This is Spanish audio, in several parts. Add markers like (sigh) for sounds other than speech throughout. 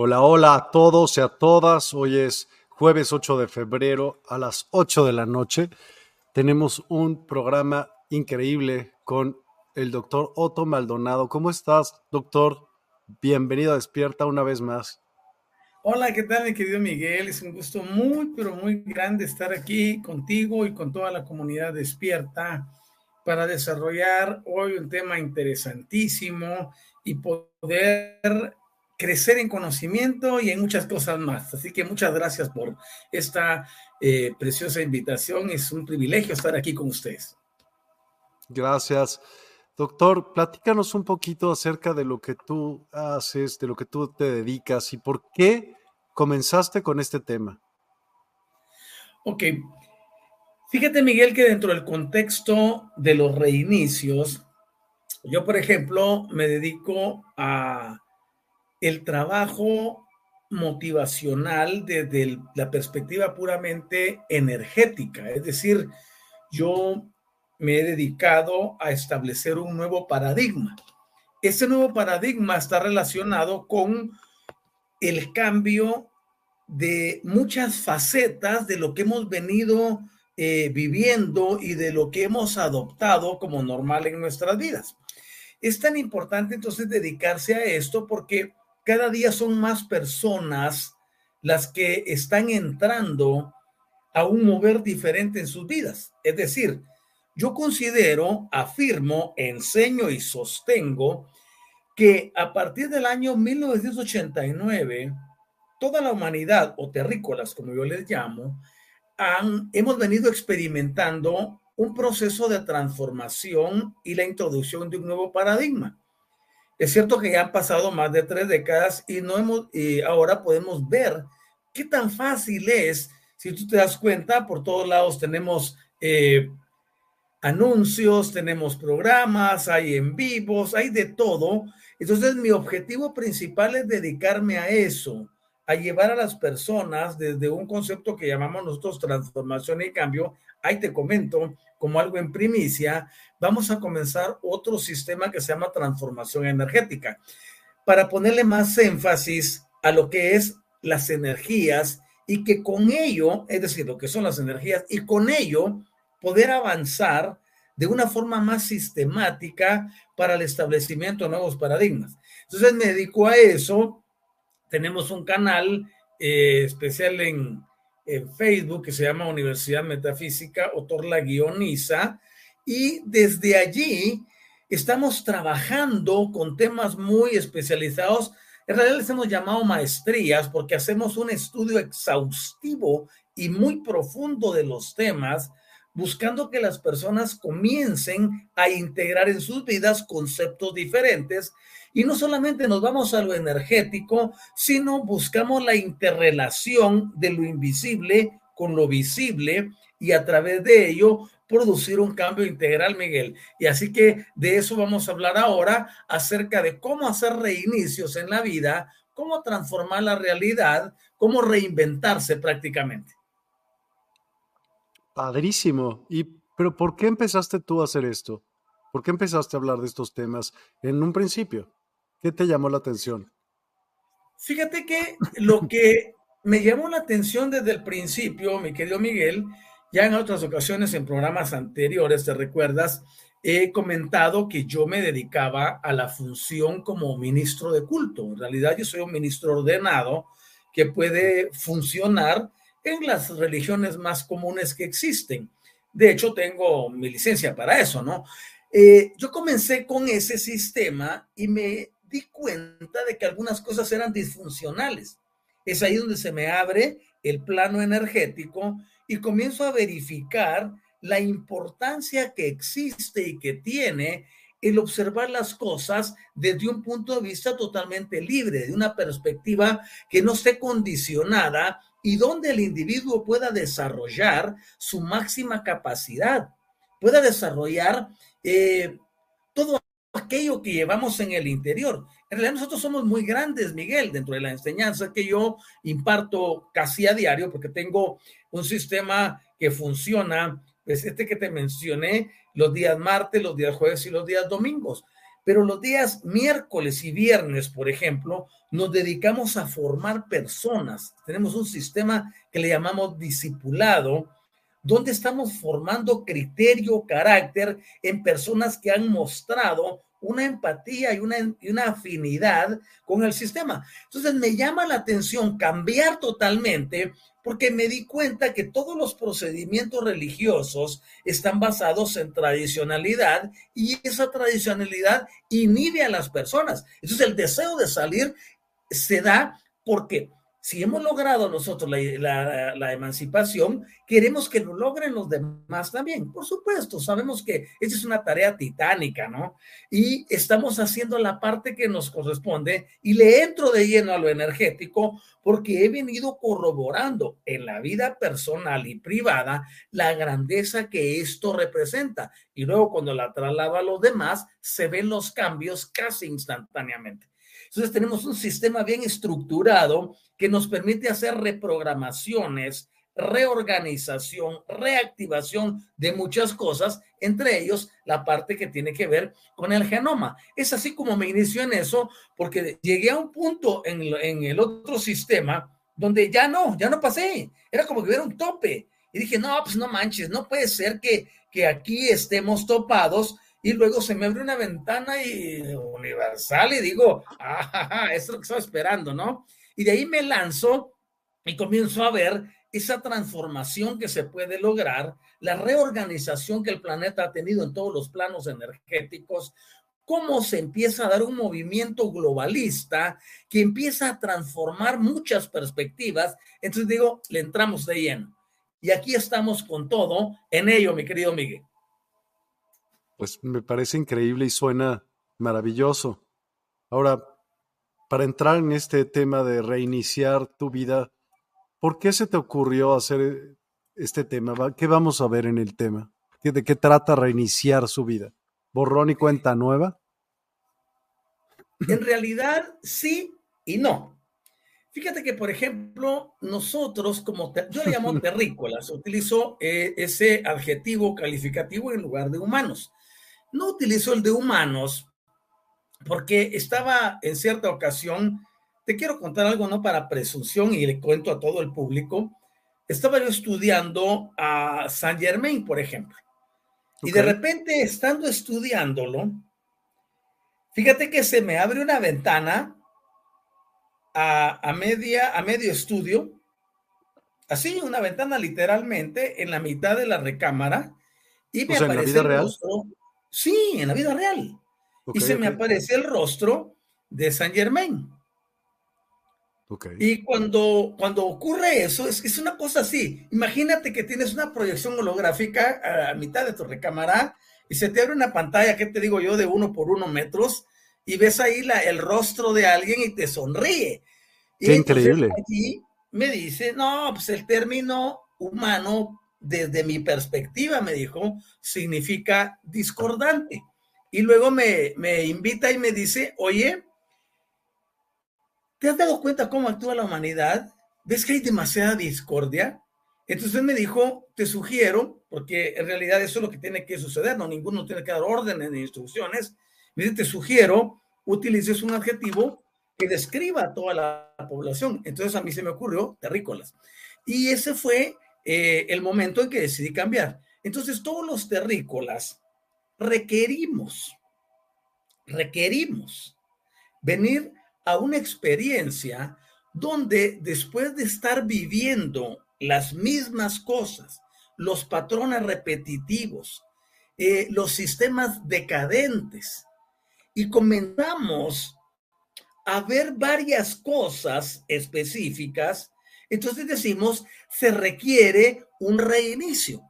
Hola, hola a todos y a todas. Hoy es jueves 8 de febrero a las 8 de la noche. Tenemos un programa increíble con el doctor Otto Maldonado. ¿Cómo estás, doctor? Bienvenido a Despierta una vez más. Hola, ¿qué tal, mi querido Miguel? Es un gusto muy, pero muy grande estar aquí contigo y con toda la comunidad Despierta para desarrollar hoy un tema interesantísimo y poder crecer en conocimiento y en muchas cosas más. Así que muchas gracias por esta eh, preciosa invitación. Es un privilegio estar aquí con ustedes. Gracias. Doctor, platícanos un poquito acerca de lo que tú haces, de lo que tú te dedicas y por qué comenzaste con este tema. Ok. Fíjate, Miguel, que dentro del contexto de los reinicios, yo, por ejemplo, me dedico a el trabajo motivacional desde la perspectiva puramente energética. Es decir, yo me he dedicado a establecer un nuevo paradigma. Ese nuevo paradigma está relacionado con el cambio de muchas facetas de lo que hemos venido eh, viviendo y de lo que hemos adoptado como normal en nuestras vidas. Es tan importante entonces dedicarse a esto porque cada día son más personas las que están entrando a un mover diferente en sus vidas. Es decir, yo considero, afirmo, enseño y sostengo que a partir del año 1989, toda la humanidad, o terrícolas como yo les llamo, han, hemos venido experimentando un proceso de transformación y la introducción de un nuevo paradigma. Es cierto que ya han pasado más de tres décadas y no hemos, y ahora podemos ver qué tan fácil es, si tú te das cuenta, por todos lados tenemos eh, anuncios, tenemos programas, hay en vivos, hay de todo. Entonces mi objetivo principal es dedicarme a eso, a llevar a las personas desde un concepto que llamamos nosotros transformación y cambio. Ahí te comento como algo en primicia, vamos a comenzar otro sistema que se llama transformación energética, para ponerle más énfasis a lo que es las energías y que con ello, es decir, lo que son las energías, y con ello poder avanzar de una forma más sistemática para el establecimiento de nuevos paradigmas. Entonces me dedico a eso. Tenemos un canal eh, especial en, en Facebook que se llama Universidad Metafísica Otorla Guioniza y desde allí estamos trabajando con temas muy especializados. En realidad les hemos llamado maestrías porque hacemos un estudio exhaustivo y muy profundo de los temas, buscando que las personas comiencen a integrar en sus vidas conceptos diferentes. Y no solamente nos vamos a lo energético, sino buscamos la interrelación de lo invisible con lo visible y a través de ello producir un cambio integral, Miguel. Y así que de eso vamos a hablar ahora, acerca de cómo hacer reinicios en la vida, cómo transformar la realidad, cómo reinventarse prácticamente. Padrísimo. ¿Y pero por qué empezaste tú a hacer esto? ¿Por qué empezaste a hablar de estos temas en un principio? ¿Qué te llamó la atención? Fíjate que lo que me llamó la atención desde el principio, mi querido Miguel, ya en otras ocasiones, en programas anteriores, te recuerdas, he comentado que yo me dedicaba a la función como ministro de culto. En realidad yo soy un ministro ordenado que puede funcionar en las religiones más comunes que existen. De hecho, tengo mi licencia para eso, ¿no? Eh, yo comencé con ese sistema y me di cuenta de que algunas cosas eran disfuncionales. Es ahí donde se me abre el plano energético y comienzo a verificar la importancia que existe y que tiene el observar las cosas desde un punto de vista totalmente libre, de una perspectiva que no esté condicionada y donde el individuo pueda desarrollar su máxima capacidad, pueda desarrollar eh, todo aquello que llevamos en el interior. En realidad nosotros somos muy grandes, Miguel, dentro de la enseñanza que yo imparto casi a diario, porque tengo un sistema que funciona, pues este que te mencioné, los días martes, los días jueves y los días domingos. Pero los días miércoles y viernes, por ejemplo, nos dedicamos a formar personas. Tenemos un sistema que le llamamos discipulado, donde estamos formando criterio, carácter en personas que han mostrado una empatía y una, una afinidad con el sistema. Entonces me llama la atención cambiar totalmente porque me di cuenta que todos los procedimientos religiosos están basados en tradicionalidad y esa tradicionalidad inhibe a las personas. Entonces el deseo de salir se da porque si hemos logrado nosotros la, emancipación, queremos que lo logren los demás también. Por supuesto, sabemos que esa es una tarea titánica, ¿no? Y estamos haciendo la parte que nos corresponde y le entro de lleno a lo energético porque he venido corroborando en la vida personal y privada la grandeza que esto representa. Y luego cuando la traslado a los demás, se ven los cambios casi instantáneamente. Entonces tenemos un sistema bien estructurado que nos permite hacer reprogramaciones, reorganización, reactivación de muchas cosas, entre ellos la parte que tiene que ver con el genoma. Es así como me inició en eso, porque llegué a un punto en, el otro sistema donde ya no, ya no pasé, era como que hubiera un tope. Y dije, no, pues no manches, no puede ser que, que aquí estemos topados y luego se me abre una ventana y universal y digo, ah, es lo que estaba esperando, ¿no? Y de ahí me lanzo y comienzo a ver esa transformación que se puede lograr, la reorganización que el planeta ha tenido en todos los planos energéticos, cómo se empieza a dar un movimiento globalista que empieza a transformar muchas perspectivas. Entonces digo, le entramos de lleno. Y aquí estamos con todo en ello, mi querido Miguel pues me parece increíble y suena maravilloso. Ahora, para entrar en este tema de reiniciar tu vida, ¿por qué se te ocurrió hacer eh, este tema? ¿Qué vamos a ver en el tema? ¿De qué trata reiniciar su vida? ¿Borrón y cuenta nueva? En realidad, sí y no. Fíjate que, por ejemplo, nosotros como, yo le llamo (laughs) terrícolas, utilizo eh, ese adjetivo calificativo en lugar de humanos. No utilizo el de humanos porque estaba en cierta ocasión, te quiero contar algo, no para presunción y le cuento a todo el público, estaba yo estudiando a Saint Germain, por ejemplo. Y de repente, estando estudiándolo, fíjate que se me abre una ventana a, a, media, a medio estudio así, una ventana literalmente en la mitad de la recámara y me aparece rostro. Sí, en la vida real. y se me aparece el rostro de Saint Germain. Y cuando, cuando ocurre eso, es, es una cosa así. Imagínate que tienes una proyección holográfica a mitad de tu recámara y se te abre una pantalla, ¿qué te digo yo?, de uno por uno metros y ves ahí la, el rostro de alguien y te sonríe. Qué increíble. Aquí me dice, no, pues el término humano, desde mi perspectiva, me dijo, significa discordante. Y luego me, me invita y me dice, oye, ¿Te has dado cuenta cómo actúa la humanidad? ¿Ves que hay demasiada discordia? Entonces me dijo, te sugiero, porque en realidad eso es lo que tiene que suceder, no ninguno tiene que dar órdenes ni instrucciones. Me dice, te sugiero, utilices un adjetivo que describa a toda la población. Entonces a mí se me ocurrió terrícolas. Y ese fue eh, el momento en que decidí cambiar. Entonces todos los terrícolas requerimos, requerimos venir a una experiencia donde después de estar viviendo las mismas cosas, los patrones repetitivos, eh, los sistemas decadentes, y comenzamos a ver varias cosas específicas, entonces decimos, se requiere un reinicio.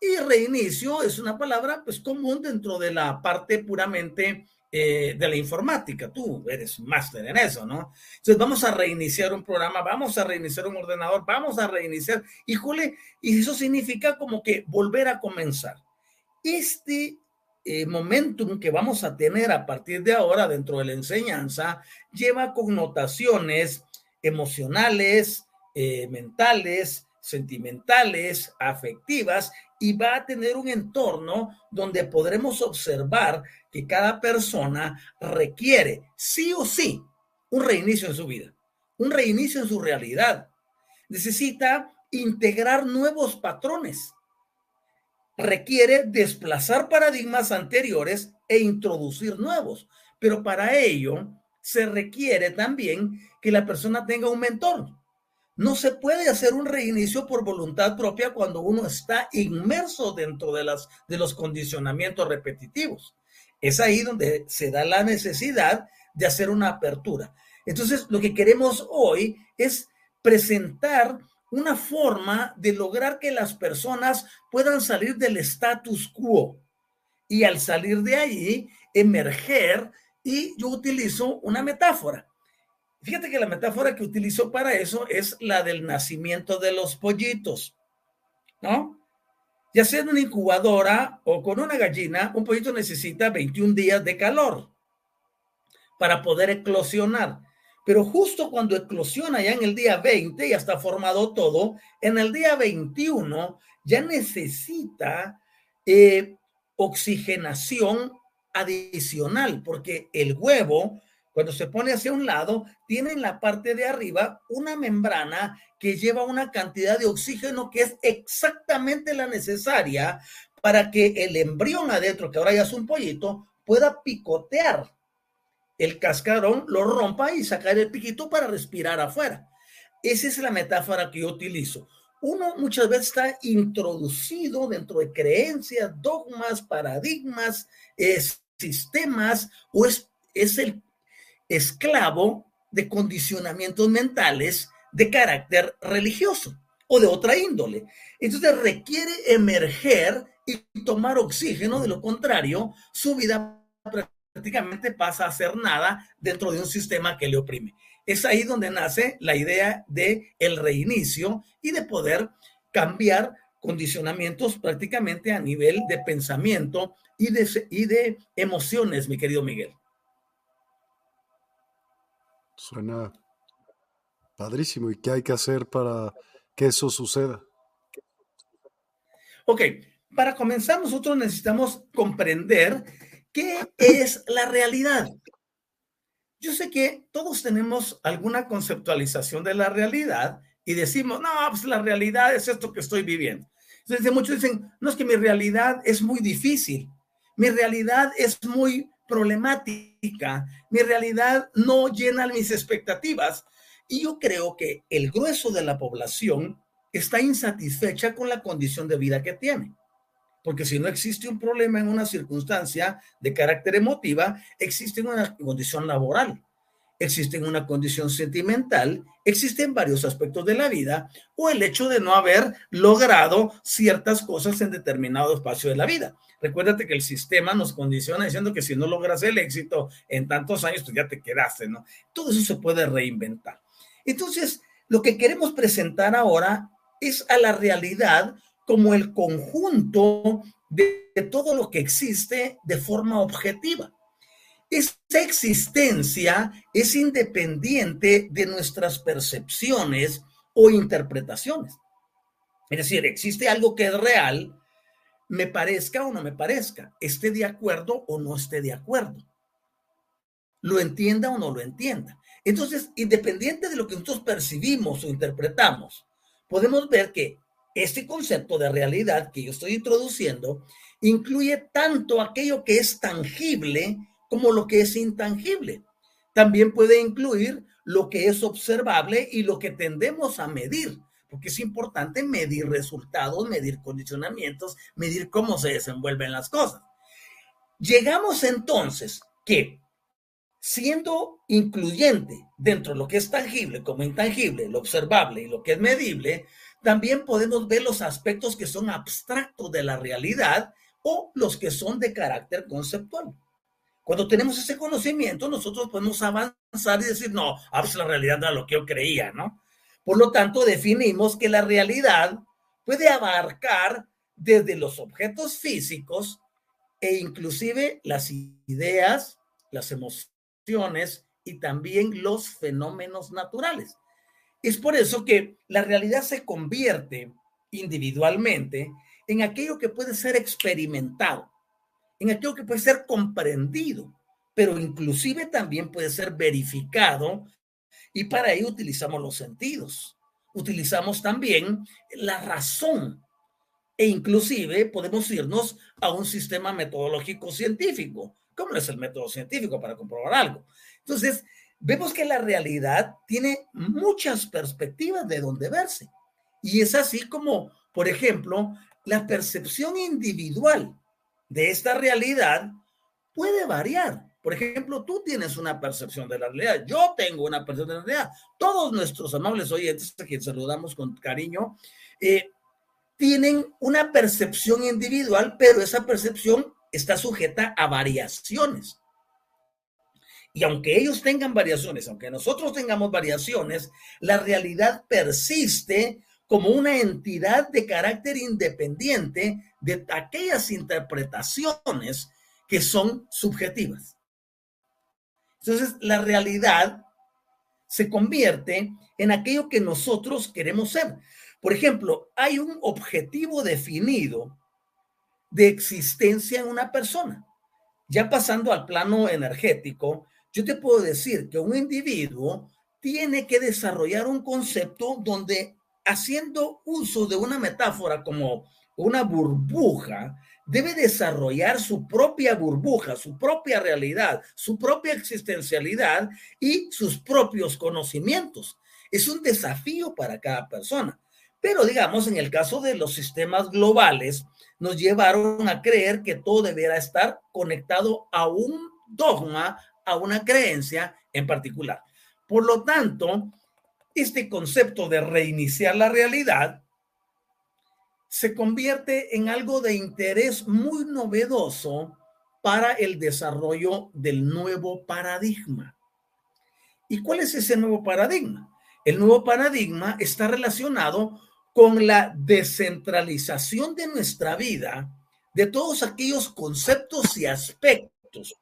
Y reinicio es una palabra pues común dentro de la parte puramente eh, de la informática. Tú eres máster en eso, ¿no? Entonces vamos a reiniciar un programa, vamos a reiniciar un ordenador, vamos a reiniciar, híjole, y eso significa como que volver a comenzar. Este eh, momentum que vamos a tener a partir de ahora dentro de la enseñanza lleva connotaciones emocionales, eh, mentales, sentimentales, afectivas, y va a tener un entorno donde podremos observar que cada persona requiere sí o sí un reinicio en su vida, un reinicio en su realidad. Necesita integrar nuevos patrones. Requiere desplazar paradigmas anteriores e introducir nuevos. Pero para ello se requiere también que la persona tenga un mentor. No se puede hacer un reinicio por voluntad propia cuando uno está inmerso dentro de, las, de los condicionamientos repetitivos. Es ahí donde se da la necesidad de hacer una apertura. Entonces, lo que queremos hoy es presentar una forma de lograr que las personas puedan salir del status quo y al salir de ahí emerger y yo utilizo una metáfora. Fíjate que la metáfora que utilizo para eso es la del nacimiento de los pollitos, ¿no? Ya sea en una incubadora o con una gallina, un pollito necesita 21 días de calor para poder eclosionar. Pero justo cuando eclosiona ya en el día 20, ya está formado todo, en el día 21 ya necesita eh, oxigenación adicional, porque el huevo, cuando se pone hacia un lado, tiene en la parte de arriba una membrana que lleva una cantidad de oxígeno que es exactamente la necesaria para que el embrión adentro, que ahora ya es un pollito, pueda picotear el cascarón, lo rompa y sacar el piquito para respirar afuera. Esa es la metáfora que yo utilizo. Uno muchas veces está introducido dentro de creencias, dogmas, paradigmas, sistemas, o es, es el esclavo de condicionamientos mentales de carácter religioso o de otra índole. Entonces requiere emerger y tomar oxígeno, de lo contrario, su vida prácticamente pasa a ser nada dentro de un sistema que le oprime. Es ahí donde nace la idea de el reinicio y de poder cambiar condicionamientos prácticamente a nivel de pensamiento y de, y de emociones, mi querido Miguel. Suena Padrísimo. ¿Y qué hay que hacer para que eso suceda? Ok, para comenzar nosotros necesitamos comprender qué es la realidad. Yo sé que todos tenemos alguna conceptualización de la realidad y decimos, no, pues la realidad es esto que estoy viviendo. Entonces muchos dicen, no es que mi realidad es muy difícil, mi realidad es muy problemática, mi realidad no llena mis expectativas. Y yo creo que el grueso de la población está insatisfecha con la condición de vida que tiene. Porque si no existe un problema en una circunstancia de carácter emotiva, existe una condición laboral, existe una condición sentimental, existen varios aspectos de la vida o el hecho de no haber logrado ciertas cosas en determinado espacio de la vida. Recuérdate que el sistema nos condiciona diciendo que si no logras el éxito en tantos años, pues ya te quedaste, ¿no? Todo eso se puede reinventar. Entonces, lo que queremos presentar ahora es a la realidad como el conjunto de, todo lo que existe de forma objetiva. Esta existencia es independiente de nuestras percepciones o interpretaciones. Es decir, existe algo que es real, me parezca o no me parezca, esté de acuerdo o no esté de acuerdo, lo entienda o no lo entienda. Entonces, independiente de lo que nosotros percibimos o interpretamos, podemos ver que este concepto de realidad que yo estoy introduciendo incluye tanto aquello que es tangible como lo que es intangible. También puede incluir lo que es observable y lo que tendemos a medir, porque es importante medir resultados, medir condicionamientos, medir cómo se desenvuelven las cosas. Llegamos entonces que siendo incluyente dentro de lo que es tangible como intangible, lo observable y lo que es medible, también podemos ver los aspectos que son abstractos de la realidad o los que son de carácter conceptual. Cuando tenemos ese conocimiento, nosotros podemos avanzar y decir, no, ah, pues la realidad no es lo que yo creía, ¿no? Por lo tanto, definimos que la realidad puede abarcar desde los objetos físicos e inclusive las ideas, las emociones y también los fenómenos naturales. Es por eso que la realidad se convierte individualmente en aquello que puede ser experimentado, en aquello que puede ser comprendido, pero inclusive también puede ser verificado y para ello utilizamos los sentidos. Utilizamos también la razón e inclusive podemos irnos a un sistema metodológico científico, como es el método científico para comprobar algo. Entonces, vemos que la realidad tiene muchas perspectivas de donde verse. Y es así como, por ejemplo, la percepción individual de esta realidad puede variar. Por ejemplo, tú tienes una percepción de la realidad, yo tengo una percepción de la realidad. Todos nuestros amables oyentes, a quienes saludamos con cariño, eh, tienen una percepción individual, pero esa percepción está sujeta a variaciones. Y aunque ellos tengan variaciones, aunque nosotros tengamos variaciones, la realidad persiste como una entidad de carácter independiente de aquellas interpretaciones que son subjetivas. Entonces, la realidad se convierte en aquello que nosotros queremos ser. Por ejemplo, hay un objetivo definido de existencia en una persona. Ya pasando al plano energético, yo te puedo decir que un individuo tiene que desarrollar un concepto donde haciendo uso de una metáfora como una burbuja, debe desarrollar su propia burbuja, su propia realidad, su propia existencialidad y sus propios conocimientos. Es un desafío para cada persona. Pero digamos, en el caso de los sistemas globales, nos llevaron a creer que todo debiera estar conectado a un dogma, a una creencia en particular. Por lo tanto, este concepto de reiniciar la realidad se convierte en algo de interés muy novedoso para el desarrollo del nuevo paradigma. ¿Y cuál es ese nuevo paradigma? El nuevo paradigma está relacionado con la descentralización de nuestra vida, de todos aquellos conceptos y aspectos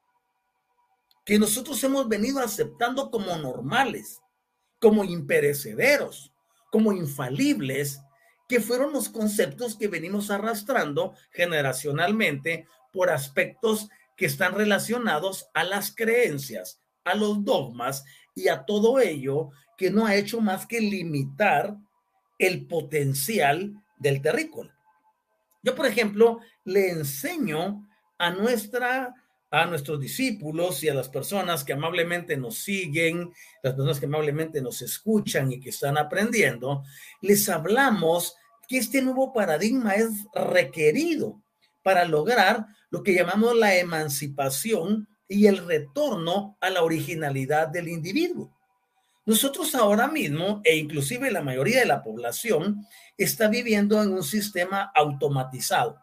que nosotros hemos venido aceptando como normales, como imperecederos, como infalibles, que fueron los conceptos que venimos arrastrando generacionalmente por aspectos que están relacionados a las creencias, a los dogmas y a todo ello que no ha hecho más que limitar el potencial del terrícola. Yo, por ejemplo, le enseño a nuestra a nuestros discípulos y a las personas que amablemente nos siguen, las personas que amablemente nos escuchan y que están aprendiendo, les hablamos que este nuevo paradigma es requerido para lograr lo que llamamos la emancipación y el retorno a la originalidad del individuo. Nosotros ahora mismo, e inclusive la mayoría de la población, está viviendo en un sistema automatizado.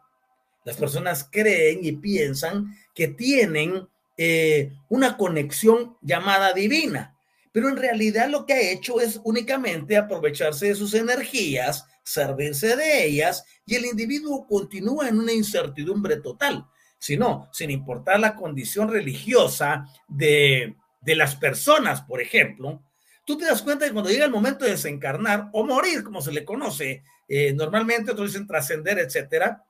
Las personas creen y piensan que tienen eh, una conexión llamada divina, pero en realidad lo que ha hecho es únicamente aprovecharse de sus energías, servirse de ellas y el individuo continúa en una incertidumbre total, sino sin importar la condición religiosa de, de las personas, por ejemplo, tú te das cuenta que cuando llega el momento de desencarnar o morir, como se le conoce eh, normalmente, otros dicen trascender, etcétera,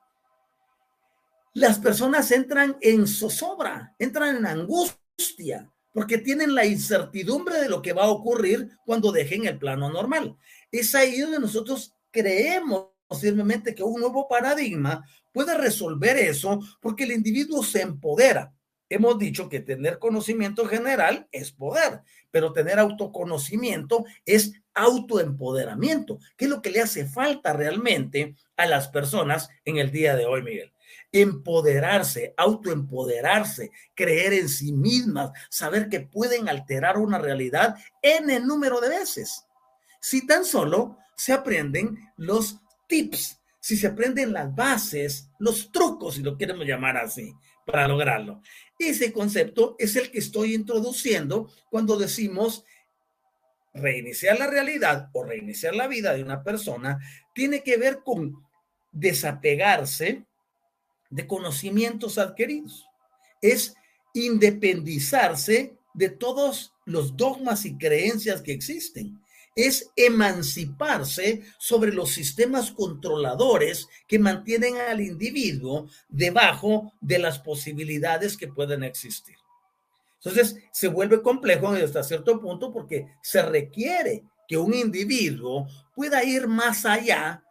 las personas entran en zozobra, entran en angustia, porque tienen la incertidumbre de lo que va a ocurrir cuando dejen el plano normal. Es ahí donde nosotros creemos firmemente que un nuevo paradigma puede resolver eso porque el individuo se empodera. Hemos dicho que tener conocimiento general es poder, pero tener autoconocimiento es autoempoderamiento, que es lo que le hace falta realmente a las personas en el día de hoy, Miguel empoderarse, autoempoderarse, creer en sí mismas, saber que pueden alterar una realidad en el número de veces. Si tan solo se aprenden los tips, si se aprenden las bases, los trucos, si lo queremos llamar así, para lograrlo. Ese concepto es el que estoy introduciendo cuando decimos reiniciar la realidad o reiniciar la vida de una persona, tiene que ver con desapegarse de conocimientos adquiridos. Es independizarse de todos los dogmas y creencias que existen. Es emanciparse sobre los sistemas controladores que mantienen al individuo debajo de las posibilidades que pueden existir. Entonces, se vuelve complejo hasta cierto punto porque se requiere que un individuo pueda ir más allá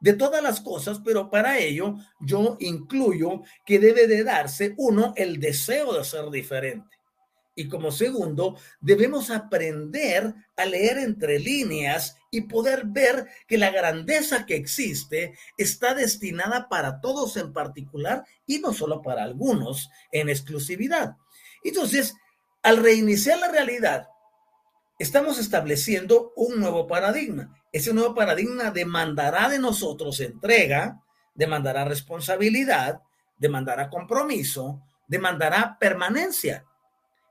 de todas las cosas, pero para ello yo incluyo que debe de darse, uno, el deseo de ser diferente. Y como segundo, debemos aprender a leer entre líneas y poder ver que la grandeza que existe está destinada para todos en particular y no solo para algunos en exclusividad. Entonces, al reiniciar la realidad, estamos estableciendo un nuevo paradigma. Ese nuevo paradigma demandará de nosotros entrega, demandará responsabilidad, demandará compromiso, demandará permanencia.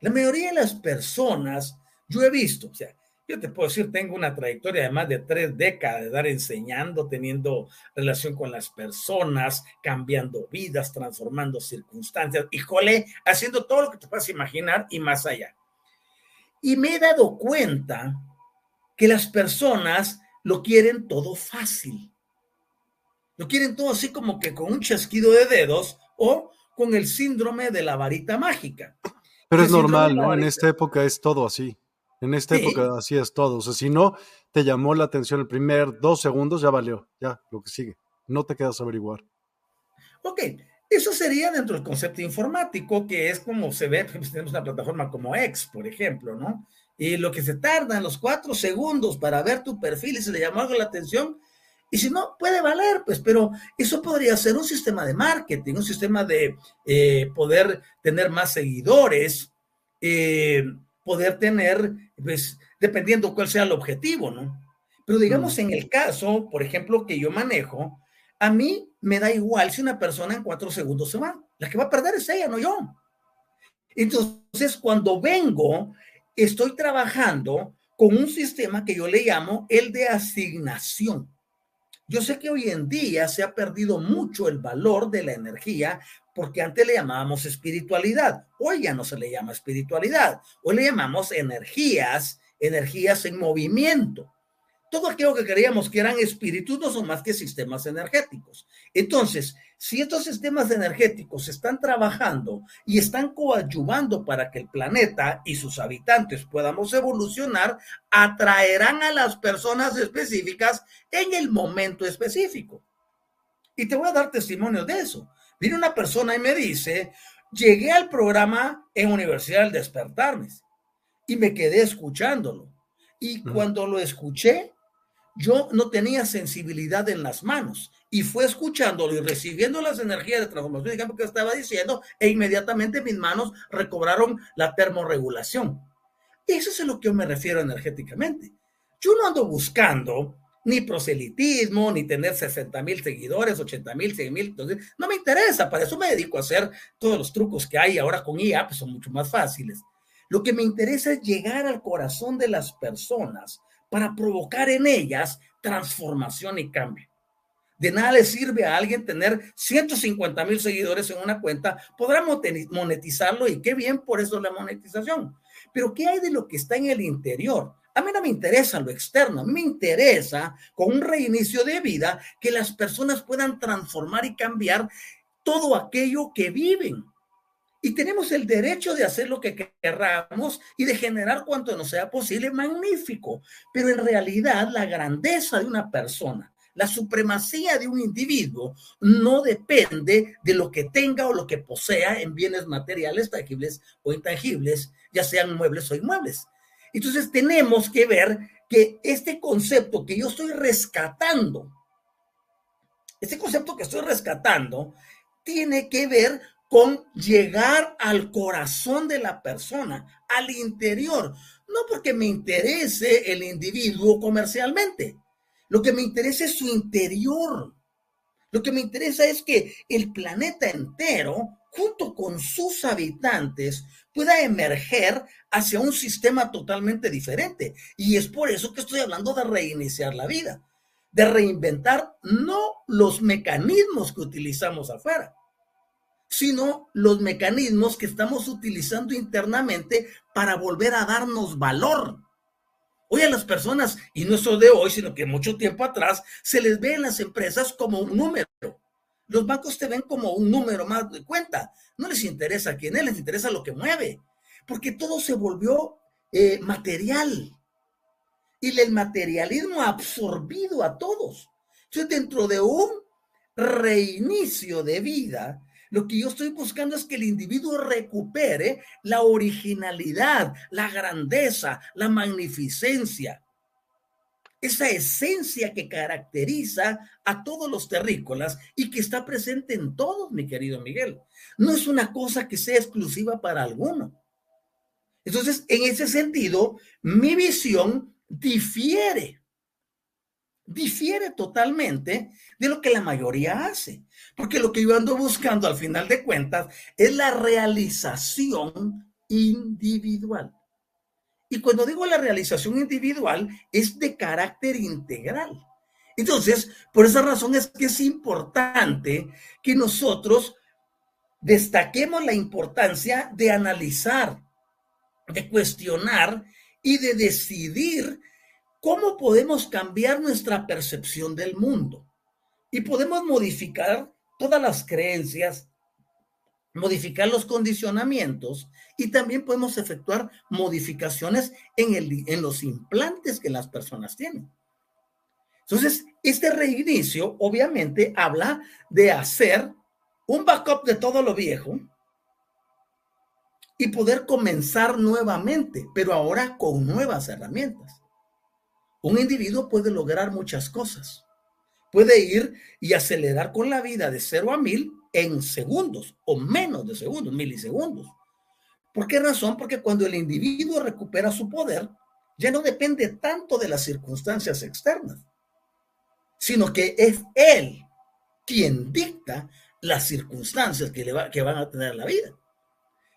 La mayoría de las personas, yo he visto, o sea, yo te puedo decir, tengo una trayectoria de más de tres décadas de dar enseñando, teniendo relación con las personas, cambiando vidas, transformando circunstancias, híjole, haciendo todo lo que te puedas imaginar y más allá. Y me he dado cuenta que las personas lo quieren todo fácil. Lo quieren todo así como que con un chasquido de dedos o con el síndrome de la varita mágica. Pero es normal, ¿no? En esta época es todo así. En esta época así es todo. O sea, si no te llamó la atención el primer dos segundos, ya valió, ya lo que sigue. No te quedas a averiguar. Ok, eso sería dentro del concepto informático, que es como se ve, pues tenemos una plataforma como X, por ejemplo, ¿no? Y lo que se tarda en los cuatro segundos para ver tu perfil y se le llamó algo la atención, y si no, puede valer, pues, pero eso podría ser un sistema de marketing, un sistema de eh, poder tener más seguidores, eh, poder tener, pues, dependiendo cuál sea el objetivo, ¿no? Pero digamos, mm. en el caso, por ejemplo, que yo manejo, a mí me da igual si una persona en cuatro segundos se va. La que va a perder es ella, no yo. Entonces, cuando vengo, estoy trabajando con un sistema que yo le llamo el de asignación. Yo sé que hoy en día se ha perdido mucho el valor de la energía porque antes le llamábamos espiritualidad. Hoy ya no se le llama espiritualidad. Hoy le llamamos energías, energías en movimiento todo aquello que creíamos que eran espíritus no son más que sistemas energéticos. Entonces, si estos sistemas energéticos están trabajando y están coadyuvando para que el planeta y sus habitantes podamos evolucionar, atraerán a las personas específicas en el momento específico. Y te voy a dar testimonio de eso. Viene una persona y me dice, llegué al programa en Universidad del Despertarme y me quedé escuchándolo. Y cuando lo escuché, yo no tenía sensibilidad en las manos y fue escuchándolo y recibiendo las energías de transformación de campo que estaba diciendo e inmediatamente mis manos recobraron la termorregulación. Eso es a lo que yo me refiero energéticamente. Yo no ando buscando ni proselitismo, ni tener 60 mil seguidores, 80 mil, 100 mil. No me interesa, para eso me dedico a hacer todos los trucos que hay ahora con IA, pues son mucho más fáciles. Lo que me interesa es llegar al corazón de las personas para provocar en ellas transformación y cambio. De nada le sirve a alguien tener 150 mil seguidores en una cuenta, podrá monetizarlo y qué bien por eso la monetización. Pero ¿qué hay de lo que está en el interior? A mí no me interesa lo externo, a mí me interesa con un reinicio de vida que las personas puedan transformar y cambiar todo aquello que viven. Y tenemos el derecho de hacer lo que querramos y de generar cuanto nos sea posible, magnífico. Pero en realidad la grandeza de una persona, la supremacía de un individuo no depende de lo que tenga o lo que posea en bienes materiales, tangibles o intangibles, ya sean muebles o inmuebles. Entonces tenemos que ver que este concepto que yo estoy rescatando, este concepto que estoy rescatando, tiene que ver con llegar al corazón de la persona, al interior, no porque me interese el individuo comercialmente, lo que me interesa es su interior. Lo que me interesa es que el planeta entero, junto con sus habitantes, pueda emerger hacia un sistema totalmente diferente. Y es por eso que estoy hablando de reiniciar la vida, de reinventar no los mecanismos que utilizamos afuera, sino los mecanismos que estamos utilizando internamente para volver a darnos valor. Hoy a las personas, y no solo de hoy, sino que mucho tiempo atrás, se les ve en las empresas como un número. Los bancos te ven como un número más de cuenta. No les interesa quién es, les interesa lo que mueve. Porque todo se volvió eh, material. Y el materialismo ha absorbido a todos. Entonces, dentro de un reinicio de vida, lo que yo estoy buscando es que el individuo recupere la originalidad, la grandeza, la magnificencia, esa esencia que caracteriza a todos los terrícolas y que está presente en todos, mi querido Miguel. No es una cosa que sea exclusiva para alguno. Entonces, en ese sentido, mi visión difiere difiere totalmente de lo que la mayoría hace. Porque lo que yo ando buscando al final de cuentas es la realización individual. Y cuando digo la realización individual, es de carácter integral. Entonces, por esa razón es que es importante que nosotros destaquemos la importancia de analizar, de cuestionar y de decidir cómo podemos cambiar nuestra percepción del mundo. Y podemos modificar todas las creencias, modificar los condicionamientos y también podemos efectuar modificaciones en, el, en los implantes que las personas tienen. Entonces, este reinicio obviamente habla de hacer un backup de todo lo viejo y poder comenzar nuevamente, pero ahora con nuevas herramientas. Un individuo puede lograr muchas cosas. Puede ir y acelerar con la vida de cero a mil en segundos o menos de segundos, milisegundos. ¿Por qué razón? Porque cuando el individuo recupera su poder, ya no depende tanto de las circunstancias externas, sino que es él quien dicta las circunstancias que, va, que van a tener la vida.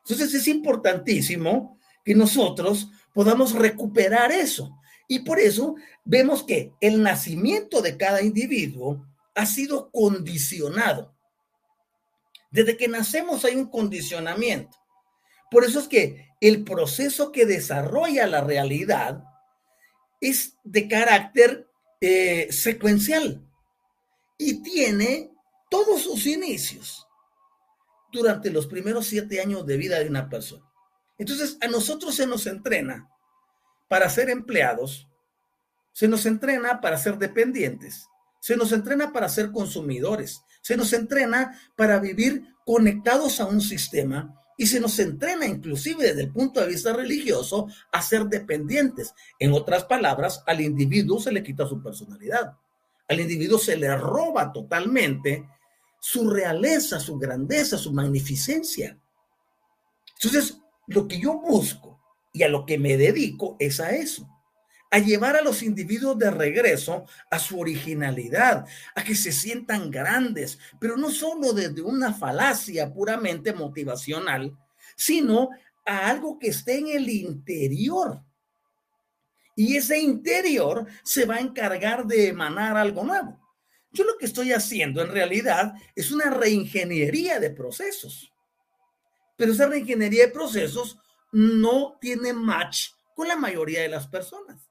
Entonces es importantísimo que nosotros podamos recuperar eso. Y por eso vemos que el nacimiento de cada individuo ha sido condicionado. Desde que nacemos hay un condicionamiento. Por eso es que el proceso que desarrolla la realidad es de carácter eh, secuencial y tiene todos sus inicios durante los primeros siete años de vida de una persona. Entonces, a nosotros se nos entrena para ser empleados, se nos entrena para ser dependientes, se nos entrena para ser consumidores, se nos entrena para vivir conectados a un sistema y se nos entrena inclusive desde el punto de vista religioso a ser dependientes. En otras palabras, al individuo se le quita su personalidad. Al individuo se le roba totalmente su realeza, su grandeza, su magnificencia. Entonces, lo que yo busco y a lo que me dedico es a eso, a llevar a los individuos de regreso a su originalidad, a que se sientan grandes, pero no solo desde una falacia puramente motivacional, sino a algo que esté en el interior. Y ese interior se va a encargar de emanar algo nuevo. Yo lo que estoy haciendo en realidad es una reingeniería de procesos. Pero esa reingeniería de procesos no tiene match con la mayoría de las personas.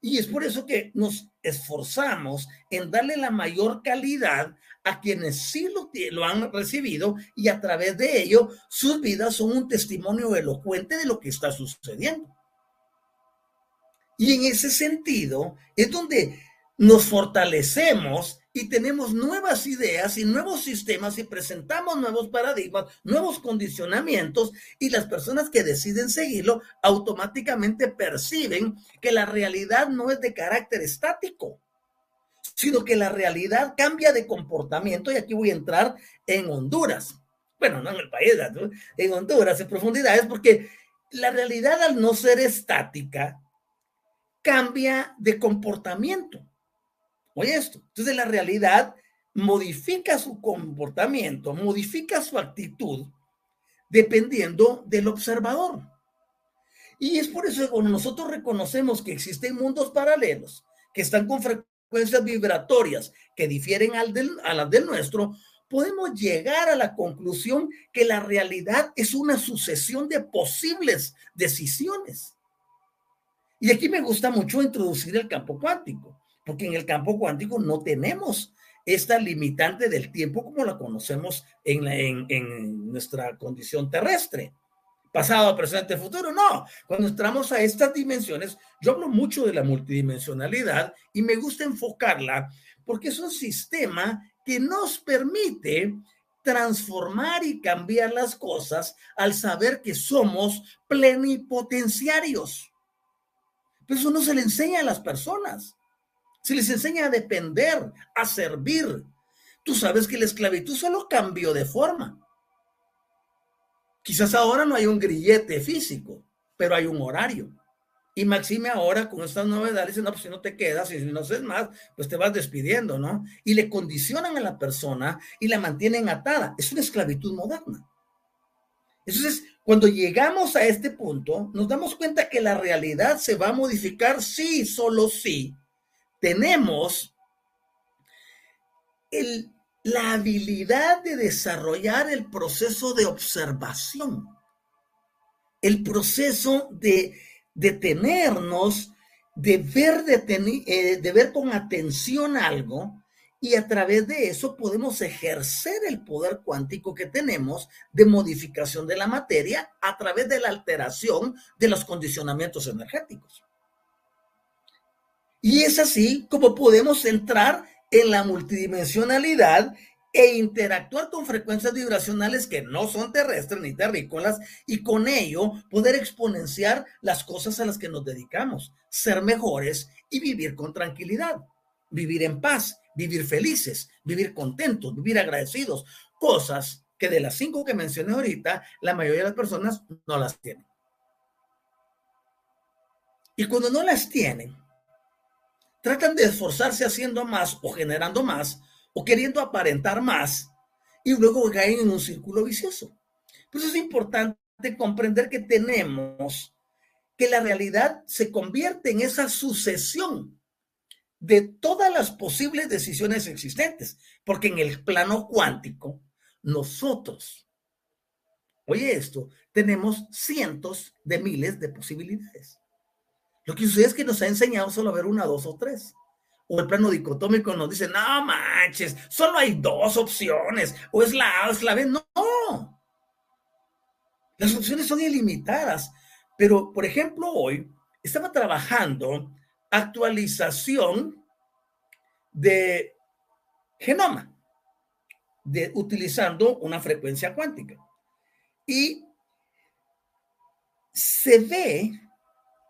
Y es por eso que nos esforzamos en darle la mayor calidad a quienes sí lo, lo, han recibido y a través de ello sus vidas son un testimonio elocuente de lo que está sucediendo. Y en ese sentido es donde nos fortalecemos y tenemos nuevas ideas y nuevos sistemas y presentamos nuevos paradigmas, nuevos condicionamientos y las personas que deciden seguirlo automáticamente perciben que la realidad no es de carácter estático, sino que la realidad cambia de comportamiento y aquí voy a entrar en Honduras. Bueno, no en el país, en Honduras, en profundidades, porque la realidad al no ser estática cambia de comportamiento. Oye esto. Entonces la realidad modifica su comportamiento, modifica su actitud dependiendo del observador. Y es por eso que cuando nosotros reconocemos que existen mundos paralelos que están con frecuencias vibratorias que difieren al a las del nuestro, podemos llegar a la conclusión que la realidad es una sucesión de posibles decisiones. Y aquí me gusta mucho introducir el campo cuántico porque en el campo cuántico no tenemos esta limitante del tiempo como la conocemos en, en, nuestra condición terrestre. Pasado, presente, futuro, no. Cuando entramos a estas dimensiones, yo hablo mucho de la multidimensionalidad y me gusta enfocarla porque es un sistema que nos permite transformar y cambiar las cosas al saber que somos plenipotenciarios. Pero eso no se le enseña a las personas. Se les enseña a depender, a servir. Tú sabes que la esclavitud solo cambió de forma. Quizás ahora no hay un grillete físico, pero hay un horario. Y Maxime ahora con estas novedades dice, no, pues si no te quedas si no haces más, pues te vas despidiendo, ¿no? Y le condicionan a la persona y la mantienen atada. Es una esclavitud moderna. Entonces, cuando llegamos a este punto, nos damos cuenta que la realidad se va a modificar, sí, solo sí, tenemos la habilidad de desarrollar el proceso de observación, el proceso de detenernos, de ver, eh, de ver con atención algo y a través de eso podemos ejercer el poder cuántico que tenemos de modificación de la materia a través de la alteración de los condicionamientos energéticos. Y es así como podemos entrar en la multidimensionalidad e interactuar con frecuencias vibracionales que no son terrestres ni terrícolas y con ello poder exponenciar las cosas a las que nos dedicamos, ser mejores y vivir con tranquilidad, vivir en paz, vivir felices, vivir contentos, vivir agradecidos, cosas que de las cinco que mencioné ahorita, la mayoría de las personas no las tienen. Y cuando no las tienen, tratan de esforzarse haciendo más o generando más o queriendo aparentar más y luego caen en un círculo vicioso. Por eso es importante comprender que tenemos que la realidad se convierte en esa sucesión de todas las posibles decisiones existentes, porque en el plano cuántico nosotros, oye esto, tenemos cientos de miles de posibilidades. Lo que sucede es que nos ha enseñado solo a ver una, dos o tres. O el plano dicotómico nos dice, no manches, solo hay dos opciones. O es la A o es la B. No. Las opciones son ilimitadas. Pero, por ejemplo, hoy estaba trabajando actualización de genoma, de, utilizando una frecuencia cuántica. Y se ve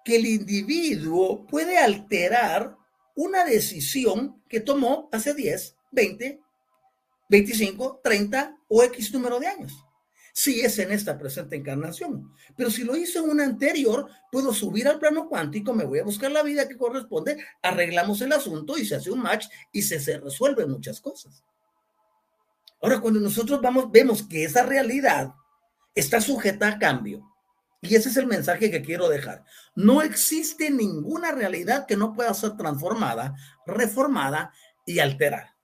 que el individuo puede alterar una decisión que tomó hace 10, 20, 25, 30 o X número de años. Si es en esta presente encarnación. Pero si lo hizo en una anterior, puedo subir al plano cuántico, me voy a buscar la vida que corresponde, arreglamos el asunto y se hace un match y se, se resuelven muchas cosas. Ahora, cuando nosotros vamos, vemos que esa realidad está sujeta a cambio, y ese es el mensaje que quiero dejar. No existe ninguna realidad que no pueda ser transformada, reformada y alterada.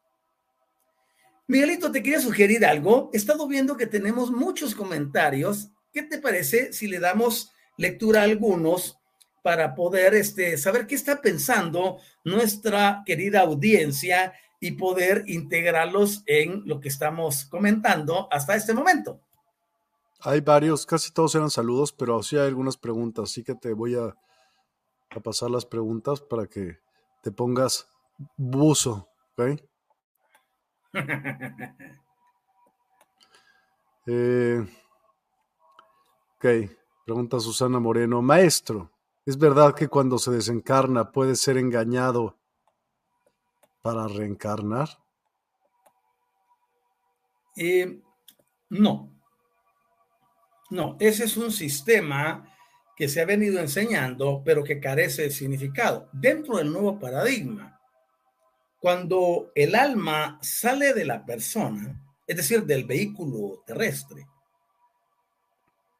Miguelito, te quería sugerir algo. He estado viendo que tenemos muchos comentarios. ¿Qué te parece si le damos lectura a algunos para poder este, saber qué está pensando nuestra querida audiencia y poder integrarlos en lo que estamos comentando hasta este momento? Hay varios, casi todos eran saludos, pero sí hay algunas preguntas, así que te voy a, pasar las preguntas para que te pongas buzo, ¿ok? (laughs) Eh, ok, pregunta Susana Moreno. Maestro, ¿es verdad que cuando se desencarna puede ser engañado para reencarnar? Eh, no, no, ese es un sistema que se ha venido enseñando, pero que carece de significado. Dentro del nuevo paradigma, cuando el alma sale de la persona, es decir, del vehículo terrestre,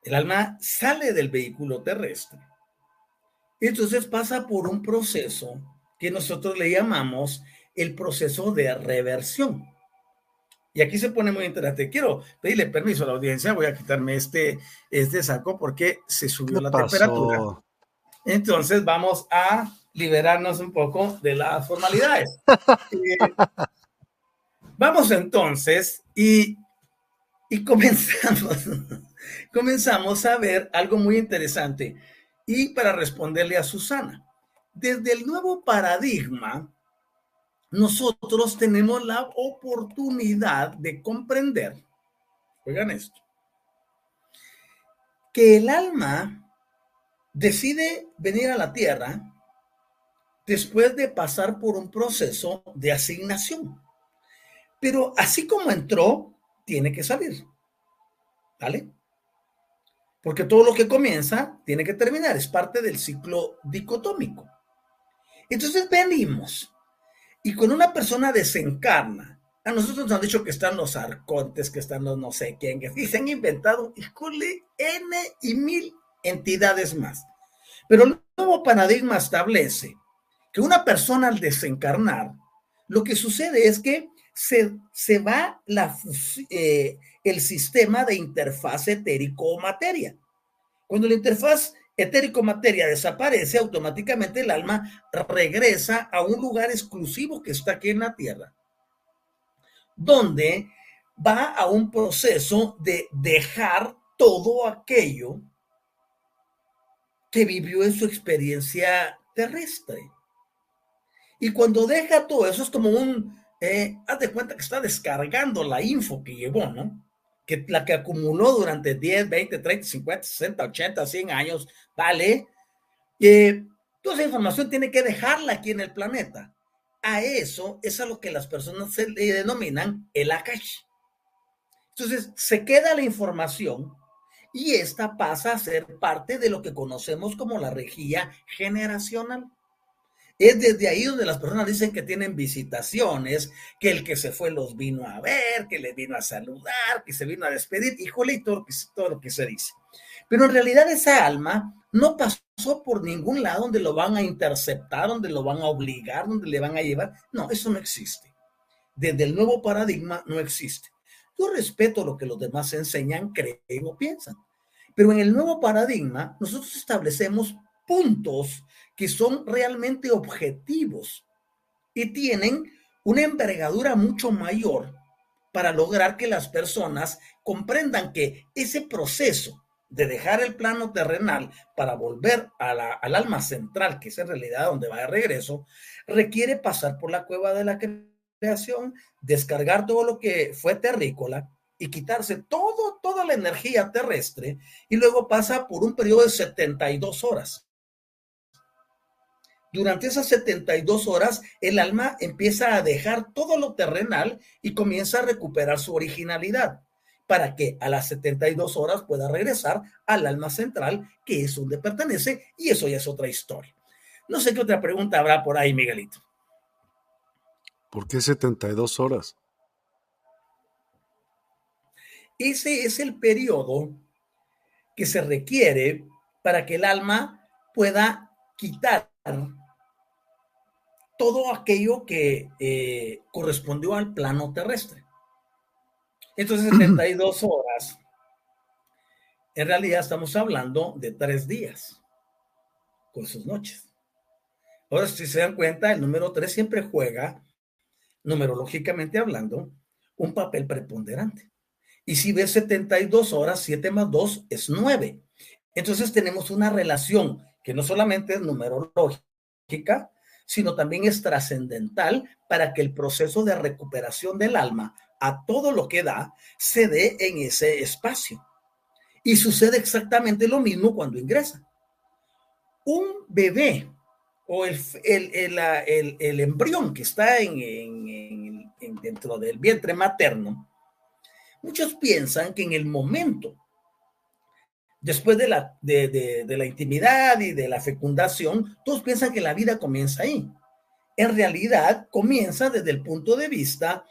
el alma sale del vehículo terrestre. Entonces pasa por un proceso que nosotros le llamamos el proceso de reversión. Y aquí se pone muy interesante. Quiero pedirle permiso a la audiencia, voy a quitarme este, este saco porque se subió la temperatura. Entonces vamos a liberarnos un poco de las formalidades. (laughs) Eh, vamos entonces y, y comenzamos, (laughs) comenzamos a ver algo muy interesante. Y para responderle a Susana, desde el nuevo paradigma, nosotros tenemos la oportunidad de comprender, oigan esto, que el alma decide venir a la tierra después de pasar por un proceso de asignación. Pero así como entró, tiene que salir. ¿Vale? Porque todo lo que comienza tiene que terminar, es parte del ciclo dicotómico. Entonces venimos y cuando una persona desencarna, a nosotros nos han dicho que están los arcontes, que están los no sé quién, que se han inventado, híjole, N y mil entidades más. Pero el nuevo paradigma establece que una persona al desencarnar, lo que sucede es que se, se va la, eh, el sistema de interfaz etérico-materia. Cuando la interfaz etérico materia desaparece, automáticamente el alma regresa a un lugar exclusivo que está aquí en la tierra, donde va a un proceso de dejar todo aquello que vivió en su experiencia terrestre. Y cuando deja todo eso es como un, eh, haz de cuenta que está descargando la info que llevó, ¿no? Que la que acumuló durante 10, 20, 30, 50, 60, 80, 100 años, ¿vale? Eh, toda esa información tiene que dejarla aquí en el planeta. A eso es a lo que las personas se le denominan el Akash. Entonces, se queda la información y esta pasa a ser parte de lo que conocemos como la regía generacional. Es desde ahí donde las personas dicen que tienen visitaciones, que el que se fue los vino a ver, que le vino a saludar, que se vino a despedir, híjole, y todo, todo lo que se dice. Pero en realidad esa alma no pasó por ningún lado donde lo van a interceptar, donde lo van a obligar, donde le van a llevar. No, eso no existe. Desde el nuevo paradigma no existe. Yo respeto lo que los demás enseñan, creen o piensan. Pero en el nuevo paradigma, nosotros establecemos puntos que son realmente objetivos y tienen una envergadura mucho mayor para lograr que las personas comprendan que ese proceso de dejar el plano terrenal para volver al alma central, que es en realidad donde va de regreso, requiere pasar por la cueva de la creación, descargar todo lo que fue terrícola y quitarse todo, toda la energía terrestre y luego pasa por un periodo de 72 horas. Durante esas 72 horas, el alma empieza a dejar todo lo terrenal y comienza a recuperar su originalidad para que a las 72 horas pueda regresar al alma central, que es donde pertenece, y eso ya es otra historia. No sé qué otra pregunta habrá por ahí, Miguelito. ¿Por qué 72 horas? Ese es el periodo que se requiere para que el alma pueda quitar todo aquello que eh, correspondió al plano terrestre. Entonces, 72 horas, en realidad estamos hablando de tres días con sus noches. Ahora, si se dan cuenta, el número 3 siempre juega, numerológicamente hablando, un papel preponderante. Y si ves 72 horas, 7 más 2 es 9. Entonces tenemos una relación que no solamente es numerológica, sino también es trascendental para que el proceso de recuperación del alma a todo lo que da se dé en ese espacio. Y sucede exactamente lo mismo cuando ingresa. Un bebé o el, el, embrión que está en, dentro del vientre materno, muchos piensan que en el momento después de la, de, la intimidad y de la fecundación, todos piensan que la vida comienza ahí. En realidad, comienza desde el punto de vista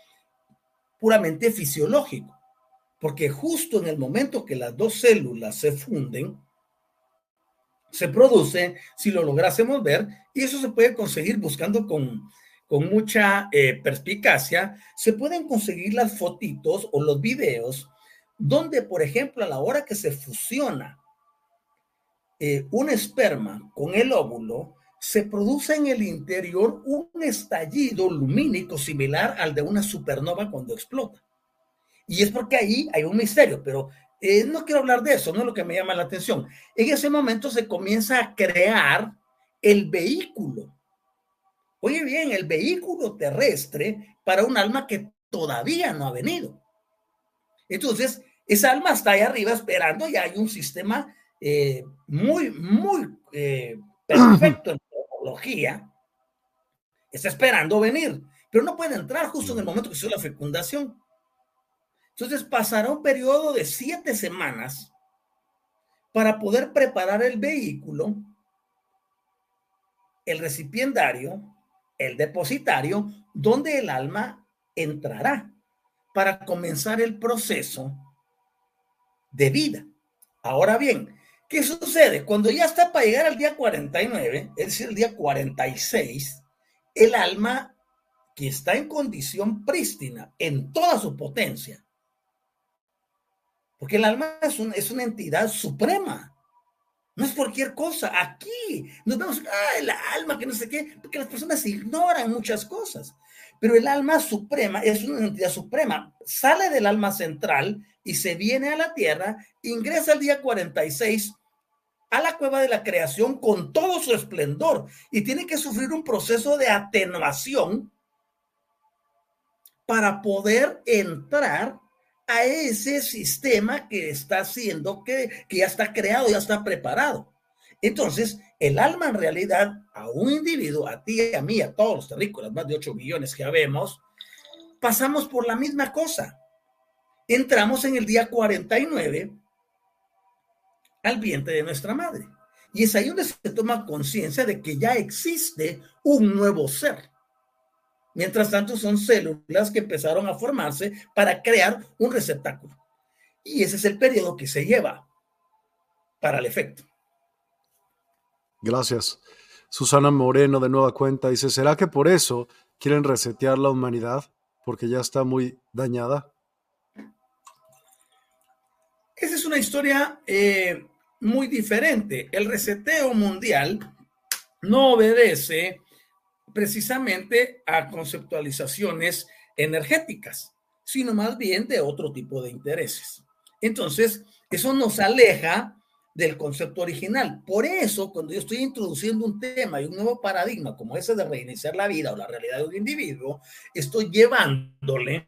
puramente fisiológico, porque justo en el momento que las dos células se funden, se produce, si lo lográsemos ver, y eso se puede conseguir buscando con, mucha eh, perspicacia, se pueden conseguir las fotitos o los videos donde, por ejemplo, a la hora que se fusiona eh, un esperma con el óvulo, se produce en el interior un estallido lumínico similar al de una supernova cuando explota. Y es porque ahí hay un misterio, pero eh, no quiero hablar de eso, no es lo que me llama la atención. En ese momento se comienza a crear el vehículo. Oye bien, el vehículo terrestre para un alma que todavía no ha venido. Entonces, esa alma está ahí arriba esperando y hay un sistema eh, muy, muy eh, perfecto en teología. Está esperando venir, pero no puede entrar justo en el momento que se la fecundación. Entonces pasará un periodo de siete semanas para poder preparar el vehículo, el recipiendario, el depositario, donde el alma entrará para comenzar el proceso de vida. Ahora bien, ¿qué sucede? Cuando ya está para llegar al día 49, es decir, el día 46, el alma que está en condición prístina en toda su potencia, porque el alma es, una entidad suprema, no es cualquier cosa. Aquí nos vemos, ah, el alma, que no sé qué, porque las personas ignoran muchas cosas. Pero el alma suprema es una entidad suprema. Sale del alma central y se viene a la tierra, ingresa el día 46 a la cueva de la creación con todo su esplendor y tiene que sufrir un proceso de atenuación para poder entrar a ese sistema que está haciendo, que, que ya está creado, ya está preparado. Entonces, el alma en realidad a un individuo, a ti, a mí, a todos los terrícolas, más de 8 millones que habemos, pasamos por la misma cosa. Entramos en el día 49 al vientre de nuestra madre. Y es ahí donde se toma conciencia de que ya existe un nuevo ser. Mientras tanto, son células que empezaron a formarse para crear un receptáculo. Y ese es el periodo que se lleva para el efecto. Gracias. Susana Moreno de Nueva Cuenta dice, ¿será que por eso quieren resetear la humanidad? Porque ya está muy dañada. Una historia eh, muy diferente. El reseteo mundial no obedece precisamente a conceptualizaciones energéticas, sino más bien de otro tipo de intereses. Entonces, eso nos aleja del concepto original. Por eso, cuando yo estoy introduciendo un tema y un nuevo paradigma como ese de reiniciar la vida o la realidad de un individuo, estoy llevándole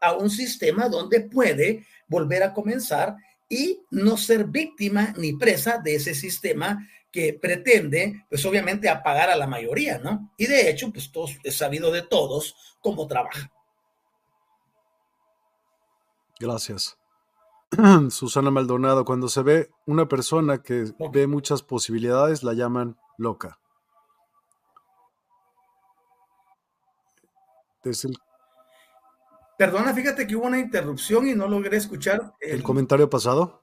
a un sistema donde puede volver a comenzar y no ser víctima ni presa de ese sistema que pretende, pues obviamente, apagar a la mayoría, ¿no? Y de hecho, pues todos, es sabido de todos cómo trabaja. Gracias. (clears throat) Susana Maldonado, cuando se ve una persona que ve muchas posibilidades, la llaman loca. Perdona, fíjate que hubo una interrupción y no logré escuchar. ¿El, comentario pasado?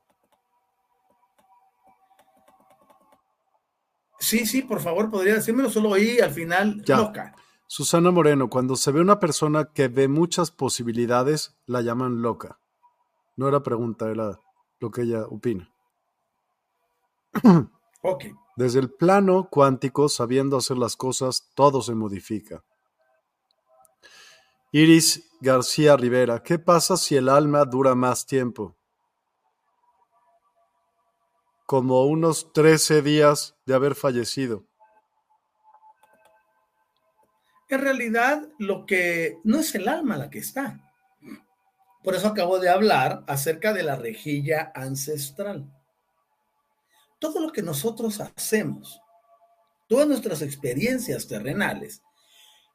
Sí, sí, por favor, podría decírmelo, solo oí al final loca. Susana Moreno, cuando se ve una persona que ve muchas posibilidades, la llaman loca. No era pregunta, era lo que ella opina. (clears throat) ok. Desde el plano cuántico, sabiendo hacer las cosas, todo se modifica. Iris García Rivera, ¿qué pasa si el alma dura más tiempo? Como unos 13 días de haber fallecido. En realidad, lo que no es el alma la que está, por eso acabo de hablar acerca de la rejilla ancestral. Todo lo que nosotros hacemos, todas nuestras experiencias terrenales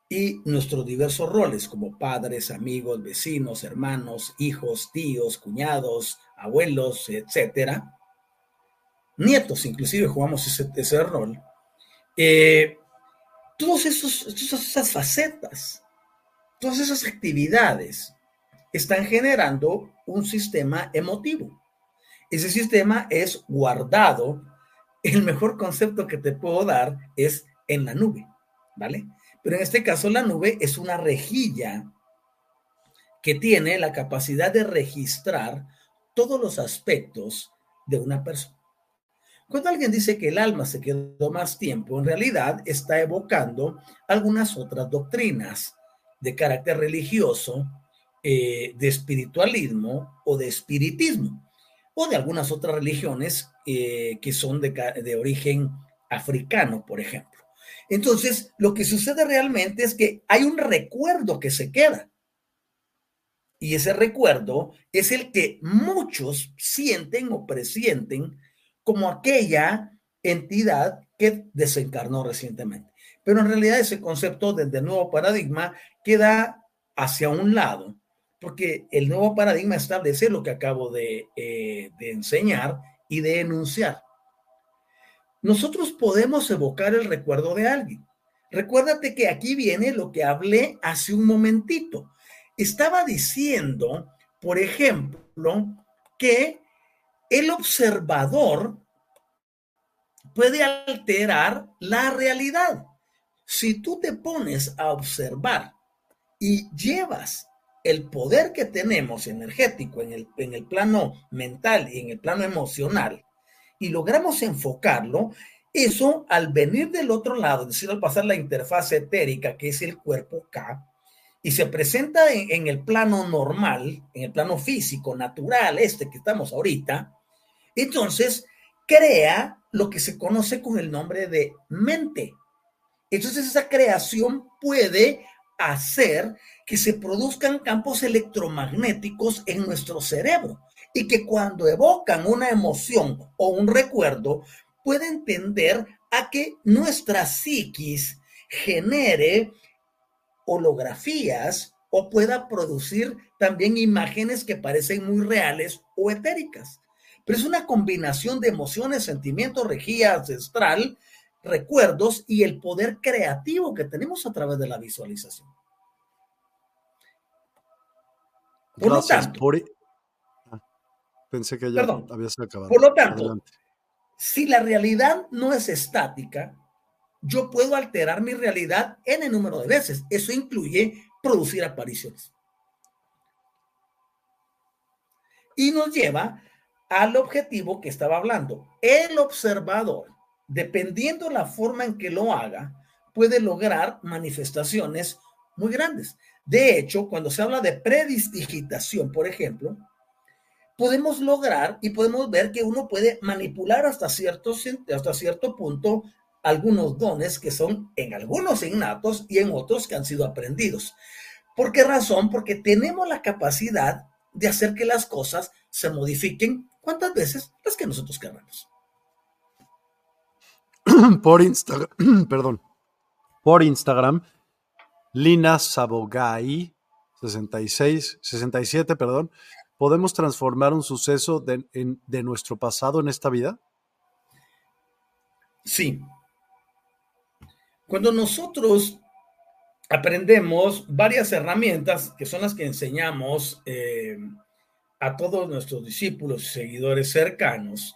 y nuestros diversos roles como padres, amigos, vecinos, hermanos, hijos, tíos, cuñados, abuelos, etcétera, nietos, inclusive jugamos ese, rol. Eh, todas esas facetas, todas esas actividades están generando un sistema emotivo. Ese sistema es guardado. El mejor concepto que te puedo dar es en la nube, ¿vale? Pero en este caso la nube es una rejilla que tiene la capacidad de registrar todos los aspectos de una persona. Cuando alguien dice que el alma se quedó más tiempo, en realidad está evocando algunas otras doctrinas de carácter religioso eh, de espiritualismo o de espiritismo, o de algunas otras religiones eh, que son de, de origen africano, por ejemplo. Entonces, lo que sucede realmente es que hay un recuerdo que se queda. Y ese recuerdo es el que muchos sienten o presienten como aquella entidad que desencarnó recientemente. Pero en realidad ese concepto desde el nuevo paradigma queda hacia un lado porque el nuevo paradigma establece lo que acabo eh, de, enseñar y de enunciar. Nosotros podemos evocar el recuerdo de alguien. Recuérdate que aquí viene lo que hablé hace un momentito. Estaba diciendo, por ejemplo, que el observador puede alterar la realidad. Si tú te pones a observar y llevas el poder que tenemos energético en el, en el plano mental y en el plano emocional y logramos enfocarlo, eso al venir del otro lado, es decir, al pasar la interfaz etérica, que es el cuerpo K, y se presenta en, en, el plano normal, en el plano físico, natural, este que estamos ahorita, entonces crea lo que se conoce con el nombre de mente. Entonces esa creación puede hacer que se produzcan campos electromagnéticos en nuestro cerebro y que cuando evocan una emoción o un recuerdo pueden tender a que nuestra psiquis genere holografías o pueda producir también imágenes que parecen muy reales o etéricas. Pero es una combinación de emociones, sentimientos, regía ancestral, recuerdos y el poder creativo que tenemos a través de la visualización. Por lo tanto, pensé que ya había acabado. Por lo tanto, si la realidad no es estática, yo puedo alterar mi realidad en el número de veces. Eso incluye producir apariciones. Y nos lleva al objetivo que estaba hablando. El observador, dependiendo la forma en que lo haga, puede lograr manifestaciones muy grandes. De hecho, cuando se habla de predistigitación, por ejemplo, podemos lograr y podemos ver que uno puede manipular hasta cierto, hasta cierto punto algunos dones que son en algunos innatos y en otros que han sido aprendidos. ¿Por qué razón? Porque tenemos la capacidad de hacer que las cosas se modifiquen cuantas veces las que nosotros queramos. (clears throat) Por Instagram, (clears throat) perdón, por Instagram, Lina Sabogai, 66, 67, perdón, ¿podemos transformar un suceso de, de nuestro pasado en esta vida? Sí. Cuando nosotros aprendemos varias herramientas que son las que enseñamos eh, a todos nuestros discípulos y seguidores cercanos,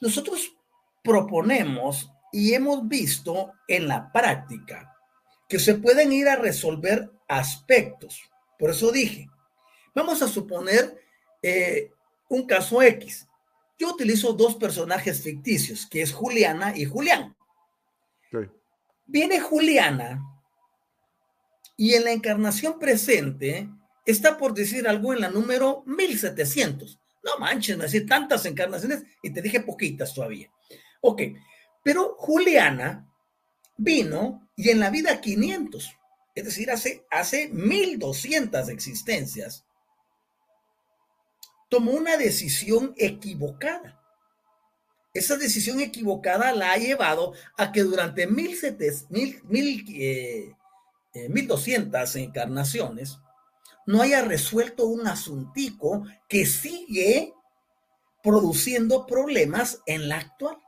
nosotros proponemos y hemos visto en la práctica que se pueden ir a resolver aspectos. Por eso dije, vamos a suponer eh, un caso X. Yo utilizo dos personajes ficticios, que es Juliana y Julián. Viene Juliana y en la encarnación presente está por decir algo en la número 1700. No manches, me decir tantas encarnaciones y te dije poquitas todavía. Ok, pero Juliana vino y en la vida 500, es decir, hace, hace 1200 existencias, tomó una decisión equivocada. Esa decisión equivocada la ha llevado a que durante mil, mil, eh, eh, 1200 encarnaciones no haya resuelto un asuntico que sigue produciendo problemas en la actual.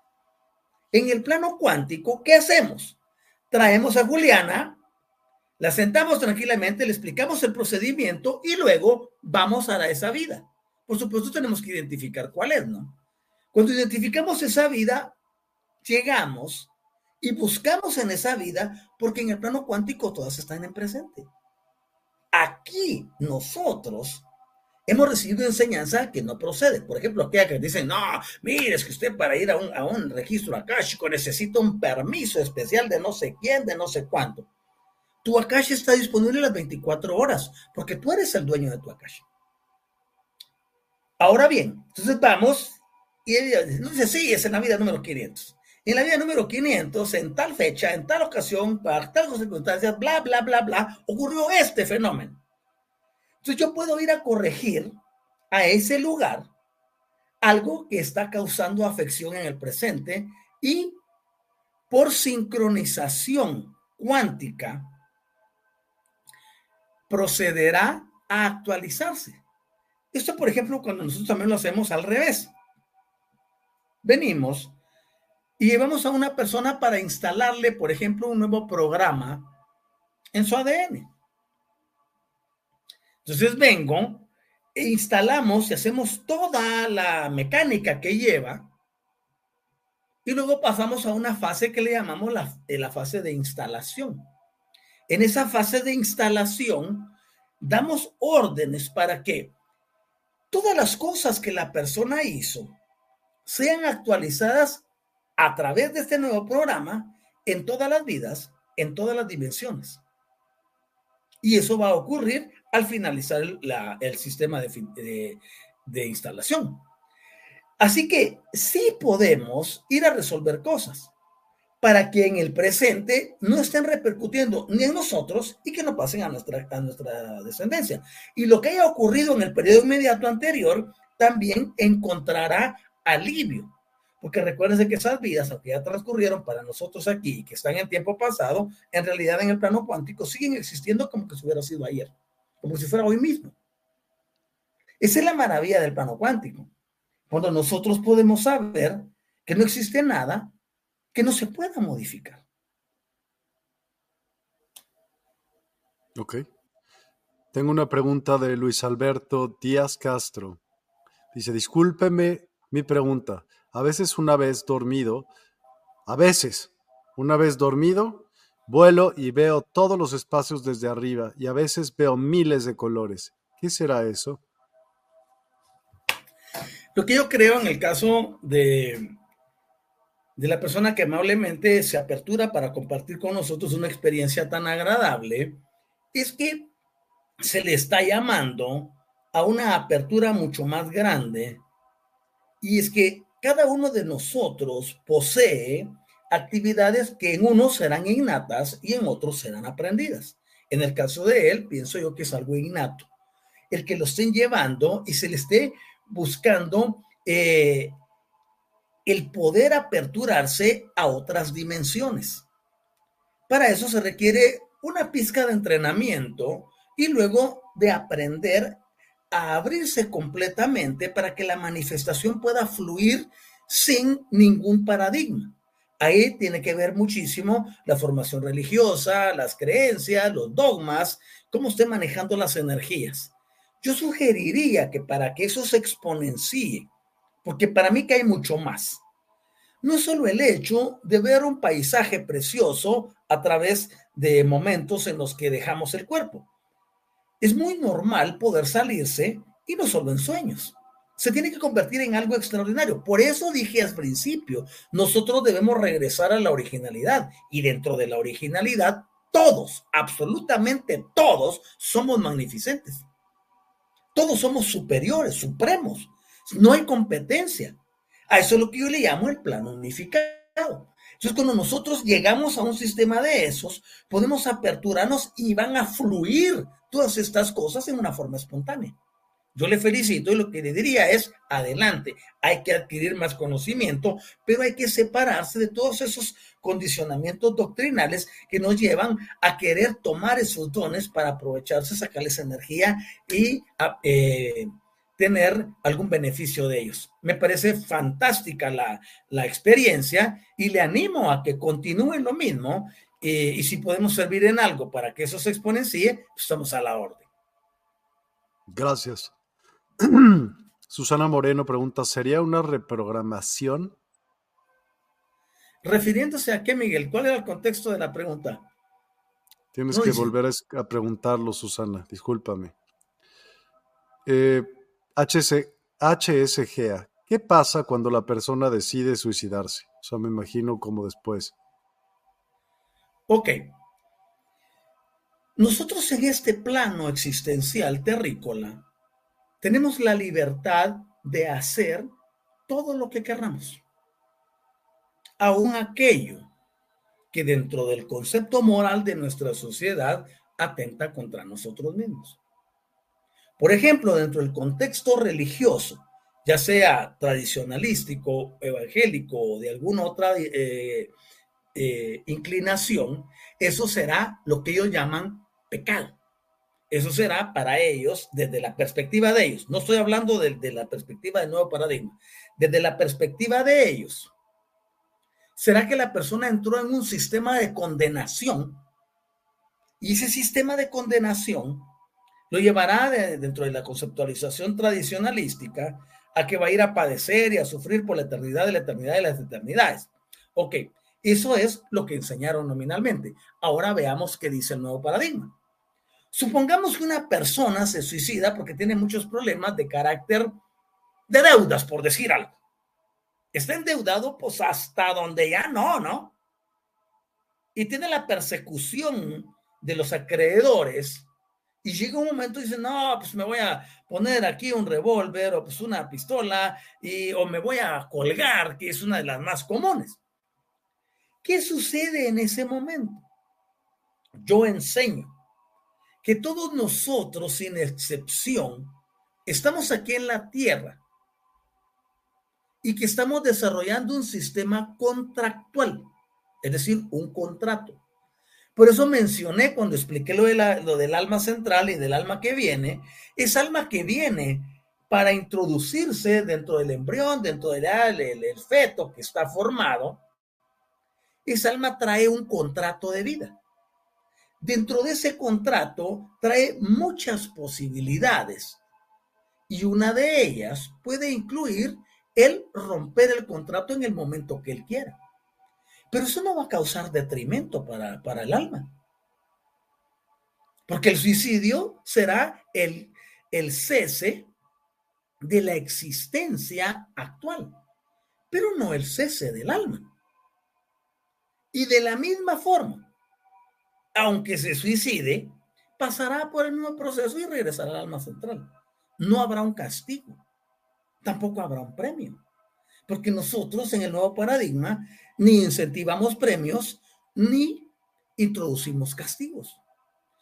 En el plano cuántico, ¿qué hacemos? Traemos a Juliana, la sentamos tranquilamente, le explicamos el procedimiento y luego vamos a esa vida. Por supuesto, tenemos que identificar cuál es, ¿no? Cuando identificamos esa vida, llegamos y buscamos en esa vida, porque en el plano cuántico todas están en presente. Aquí nosotros hemos recibido enseñanza que no procede. Por ejemplo, aquella que dicen, no, mire, es que usted para ir a un, a un registro akashico necesita un permiso especial de no sé quién, de no sé cuánto. Tu akash está disponible las 24 horas, porque tú eres el dueño de tu akash. Ahora bien, entonces vamos y ella dice, sí, es en la vida número 500. En la vida número 500, en tal fecha, en tal ocasión, para tal circunstancias, bla, bla, bla, bla, ocurrió este fenómeno. Entonces yo puedo ir a corregir a ese lugar algo que está causando afección en el presente y por sincronización cuántica procederá a actualizarse. Esto, por ejemplo, cuando nosotros también lo hacemos al revés venimos y llevamos a una persona para instalarle, por ejemplo, un nuevo programa en su ADN. Entonces vengo e instalamos y hacemos toda la mecánica que lleva y luego pasamos a una fase que le llamamos la, la fase de instalación. En esa fase de instalación damos órdenes para que todas las cosas que la persona hizo sean actualizadas a través de este nuevo programa en todas las vidas, en todas las dimensiones. Y eso va a ocurrir al finalizar el, sistema de, de instalación. Así que sí podemos ir a resolver cosas para que en el presente no estén repercutiendo ni en nosotros y que no pasen a nuestra, a nuestra descendencia. Y lo que haya ocurrido en el periodo inmediato anterior también encontrará alivio. Porque recuérdense que esas vidas, aunque ya transcurrieron para nosotros aquí, que están en tiempo pasado, en realidad en el plano cuántico siguen existiendo como que si hubiera sido ayer, como si fuera hoy mismo. Esa es la maravilla del plano cuántico. Cuando nosotros podemos saber que no existe nada que no se pueda modificar. Ok. Tengo una pregunta de Luis Alberto Díaz Castro. Dice, discúlpeme mi pregunta, a veces una vez dormido, a veces una vez dormido, vuelo y veo todos los espacios desde arriba y a veces veo miles de colores. ¿Qué será eso? Lo que yo creo en el caso de, de la persona que amablemente se apertura para compartir con nosotros una experiencia tan agradable, es que se le está llamando a una apertura mucho más grande, y es que cada uno de nosotros posee actividades que en unos serán innatas y en otros serán aprendidas. En el caso de él, pienso yo que es algo innato. El que lo estén llevando y se le esté buscando eh, el poder aperturarse a otras dimensiones. Para eso se requiere una pizca de entrenamiento y luego de aprender a abrirse completamente para que la manifestación pueda fluir sin ningún paradigma. Ahí tiene que ver muchísimo la formación religiosa, las creencias, los dogmas, cómo esté manejando las energías. Yo sugeriría que para que eso se exponencie, porque para mí que hay mucho más, no solo el hecho de ver un paisaje precioso a través de momentos en los que dejamos el cuerpo. Es muy normal poder salirse y no solo en sueños se tiene que convertir en algo extraordinario. Por eso dije al principio, nosotros debemos regresar a la originalidad y dentro de la originalidad, todos, absolutamente todos, somos magnificentes. Todos somos superiores, supremos. No hay competencia. A eso es lo que yo le llamo el plano unificado. Entonces, cuando nosotros llegamos a un sistema de esos, podemos aperturarnos y van a fluir todas estas cosas en una forma espontánea. Yo le felicito y lo que le diría es, adelante, hay que adquirir más conocimiento, pero hay que separarse de todos esos condicionamientos doctrinales que nos llevan a querer tomar esos dones para aprovecharse, sacarles energía y eh, tener algún beneficio de ellos. Me parece fantástica la, experiencia y le animo a que continúe lo mismo eh, y si podemos servir en algo para que eso se exponencie, pues estamos a la orden. Gracias. (clears throat) Susana Moreno pregunta, ¿sería una reprogramación? Refiriéndose a qué, Miguel? ¿Cuál era el contexto de la pregunta? Tienes que volver a, preguntarlo, Susana, discúlpame. Eh, HSGA, ¿qué pasa cuando la persona decide suicidarse? O sea, me imagino como después. Ok. Nosotros en este plano existencial terrícola tenemos la libertad de hacer todo lo que querramos. Aún aquello que dentro del concepto moral de nuestra sociedad atenta contra nosotros mismos. Por ejemplo, dentro del contexto religioso, ya sea tradicionalístico, evangélico o de alguna otra eh, eh, inclinación, eso será lo que ellos llaman pecado. Eso será para ellos desde la perspectiva de ellos. No estoy hablando de, la perspectiva del nuevo paradigma. Desde la perspectiva de ellos, será que la persona entró en un sistema de condenación y ese sistema de condenación lo llevará dentro de la conceptualización tradicionalística a que va a ir a padecer y a sufrir por la eternidad de la eternidad de las eternidades. Ok, eso es lo que enseñaron nominalmente. Ahora veamos qué dice el nuevo paradigma. Supongamos que una persona se suicida porque tiene muchos problemas de carácter de deudas, por decir algo. Está endeudado pues hasta donde ya no, ¿no? Y tiene la persecución de los acreedores y llega un momento y dice, no, pues me voy a poner aquí un revólver o pues una pistola y, o me voy a colgar, que es una de las más comunes. ¿Qué sucede en ese momento? Yo enseño que todos nosotros, sin excepción, estamos aquí en la Tierra y que estamos desarrollando un sistema contractual, es decir, un contrato. Por eso mencioné cuando expliqué lo, de lo del alma central y del alma que viene, es alma que viene para introducirse dentro del embrión, dentro del el feto que está formado, esa alma trae un contrato de vida dentro de ese contrato trae muchas posibilidades y una de ellas puede incluir el romper el contrato en el momento que él quiera. Pero eso no va a causar detrimento para, para el alma. Porque el suicidio será el, el cese de la existencia actual, pero no el cese del alma. Y de la misma forma, aunque se suicide, pasará por el mismo proceso y regresará al alma central. no habrá un castigo, tampoco habrá un premio. Porque nosotros en el nuevo paradigma ni incentivamos premios ni introducimos castigos.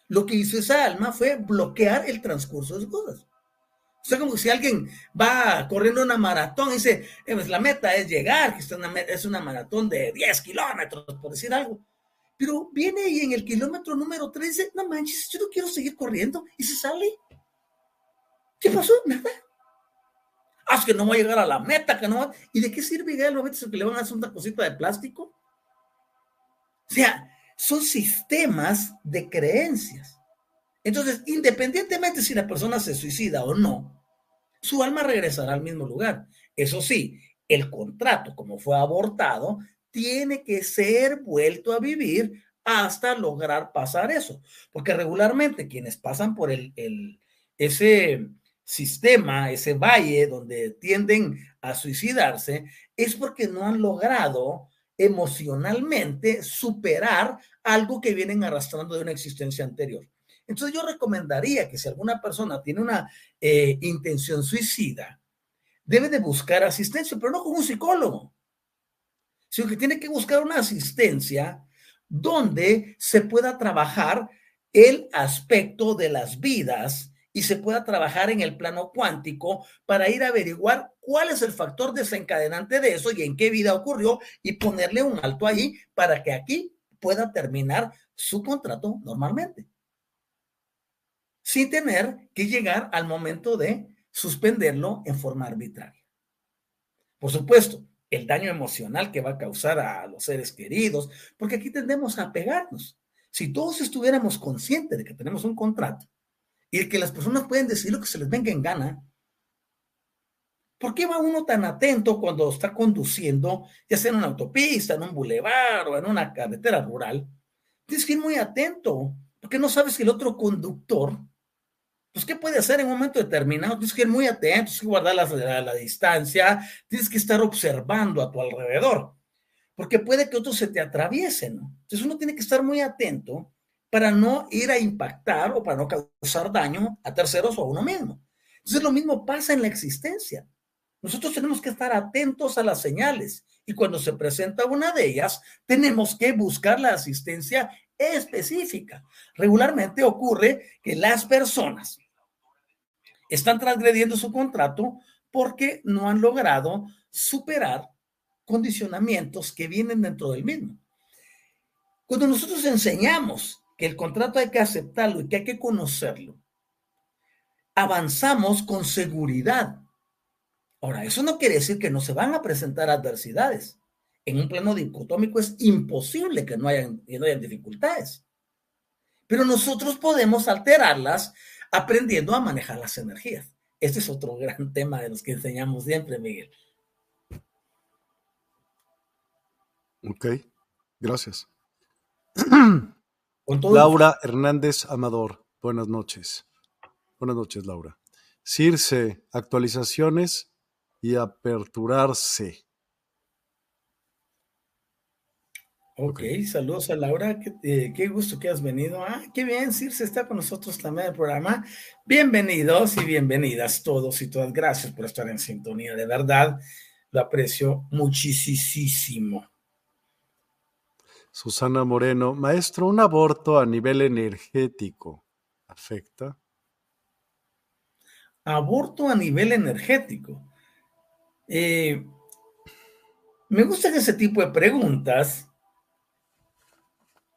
Lo que hizo esa alma fue bloquear el transcurso de las cosas. O sea, como si alguien va corriendo una maratón y dice, eh, pues la meta es llegar, que es una maratón de 10 kilómetros, por decir algo. Pero viene y en el kilómetro número 3 dice, no manches, yo no quiero seguir corriendo, y se sale. ¿Qué pasó? Nada. Ah, que no voy a llegar a la meta, que no ¿Y de qué sirve llegar a que le van a hacer una cosita de plástico? O sea, son sistemas de creencias. Entonces, independientemente si la persona se suicida o no, su alma regresará al mismo lugar. Eso sí, el contrato, como fue abortado, tiene que ser vuelto a vivir hasta lograr pasar eso. Porque regularmente quienes pasan por el, ese sistema, ese valle donde tienden a suicidarse, es porque no han logrado emocionalmente superar algo que vienen arrastrando de una existencia anterior. Entonces yo recomendaría que si alguna persona tiene una eh, intención suicida, debe de buscar asistencia, pero no con un psicólogo, sino que tiene que buscar una asistencia donde se pueda trabajar el aspecto de las vidas y se pueda trabajar en el plano cuántico para ir a averiguar cuál es el factor desencadenante de eso y en qué vida ocurrió y ponerle un alto ahí para que aquí pueda terminar su contrato normalmente sin tener que llegar al momento de suspenderlo en forma arbitraria. Por supuesto, el daño emocional que va a causar a los seres queridos, porque aquí tendemos a pegarnos. Si todos estuviéramos conscientes de que tenemos un contrato y de que las personas pueden decir lo que se les venga en gana, ¿por qué va uno tan atento cuando está conduciendo, ya sea en una autopista, en un bulevar o en una carretera rural? Tienes que ir muy atento, porque no sabes que el otro conductor pues, ¿qué puede hacer en un momento determinado? Tienes que ir muy atento, tienes que guardar la, la, distancia, tienes que estar observando a tu alrededor, porque puede que otros se te atraviesen. Entonces uno tiene que estar muy atento para no ir a impactar o para no causar daño a terceros o a uno mismo. Entonces lo mismo pasa en la existencia. Nosotros tenemos que estar atentos a las señales y cuando se presenta una de ellas, tenemos que buscar la asistencia específica. Regularmente ocurre que las personas están transgrediendo su contrato porque no han logrado superar condicionamientos que vienen dentro del mismo. Cuando nosotros enseñamos que el contrato hay que aceptarlo y que hay que conocerlo, avanzamos con seguridad. Ahora, eso no quiere decir que no se van a presentar adversidades en un plano dicotómico es imposible que no hayan, no hayan dificultades. Pero nosotros podemos alterarlas aprendiendo a manejar las energías. Este es otro gran (laughs) tema de los que enseñamos siempre, Miguel. Ok, gracias. (clears throat) Laura Hernández Amador, buenas noches. Buenas noches, Laura. Circe, actualizaciones y aperturarse. Ok, saludos a Laura, eh, qué, gusto que has venido. Ah, qué bien, Circe está con nosotros también en el programa. Bienvenidos y bienvenidas todos y todas. Gracias por estar en sintonía, de verdad, lo aprecio muchísimo. Susana Moreno, maestro, un aborto a nivel energético, ¿afecta? Aborto a nivel energético. Eh, me gustan ese tipo de preguntas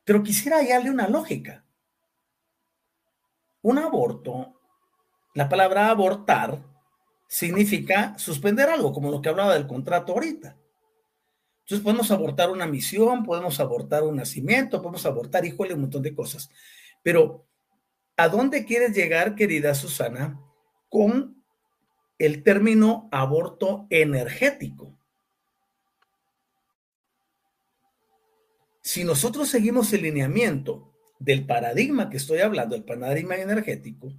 pero quisiera hallarle una lógica. Un aborto, la palabra abortar significa suspender algo, como lo que hablaba del contrato ahorita. Entonces podemos abortar una misión, podemos abortar un nacimiento, podemos abortar, híjole, un montón de cosas. Pero, ¿a dónde quieres llegar, querida Susana, con el término aborto energético? Si nosotros seguimos el lineamiento del paradigma que estoy hablando, el paradigma energético,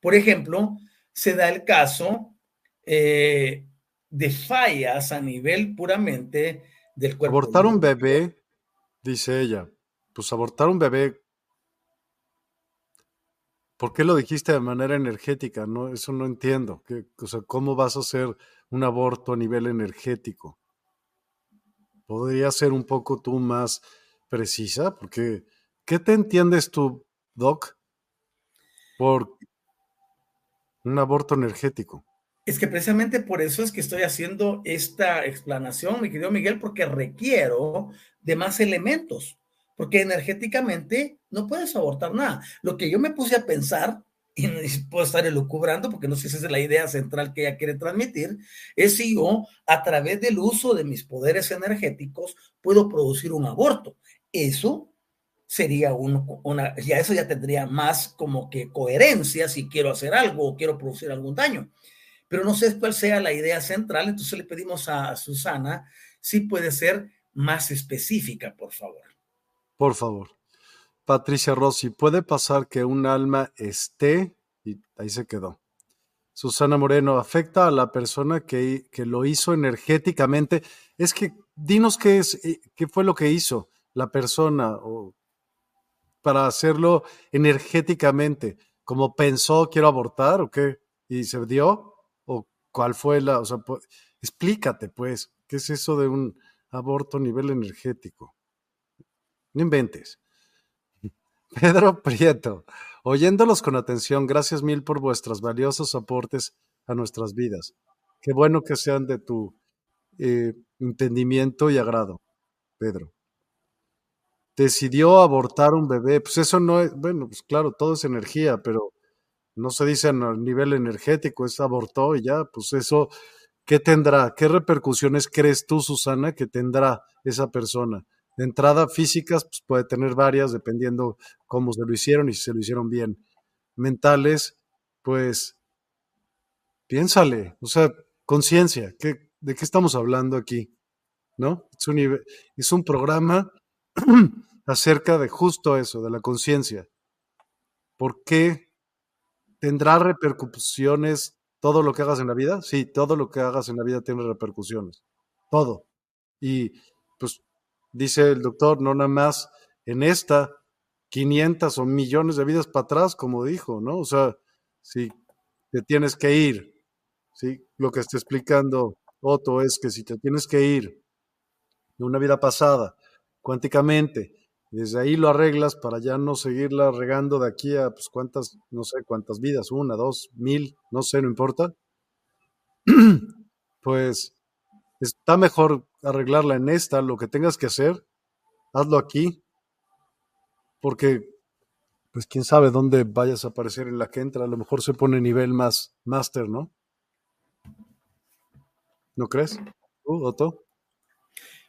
por ejemplo, se da el caso eh, de fallas a nivel puramente del cuerpo. Abortar un bebé, dice ella, pues abortar un bebé ¿Por qué lo dijiste de manera energética? No, eso no entiendo. o sea, ¿cómo vas a hacer un aborto a nivel energético? ¿Podría ser un poco tú más precisa? Porque, ¿qué te entiendes tú, Doc, por un aborto energético? Es que precisamente por eso es que estoy haciendo esta explanación, mi querido Miguel, porque requiero de más elementos, porque energéticamente no puedes abortar nada. Lo que yo me puse a pensar, (laughs) y puedo estar elucubrando, porque no sé si esa es la idea central que ella quiere transmitir, es si yo, a través del uso de mis poderes energéticos, puedo producir un aborto. Eso sería una, ya eso ya tendría más como que coherencia si quiero hacer algo o quiero producir algún daño pero no sé cuál sea la idea central, entonces le pedimos a Susana si puede ser más específica, por favor. Por favor. Patricia Rossi, ¿puede pasar que un alma esté? Y ahí se quedó. Susana Moreno, ¿afecta a la persona que, que lo hizo energéticamente? Es que dinos qué, es, eh, qué fue lo que hizo la persona o para hacerlo energéticamente. ¿Como pensó quiero abortar o qué? ¿Y se dio? Cuál fue la, o sea, explícate pues, ¿qué es eso de un aborto a nivel energético? No inventes. (laughs) Pedro Prieto, oyéndolos con atención, gracias mil por vuestros valiosos aportes a nuestras vidas. Qué bueno que sean de tu eh, entendimiento y agrado, Pedro. Decidió abortar un bebé, pues eso no es, bueno, pues claro, todo es energía, pero no se dice a nivel energético, es abortó y ya, pues eso, ¿qué tendrá? ¿Qué repercusiones crees tú, Susana, que tendrá esa persona? De entrada, físicas, pues puede tener varias, dependiendo cómo se lo hicieron y si se lo hicieron bien. Mentales, pues, piénsale, o sea, conciencia, ¿de qué estamos hablando aquí? ¿No? Es un, es un programa (clears throat) acerca de justo eso, de la conciencia. ¿Por qué ¿Tendrá repercusiones todo lo que hagas en la vida? Sí, todo lo que hagas en la vida tiene repercusiones. Todo. Y pues dice el doctor, no nada más en esta, 500 o millones de vidas para atrás, como dijo, ¿no? O sea, si te tienes que ir, ¿sí? Lo que está explicando Otto es que si te tienes que ir de una vida pasada, cuánticamente, desde ahí lo arreglas para ya no seguirla regando de aquí a pues cuántas, no sé cuántas vidas, una, dos, mil, no sé, no importa. (clears throat) Pues está mejor arreglarla en esta, lo que tengas que hacer, hazlo aquí, porque pues quién sabe dónde vayas a aparecer en la que entra, a lo mejor se pone nivel más máster, ¿no? ¿No crees? ¿Tú, Otto?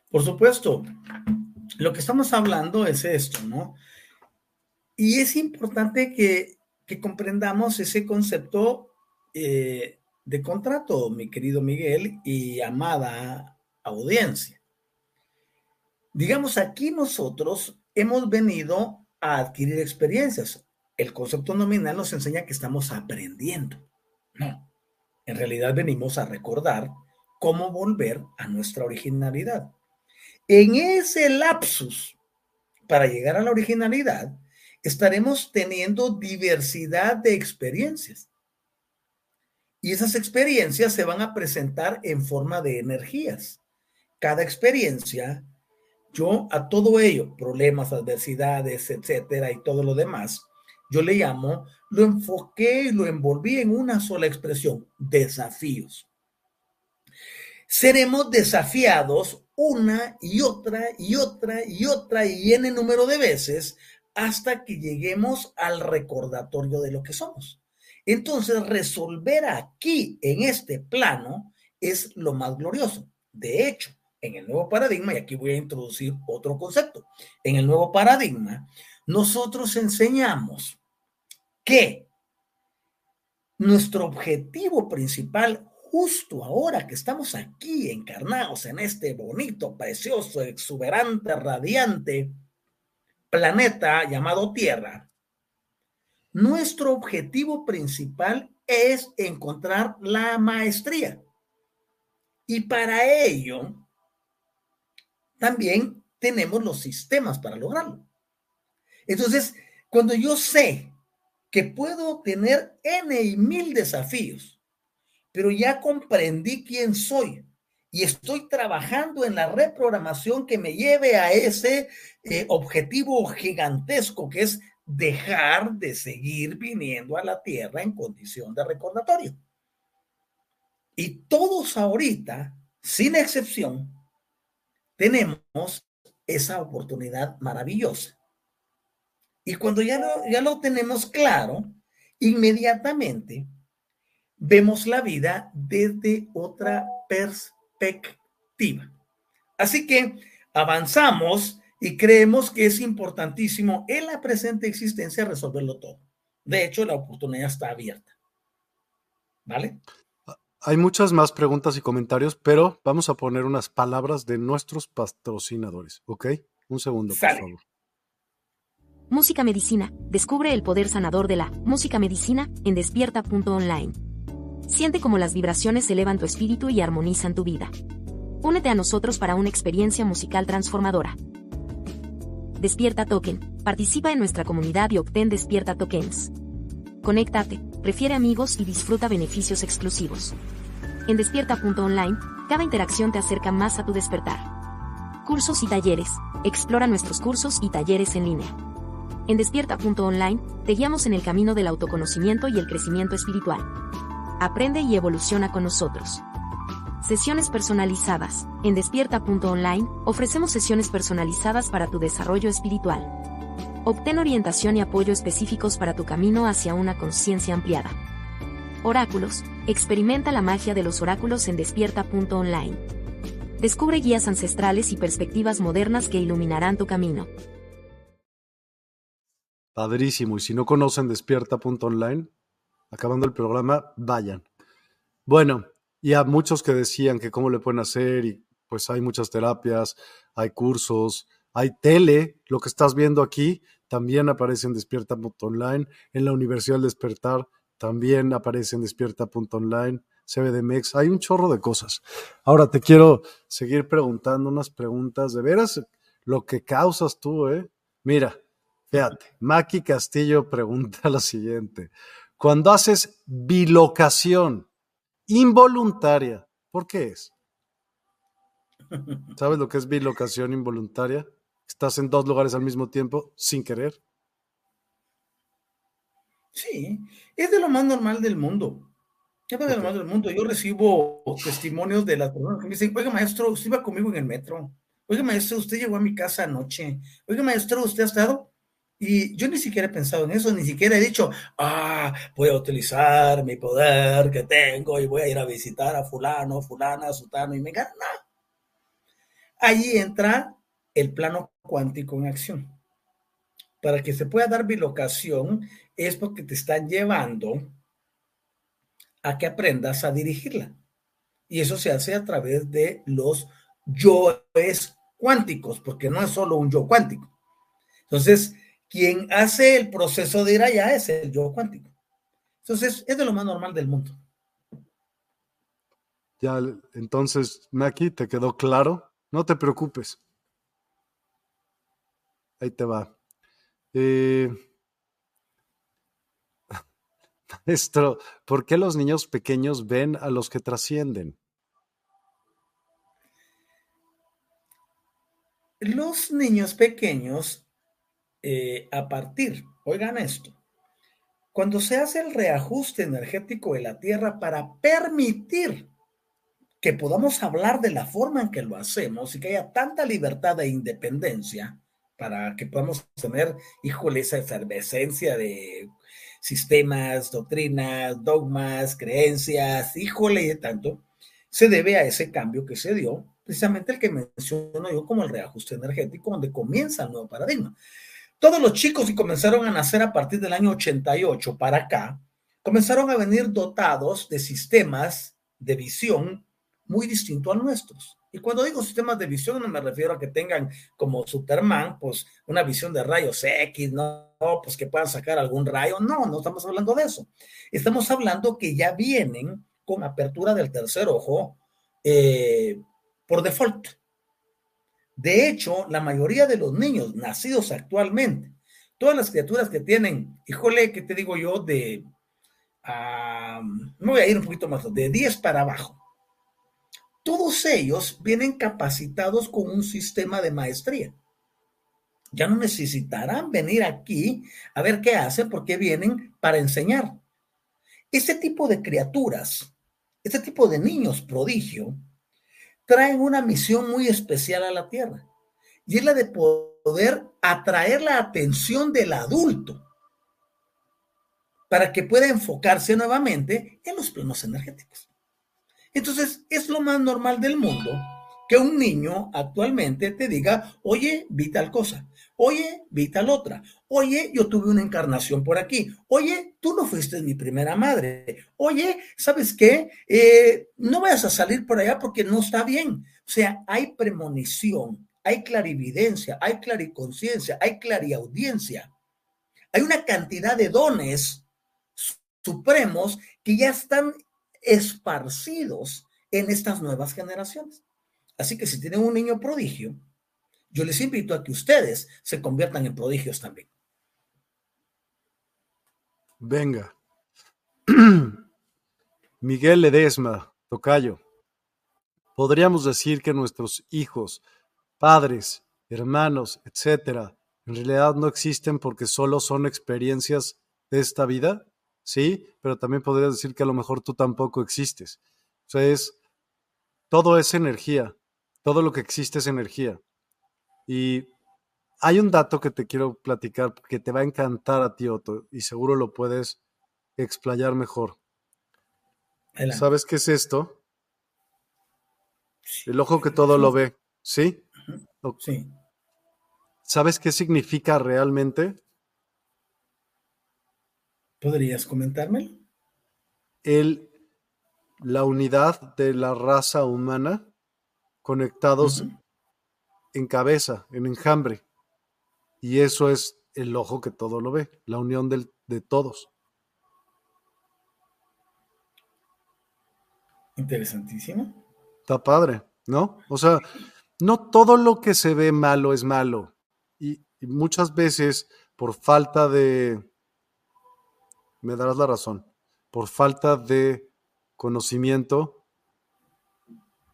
Por supuesto lo que estamos hablando es esto, ¿no? Y es importante que, comprendamos ese concepto eh, de contrato, mi querido Miguel y amada audiencia. Digamos, aquí nosotros hemos venido a adquirir experiencias. El concepto nominal nos enseña que estamos aprendiendo. No, en realidad venimos a recordar cómo volver a nuestra originalidad. En ese lapsus, para llegar a la originalidad, estaremos teniendo diversidad de experiencias. Y esas experiencias se van a presentar en forma de energías. Cada experiencia, yo a todo ello, problemas, adversidades, etcétera, y todo lo demás, yo le llamo, lo enfoqué y lo envolví en una sola expresión, desafíos. Seremos desafiados una y otra y otra y otra y n número de veces hasta que lleguemos al recordatorio de lo que somos. Entonces, resolver aquí, en este plano, es lo más glorioso. De hecho, en el nuevo paradigma, y aquí voy a introducir otro concepto, en el nuevo paradigma, nosotros enseñamos que nuestro objetivo principal justo ahora que estamos aquí encarnados en este bonito, precioso, exuberante, radiante planeta llamado Tierra, nuestro objetivo principal es encontrar la maestría. Y para ello, también tenemos los sistemas para lograrlo. Entonces, cuando yo sé que puedo tener N y mil desafíos, pero ya comprendí quién soy y estoy trabajando en la reprogramación que me lleve a ese eh, objetivo gigantesco que es dejar de seguir viniendo a la tierra en condición de recordatorio. Y todos ahorita, sin excepción, tenemos esa oportunidad maravillosa. Y cuando ya lo, ya lo tenemos claro, inmediatamente vemos la vida desde otra perspectiva. Así que avanzamos y creemos que es importantísimo en la presente existencia resolverlo todo. De hecho, la oportunidad está abierta. ¿Vale? Hay muchas más preguntas y comentarios, pero vamos a poner unas palabras de nuestros patrocinadores, ¿ok? Un segundo, por favor. Música Medicina. Descubre el poder sanador de la música medicina en despierta.online. Siente cómo las vibraciones elevan tu espíritu y armonizan tu vida. Únete a nosotros para una experiencia musical transformadora. Despierta Token. Participa en nuestra comunidad y obtén Despierta Tokens. Conéctate, prefiere amigos y disfruta beneficios exclusivos. En despierta.online, cada interacción te acerca más a tu despertar. Cursos y talleres. Explora nuestros cursos y talleres en línea. En despierta.online, te guiamos en el camino del autoconocimiento y el crecimiento espiritual. Aprende y evoluciona con nosotros. Sesiones personalizadas. En despierta.online, ofrecemos sesiones personalizadas para tu desarrollo espiritual. Obtén orientación y apoyo específicos para tu camino hacia una conciencia ampliada. Oráculos. Experimenta la magia de los oráculos en despierta.online. Descubre guías ancestrales y perspectivas modernas que iluminarán tu camino. Padrísimo. Y si no conocen despierta.online, acabando el programa, vayan. Bueno, y a muchos que decían que cómo le pueden hacer, y pues hay muchas terapias, hay cursos, hay tele, lo que estás viendo aquí también aparece en despierta.online, en la Universidad del Despertar también aparece en despierta.online, CBDMX, hay un chorro de cosas. Ahora te quiero seguir preguntando unas preguntas, de veras, lo que causas tú, ¿eh? Mira, fíjate, Maki Castillo pregunta (laughs) lo siguiente, cuando haces bilocación involuntaria, ¿por qué es? (laughs) ¿Sabes lo que es bilocación involuntaria? Estás en dos lugares al mismo tiempo sin querer. Sí, es de lo más normal del mundo. Es de lo más del mundo. Yo recibo testimonios de las personas que me dicen, oiga maestro, usted iba conmigo en el metro. Oiga maestro, usted llegó a mi casa anoche. Oiga maestro, usted ha estado. Y yo ni siquiera he pensado en eso, ni siquiera he dicho, ah, voy a utilizar mi poder que tengo y voy a ir a visitar a fulano, fulana, sutano y me gana. Ahí entra el plano cuántico en acción. Para que se pueda dar bilocación es porque te están llevando a que aprendas a dirigirla. Y eso se hace a través de los yoes cuánticos, porque no es solo un yo cuántico. Entonces, quien hace el proceso de ir allá es el yo cuántico. Entonces, es de lo más normal del mundo. Ya, entonces, Maki, ¿te quedó claro? No te preocupes. Ahí te va. Eh, (laughs) maestro, ¿por qué los niños pequeños ven a los que trascienden? Los niños pequeños, eh, a partir, oigan esto, cuando se hace el reajuste energético de la Tierra para permitir que podamos hablar de la forma en que lo hacemos y que haya tanta libertad e independencia, para que podamos tener, híjole, esa efervescencia de sistemas, doctrinas, dogmas, creencias, híjole, de tanto, se debe a ese cambio que se dio, precisamente el que menciono yo como el reajuste energético, donde comienza el nuevo paradigma. Todos los chicos que comenzaron a nacer a partir del año 88 para acá, comenzaron a venir dotados de sistemas de visión muy distintos a nuestros. Y cuando digo sistemas de visión, no me refiero a que tengan como Superman, pues una visión de rayos X, no, pues que puedan sacar algún rayo. No, no estamos hablando de eso. Estamos hablando que ya vienen con apertura del tercer ojo eh, por default. De hecho, la mayoría de los niños nacidos actualmente todas las criaturas que tienen, híjole, ¿qué te digo yo? De, voy a ir un poquito más, de 10 para abajo. Todos ellos vienen capacitados con un sistema de maestría. Ya no necesitarán venir aquí a ver qué hacen porque vienen para enseñar. Este tipo de criaturas, este tipo de niños prodigio, traen una misión muy especial a la Tierra y es la de poder atraer la atención del adulto para que pueda enfocarse nuevamente en los planos energéticos. Entonces, es lo más normal del mundo que un niño actualmente te diga, oye, vi tal cosa, oye, vi tal otra, oye, yo tuve una encarnación por aquí, oye, tú no fuiste mi primera madre, oye, ¿sabes qué? Eh, no vayas a salir por allá porque no está bien. O sea, hay premonición, hay clarividencia, hay clariconciencia, hay clariaudiencia. Hay una cantidad de dones supremos que ya están esparcidos en estas nuevas generaciones. Así que si tienen un niño prodigio, yo les invito a que ustedes se conviertan en prodigios también. Venga. (clears throat) Miguel Ledesma, Tocayo. Podríamos decir que nuestros hijos, padres, hermanos, etcétera, en realidad no existen porque solo son experiencias de esta vida, ¿sí? Pero también podrías decir que a lo mejor tú tampoco existes. O sea, es, todo es energía. Todo lo que existe es energía. Y hay un dato que te quiero platicar que te va a encantar a ti, Otto, y seguro lo puedes explayar mejor. ¿Sabes qué es esto? El ojo que todo lo ve, ¿sí? Sí. ¿Sabes qué significa realmente? ¿Podrías comentármelo? El, la unidad de la raza humana conectados en cabeza, en enjambre. Y eso es el ojo que todo lo ve, la unión de todos. Interesantísimo. Está padre, ¿no? O sea, no todo lo que se ve malo es malo. Y, y, muchas veces, por falta de, me darás la razón, por falta de conocimiento,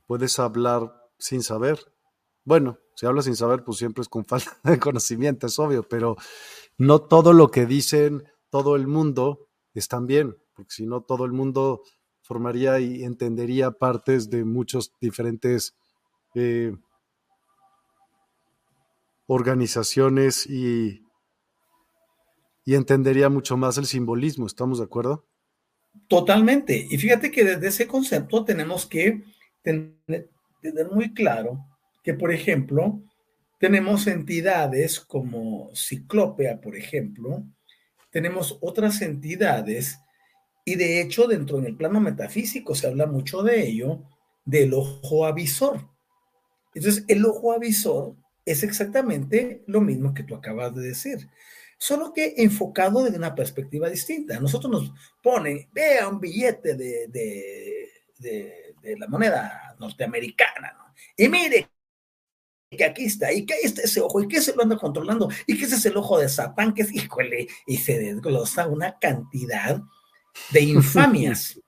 puedes hablar sin saber. Bueno, si hablas sin saber, pues siempre es con falta (laughs) de conocimiento, es obvio, pero no todo lo que dicen todo el mundo están bien, porque si no, todo el mundo formaría y entendería partes de muchos diferentes eh, organizaciones y, y entendería mucho más el simbolismo, ¿estamos de acuerdo? Totalmente. Y fíjate que desde ese concepto tenemos que tener muy claro que, por ejemplo, tenemos entidades como Ciclópea, por ejemplo, tenemos otras entidades y de hecho dentro del plano metafísico se habla mucho de ello, del ojo avisor. Entonces, el ojo avisor es exactamente lo mismo que tú acabas de decir, solo que enfocado desde una perspectiva distinta. Nosotros nos ponen, vea un billete de, de, de, de la moneda norteamericana, ¿no? Y mire que aquí está, y que ahí está ese ojo, y que se lo anda controlando, y que ese es el ojo de Satán, que es, híjole, y se desglosa una cantidad de (laughs) infamias.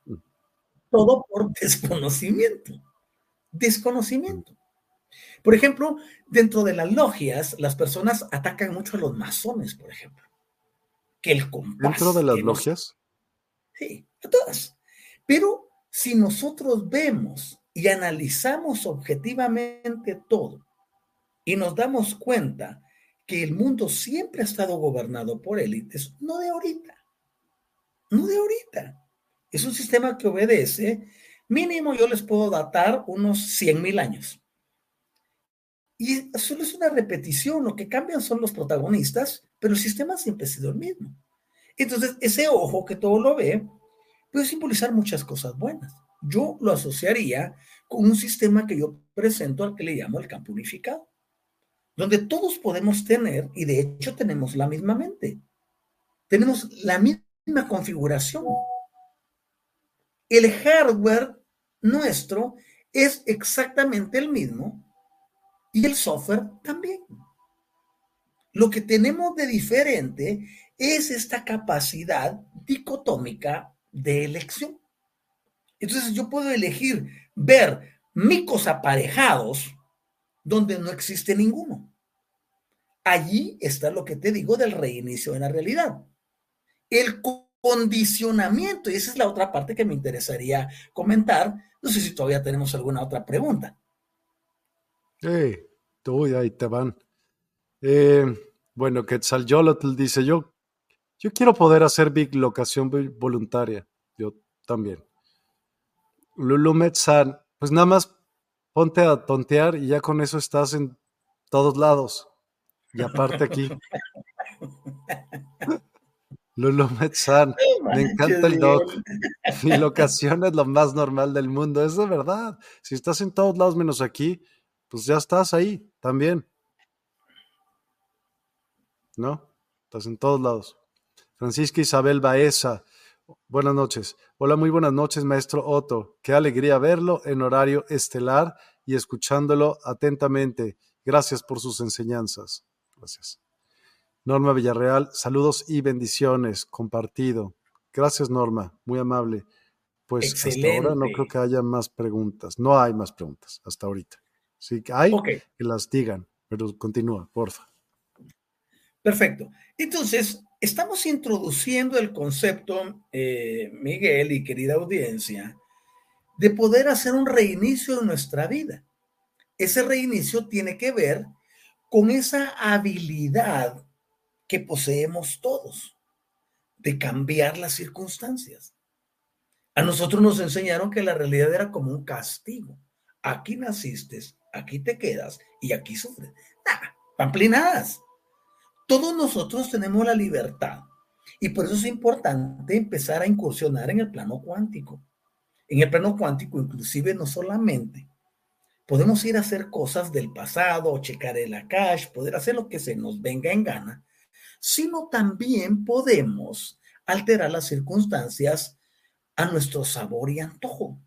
Todo por desconocimiento. Desconocimiento. Por ejemplo, dentro de las logias, las personas atacan mucho a los masones, por ejemplo. Que el compás. ¿Dentro de las logias? Sí, a todas. Pero si nosotros vemos y analizamos objetivamente todo y nos damos cuenta que el mundo siempre ha estado gobernado por élites, no de ahorita, no de ahorita. Es un sistema que obedece, mínimo yo les puedo datar unos 100 mil años. Y solo es una repetición, lo que cambian son los protagonistas, pero el sistema siempre ha sido el mismo. Entonces, ese ojo que todo lo ve puede simbolizar muchas cosas buenas. Yo lo asociaría con un sistema que yo presento al que le llamo el campo unificado, donde todos podemos tener, y de hecho tenemos la misma mente, tenemos la misma configuración. El hardware nuestro es exactamente el mismo y el software también. Lo que tenemos de diferente es esta capacidad dicotómica de elección. Entonces yo puedo elegir ver micos aparejados donde no existe ninguno. Allí está lo que te digo del reinicio en la realidad. El condicionamiento, y esa es la otra parte que me interesaría comentar. No sé si todavía tenemos alguna otra pregunta. Sí, tú ahí te van. Eh, bueno, Quetzalcoatl dice, yo, yo quiero poder hacer big locación voluntaria. Yo también. Lulu Metzan, pues nada más ponte a tontear y ya con eso estás en todos lados. Y aparte aquí. (laughs) Lulu me encanta el doc. Mi locación es lo más normal del mundo, es de verdad. Si estás en todos lados menos aquí, pues ya estás ahí también. ¿No? Estás en todos lados. Francisca Isabel Baeza, buenas noches. Hola, muy buenas noches, maestro Otto. Qué alegría verlo en horario estelar y escuchándolo atentamente. Gracias por sus enseñanzas. Gracias. Norma Villarreal, saludos y bendiciones, compartido. Gracias, Norma, muy amable. Pues hasta ahora no creo que haya más preguntas. No hay más preguntas hasta ahorita. Sí que hay, que las digan, pero continúa, porfa. Perfecto. Entonces, estamos introduciendo el concepto, eh, Miguel y querida audiencia, de poder hacer un reinicio en nuestra vida. Ese reinicio tiene que ver con esa habilidad que poseemos todos de cambiar las circunstancias. A nosotros nos enseñaron que la realidad era como un castigo. Aquí naciste, aquí te quedas y aquí sufres. Nada, pamplinadas. Todos nosotros tenemos la libertad y por eso es importante empezar a incursionar en el plano cuántico. En el plano cuántico, inclusive, no solamente podemos ir a hacer cosas del pasado, checar el Akash, poder hacer lo que se nos venga en gana, sino también podemos alterar las circunstancias a nuestro sabor y antojo.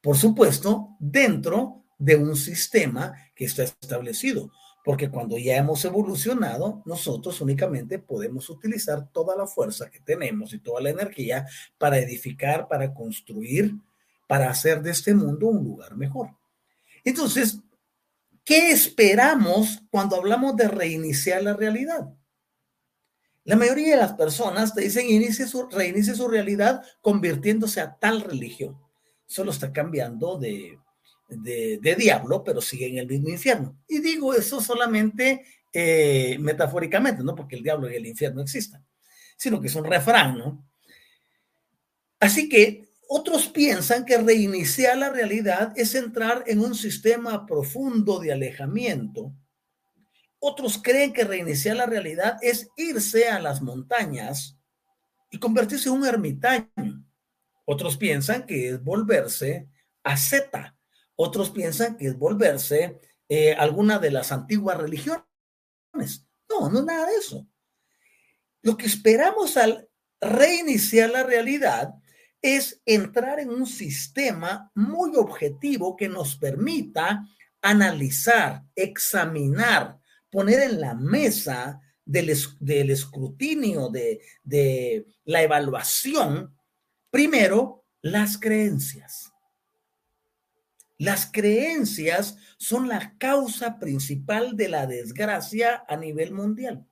Por supuesto, dentro de un sistema que está establecido, porque cuando ya hemos evolucionado, nosotros únicamente podemos utilizar toda la fuerza que tenemos y toda la energía para edificar, para construir, para hacer de este mundo un lugar mejor. Entonces, ¿qué esperamos cuando hablamos de reiniciar la realidad? La mayoría de las personas dicen inicie su, reinicie su realidad convirtiéndose a tal religión. Solo está cambiando de, de, diablo, pero sigue en el mismo infierno. Y digo eso solamente eh, metafóricamente, no porque el diablo y el infierno existan, sino que es un refrán, ¿no? Así que otros piensan que reiniciar la realidad es entrar en un sistema profundo de alejamiento otros creen que reiniciar la realidad es irse a las montañas y convertirse en un ermitaño. Otros piensan que es volverse a Z. Otros piensan que es volverse eh, alguna de las antiguas religiones. No, no es nada de eso. Lo que esperamos al reiniciar la realidad es entrar en un sistema muy objetivo que nos permita analizar, examinar, poner en la mesa del, escrutinio, de, de la evaluación, primero, las creencias. Las creencias son la causa principal de la desgracia a nivel mundial.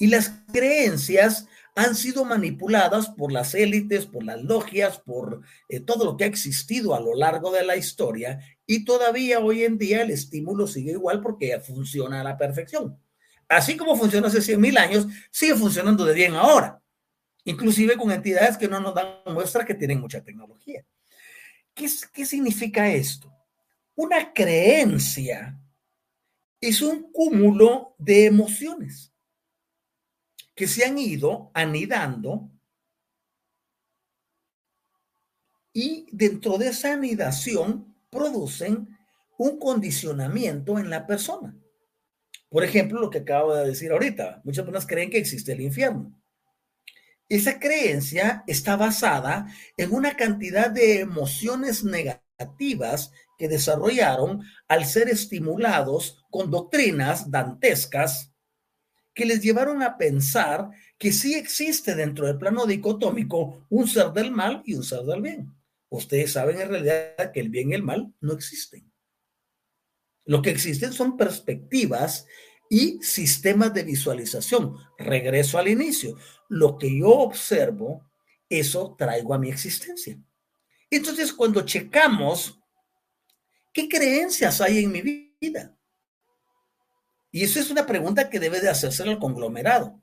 Y las creencias han sido manipuladas por las élites, por las logias, por eh, todo lo que ha existido a lo largo de la historia y todavía hoy en día el estímulo sigue igual porque funciona a la perfección. Así como funcionó hace 100 mil años, sigue funcionando de bien ahora, inclusive con entidades que no nos dan muestra que tienen mucha tecnología. ¿Qué, significa esto? Una creencia es un cúmulo de emociones que se han ido anidando y dentro de esa anidación producen un condicionamiento en la persona. Por ejemplo, lo que acabo de decir ahorita, muchas personas creen que existe el infierno. Esa creencia está basada en una cantidad de emociones negativas que desarrollaron al ser estimulados con doctrinas dantescas que les llevaron a pensar que sí existe dentro del plano dicotómico un ser del mal y un ser del bien. Ustedes saben en realidad que el bien y el mal no existen. Lo que existen son perspectivas y sistemas de visualización. Regreso al inicio. Lo que yo observo, eso traigo a mi existencia. Entonces, cuando checamos, ¿qué creencias hay en mi vida? Y eso es una pregunta que debe de hacerse el conglomerado.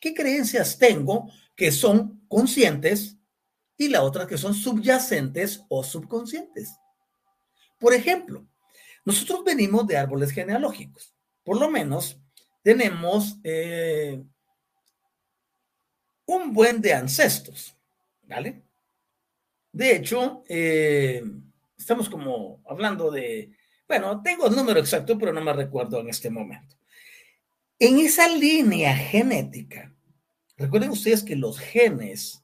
¿Qué creencias tengo que son conscientes y la otra que son subyacentes o subconscientes? Por ejemplo, nosotros venimos de árboles genealógicos. Por lo menos tenemos eh, un buen de ancestros, ¿vale? De hecho, eh, estamos como hablando de, bueno, tengo el número exacto, pero no me recuerdo en este momento. En esa línea genética, recuerden ustedes que los genes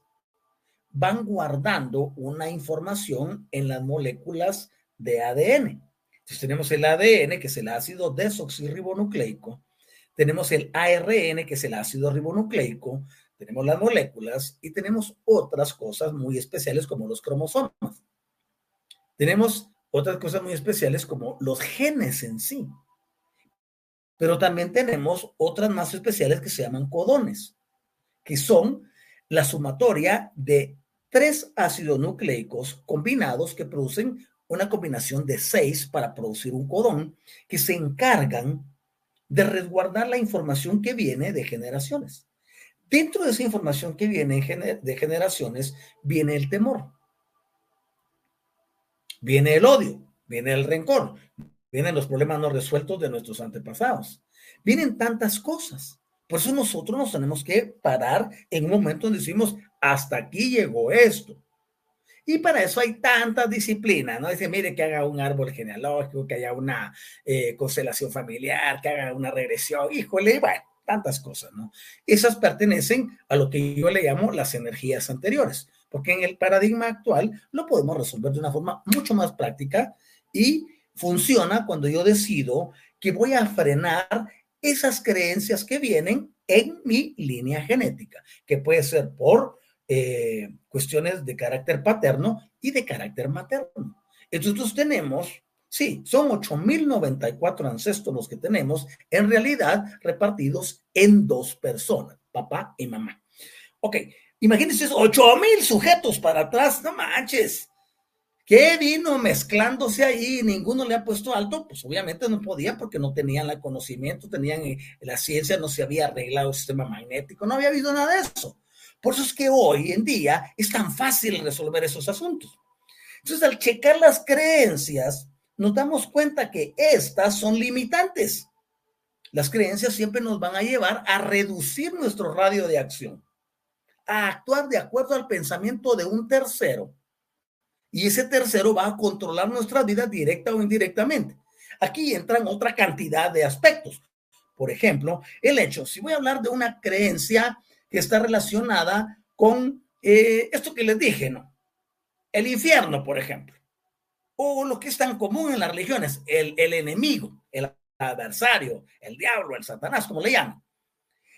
van guardando una información en las moléculas de ADN. Entonces tenemos el ADN, que es el ácido desoxirribonucleico, tenemos el ARN, que es el ácido ribonucleico, tenemos las moléculas y tenemos otras cosas muy especiales como los cromosomas. Tenemos otras cosas muy especiales como los genes en sí. Pero también tenemos otras más especiales que se llaman codones, que son la sumatoria de tres ácidos nucleicos combinados que producen una combinación de seis para producir un codón, que se encargan de resguardar la información que viene de generaciones. Dentro de esa información que viene de generaciones, viene el temor, viene el odio, viene el rencor, vienen los problemas no resueltos de nuestros antepasados, vienen tantas cosas. Por eso nosotros nos tenemos que parar en un momento donde decimos, hasta aquí llegó esto. Y para eso hay tantas disciplinas, ¿no? Dice, mire, que haga un árbol genealógico, que haya una eh, constelación familiar, que haga una regresión, híjole, bueno, tantas cosas, ¿no? Esas pertenecen a lo que yo le llamo las energías anteriores, porque en el paradigma actual lo podemos resolver de una forma mucho más práctica y funciona cuando yo decido que voy a frenar esas creencias que vienen en mi línea genética, que puede ser por eh, cuestiones de carácter paterno y de carácter materno. Entonces tenemos Sí, son 8.094 ancestros los que tenemos, en realidad repartidos en dos personas, papá y mamá. Ok, imagínense 8.000 sujetos para atrás, no manches. ¿Qué vino mezclándose ahí? Ninguno le ha puesto alto. Pues obviamente no podía porque no tenían el conocimiento, tenían eh, la ciencia, no se había arreglado el sistema magnético, no había habido nada de eso. Por eso es que hoy en día es tan fácil resolver esos asuntos. Entonces, al checar las creencias, nos damos cuenta que estas son limitantes. Las creencias siempre nos van a llevar a reducir nuestro radio de acción, a actuar de acuerdo al pensamiento de un tercero. Y ese tercero va a controlar nuestra vida directa o indirectamente. Aquí entran otra cantidad de aspectos. Por ejemplo, el hecho, si voy a hablar de una creencia que está relacionada con eh, esto que les dije, ¿no? El infierno, por ejemplo o lo que es tan común en las religiones, el, enemigo, el adversario, el diablo, el satanás, como le llaman.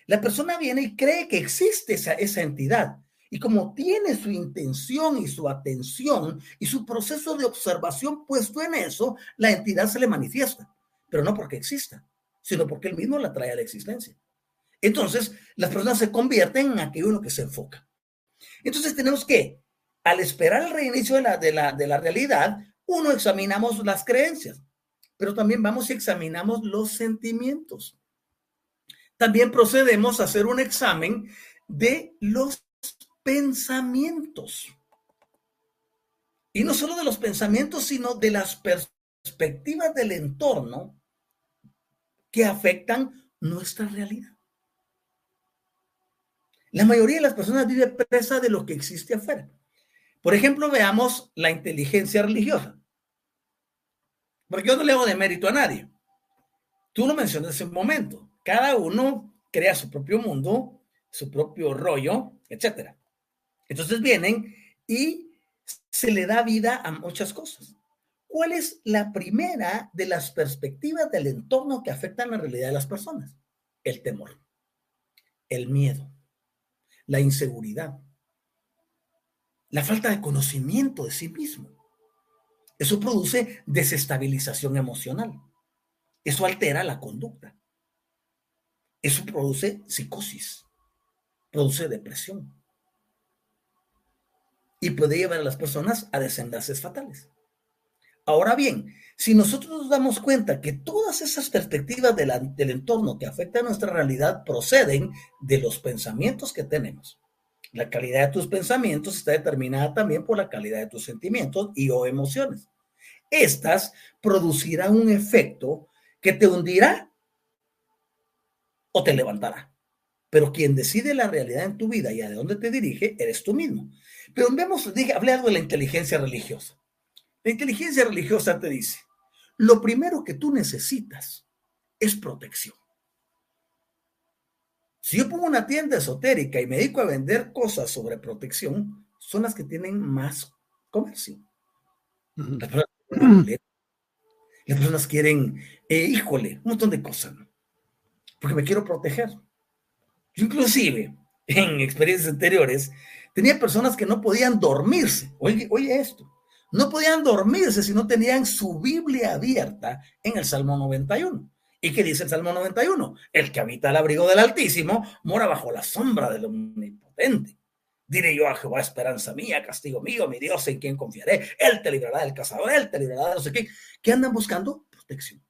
La persona viene y cree que existe esa, esa entidad. Y como tiene su intención y su atención y su proceso de observación puesto en eso, la entidad se le manifiesta. Pero no porque exista, sino porque él mismo la trae a la existencia. Entonces, las personas se convierten en aquello en que se enfoca. Entonces, tenemos que, al esperar el reinicio de la, de la, de la realidad, uno, examinamos las creencias, pero también vamos y examinamos los sentimientos. También procedemos a hacer un examen de los pensamientos. Y no solo de los pensamientos, sino de las perspectivas del entorno que afectan nuestra realidad. La mayoría de las personas vive presa de lo que existe afuera. Por ejemplo, veamos la inteligencia religiosa. Porque yo no le hago de mérito a nadie. Tú lo mencionas en un momento. Cada uno crea su propio mundo, su propio rollo, etc. Entonces vienen y se le da vida a muchas cosas. ¿cuál es la primera de las perspectivas del entorno que afectan la realidad de las personas? El temor, el miedo, la inseguridad, la falta de conocimiento de sí mismo. Eso produce desestabilización emocional. Eso altera la conducta. Eso produce psicosis, produce depresión y puede llevar a las personas a desenlaces fatales. Ahora bien, si nosotros nos damos cuenta que todas esas perspectivas del entorno que afectan a nuestra realidad proceden de los pensamientos que tenemos, la calidad de tus pensamientos está determinada también por la calidad de tus sentimientos y o emociones. Estas producirán un efecto que te hundirá o te levantará. Pero quien decide la realidad en tu vida y a dónde te dirige eres tú mismo. Pero vemos, dije, hablé algo de la inteligencia religiosa. La inteligencia religiosa te dice, lo primero que tú necesitas es protección. Si yo pongo una tienda esotérica y me dedico a vender cosas sobre protección, son las que tienen más comercio. Las personas, quieren, eh, híjole, un montón de cosas, porque me quiero proteger. Yo inclusive, en experiencias anteriores, tenía personas que no podían dormirse. Oye, oye esto, no podían dormirse si no tenían su Biblia abierta en el Salmo 91. ¿Y qué dice el Salmo 91? El que habita el abrigo del Altísimo mora bajo la sombra del Omnipotente. Diré yo a Jehová, esperanza mía, castigo mío, mi Dios en quien confiaré. Él te librará del cazador, él te librará de no sé qué. ¿Qué andan buscando? Protección.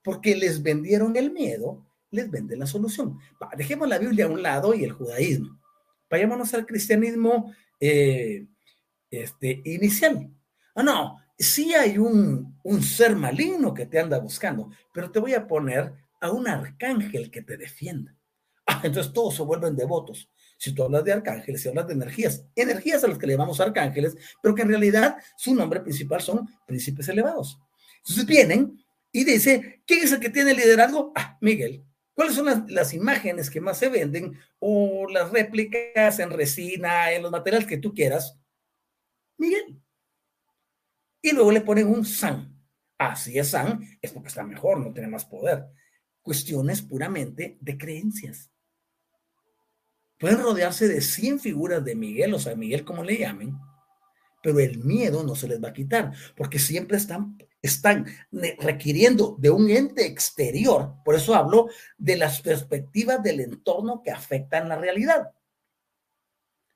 Porque les vendieron el miedo, les venden la solución. dejemos la Biblia a un lado y el judaísmo. Vayámonos al cristianismo eh, este, inicial. Ah, no, sí hay un, un ser maligno que te anda buscando, pero te voy a poner a un arcángel que te defienda. (laughs) Ah, entonces todos se vuelven devotos. Si tú hablas de arcángeles, si hablas de energías, energías a las que le llamamos arcángeles, pero que en realidad su nombre principal son príncipes elevados. Entonces vienen y dice, ¿quién es el que tiene liderazgo? Ah, Miguel. ¿Cuáles son las, las, imágenes que más se venden o las réplicas en resina, en los materiales que tú quieras? Miguel y luego le ponen un San. Así es San, es porque está mejor, no tiene más poder. Cuestiones puramente de creencias. Pueden rodearse de 100 figuras de Miguel, o sea, Miguel como le llamen, pero el miedo no se les va a quitar, porque siempre están, están requiriendo de un ente exterior. Por eso hablo de las perspectivas del entorno que afectan la realidad.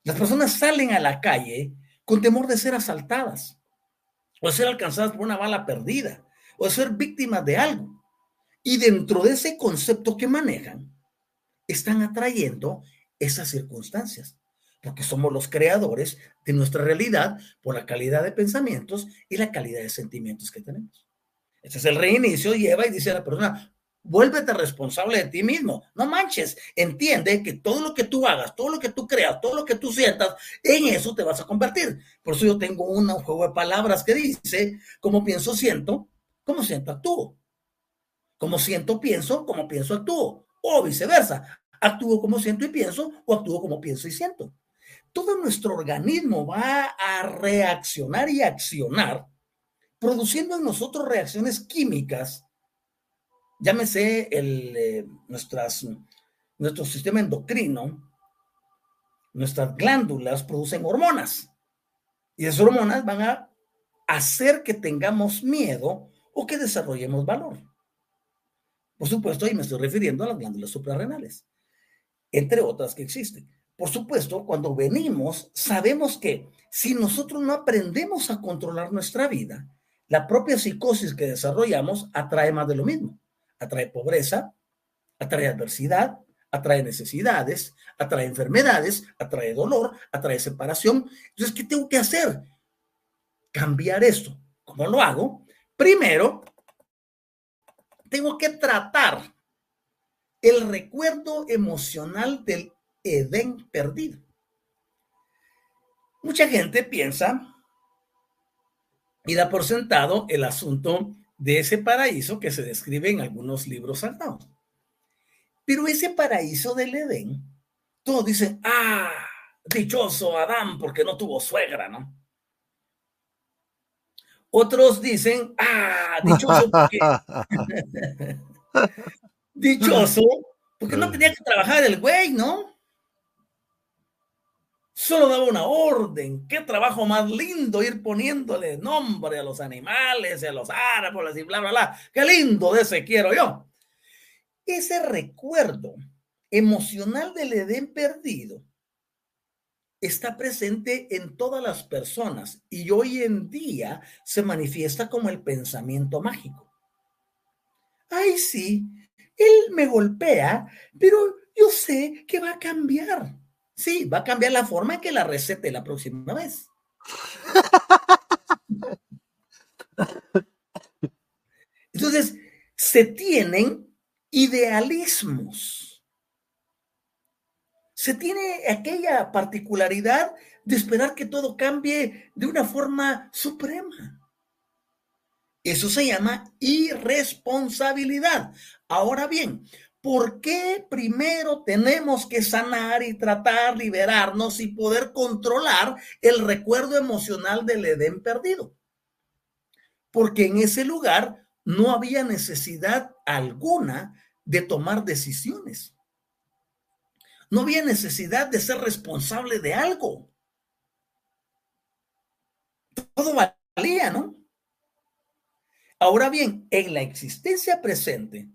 Las personas salen a la calle con temor de ser asaltadas o ser alcanzadas por una bala perdida, o ser víctimas de algo. Y dentro de ese concepto que manejan, están atrayendo esas circunstancias, porque somos los creadores de nuestra realidad por la calidad de pensamientos y la calidad de sentimientos que tenemos. Este es el reinicio, lleva y dice a la persona, vuélvete responsable de ti mismo. No manches, entiende que todo lo que tú hagas, todo lo que tú creas, todo lo que tú sientas, en eso te vas a convertir. Por eso yo tengo un juego de palabras que dice, como pienso, siento, como siento, actúo. Como siento, pienso, como pienso, actúo. O viceversa, actúo como siento y pienso, o actúo como pienso y siento. Todo nuestro organismo va a reaccionar y accionar, produciendo en nosotros reacciones químicas llámese el, eh, nuestro sistema endocrino, nuestras glándulas producen hormonas. Y esas hormonas van a hacer que tengamos miedo o que desarrollemos valor. Por supuesto, ahí me estoy refiriendo a las glándulas suprarrenales, entre otras que existen. Por supuesto, cuando venimos, sabemos que si nosotros no aprendemos a controlar nuestra vida, la propia psicosis que desarrollamos atrae más de lo mismo atrae pobreza, atrae adversidad, atrae necesidades, atrae enfermedades, atrae dolor, atrae separación. Entonces, ¿qué tengo que hacer? Cambiar esto. ¿Cómo lo hago? Primero, tengo que tratar el recuerdo emocional del Edén perdido. Mucha gente piensa y da por sentado el asunto de ese paraíso que se describe en algunos libros sagrados. Pero ese paraíso del Edén, todos dicen, ah, dichoso Adán porque no tuvo suegra, ¿no? Otros dicen, ah, dichoso porque... (laughs) dichoso porque no (laughs) tenía que trabajar el güey, ¿no? Solo daba una orden. Qué trabajo más lindo ir poniéndole nombre a los animales, a los árboles y bla, bla, bla. Qué lindo de ese quiero yo. Ese recuerdo emocional del Edén perdido está presente en todas las personas y hoy en día se manifiesta como el pensamiento mágico. Ay, sí, él me golpea, pero yo sé que va a cambiar. Sí, va a cambiar la forma que la recete la próxima vez. Entonces, se tienen idealismos. Se tiene aquella particularidad de esperar que todo cambie de una forma suprema. Eso se llama irresponsabilidad. Ahora bien, ¿por qué primero tenemos que sanar y tratar, liberarnos y poder controlar el recuerdo emocional del Edén perdido? Porque en ese lugar no había necesidad alguna de tomar decisiones. No había necesidad de ser responsable de algo. Todo valía, ¿no? Ahora bien, en la existencia presente,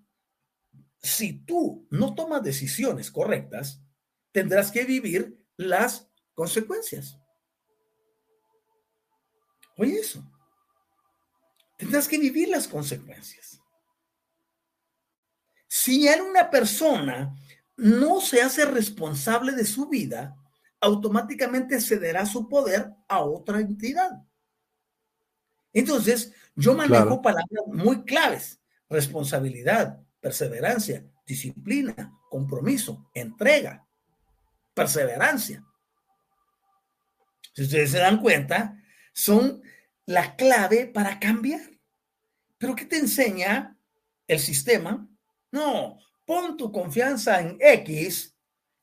si tú no tomas decisiones correctas, tendrás que vivir las consecuencias. Oye eso. Tendrás que vivir las consecuencias. Si una persona no se hace responsable de su vida, automáticamente cederá su poder a otra entidad. Entonces, yo manejo palabras muy claves. Responsabilidad, perseverancia, disciplina, compromiso, entrega, perseverancia. Si ustedes se dan cuenta, son la clave para cambiar. Pero ¿qué te enseña el sistema? No, pon tu confianza en X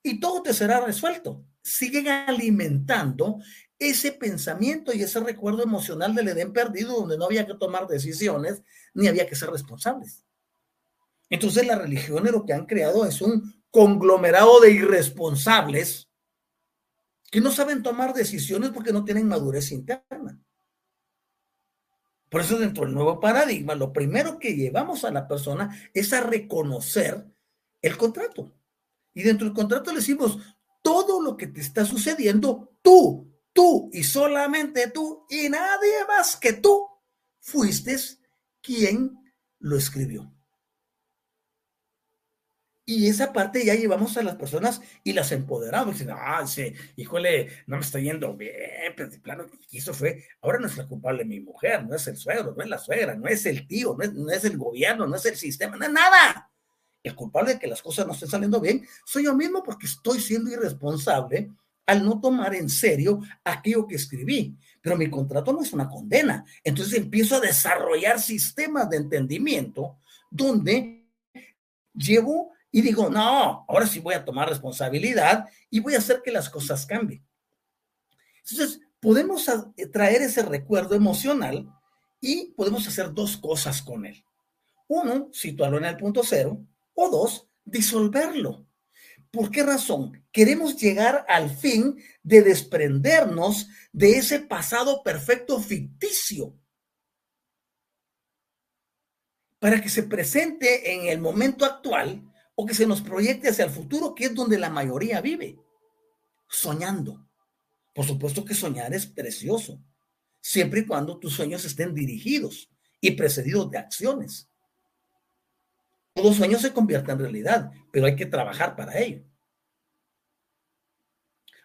y todo te será resuelto. Siguen alimentando ese pensamiento y ese recuerdo emocional del Edén perdido donde no había que tomar decisiones ni había que ser responsables. Entonces las religiones lo que han creado es un conglomerado de irresponsables que no saben tomar decisiones porque no tienen madurez interna. Por eso dentro del nuevo paradigma, lo primero que llevamos a la persona es a reconocer el contrato. Y dentro del contrato le decimos, todo lo que te está sucediendo, tú, tú y solamente tú y nadie más que tú fuiste quien lo escribió. Y esa parte ya llevamos a las personas y las empoderamos. Dicen, ah, sí, híjole, no me está yendo bien, pero de plano, eso fue, ahora no es la culpable mi mujer, no es el suegro, no es la suegra, no es el tío, no es, el gobierno, no es el sistema, no es nada. El culpable de que las cosas no estén saliendo bien soy yo mismo porque estoy siendo irresponsable al no tomar en serio aquello que escribí. Pero mi contrato no es una condena. Entonces empiezo a desarrollar sistemas de entendimiento donde llevo y digo, no, ahora sí voy a tomar responsabilidad y voy a hacer que las cosas cambien. Entonces, podemos traer ese recuerdo emocional y podemos hacer dos cosas con él. Uno, situarlo en el punto cero, o dos, disolverlo. ¿Por qué razón? Queremos llegar al fin de desprendernos de ese pasado perfecto ficticio para que se presente en el momento actual o que se nos proyecte hacia el futuro, que es donde la mayoría vive, soñando. Por supuesto que soñar es precioso, siempre y cuando tus sueños estén dirigidos y precedidos de acciones. Todo sueño se convierte en realidad, pero hay que trabajar para ello.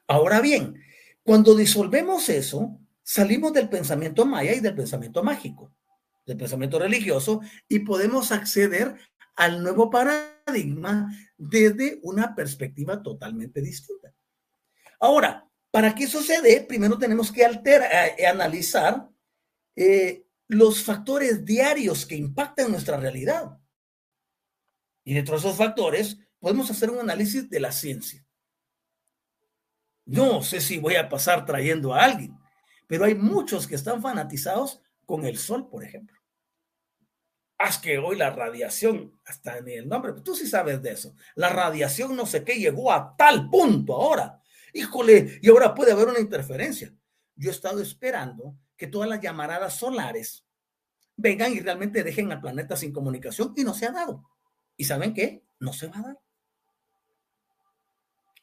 Ahora bien, cuando disolvemos eso, salimos del pensamiento maya y del pensamiento mágico, del pensamiento religioso, y podemos acceder al nuevo paradigma desde una perspectiva totalmente distinta. Ahora, para que eso se dé, primero tenemos que alterar, eh, analizar eh, los factores diarios que impactan nuestra realidad. Y dentro de esos factores, podemos hacer un análisis de la ciencia. No sé si voy a pasar trayendo a alguien, pero hay muchos que están fanatizados con el sol, por ejemplo. Haz que hoy la radiación, hasta ni el nombre, tú sí sabes de eso. La radiación no sé qué llegó a tal punto ahora. Híjole, y ahora puede haber una interferencia. Yo he estado esperando que todas las llamaradas solares vengan y realmente dejen al planeta sin comunicación y no se ha dado. ¿Y saben qué? No se va a dar.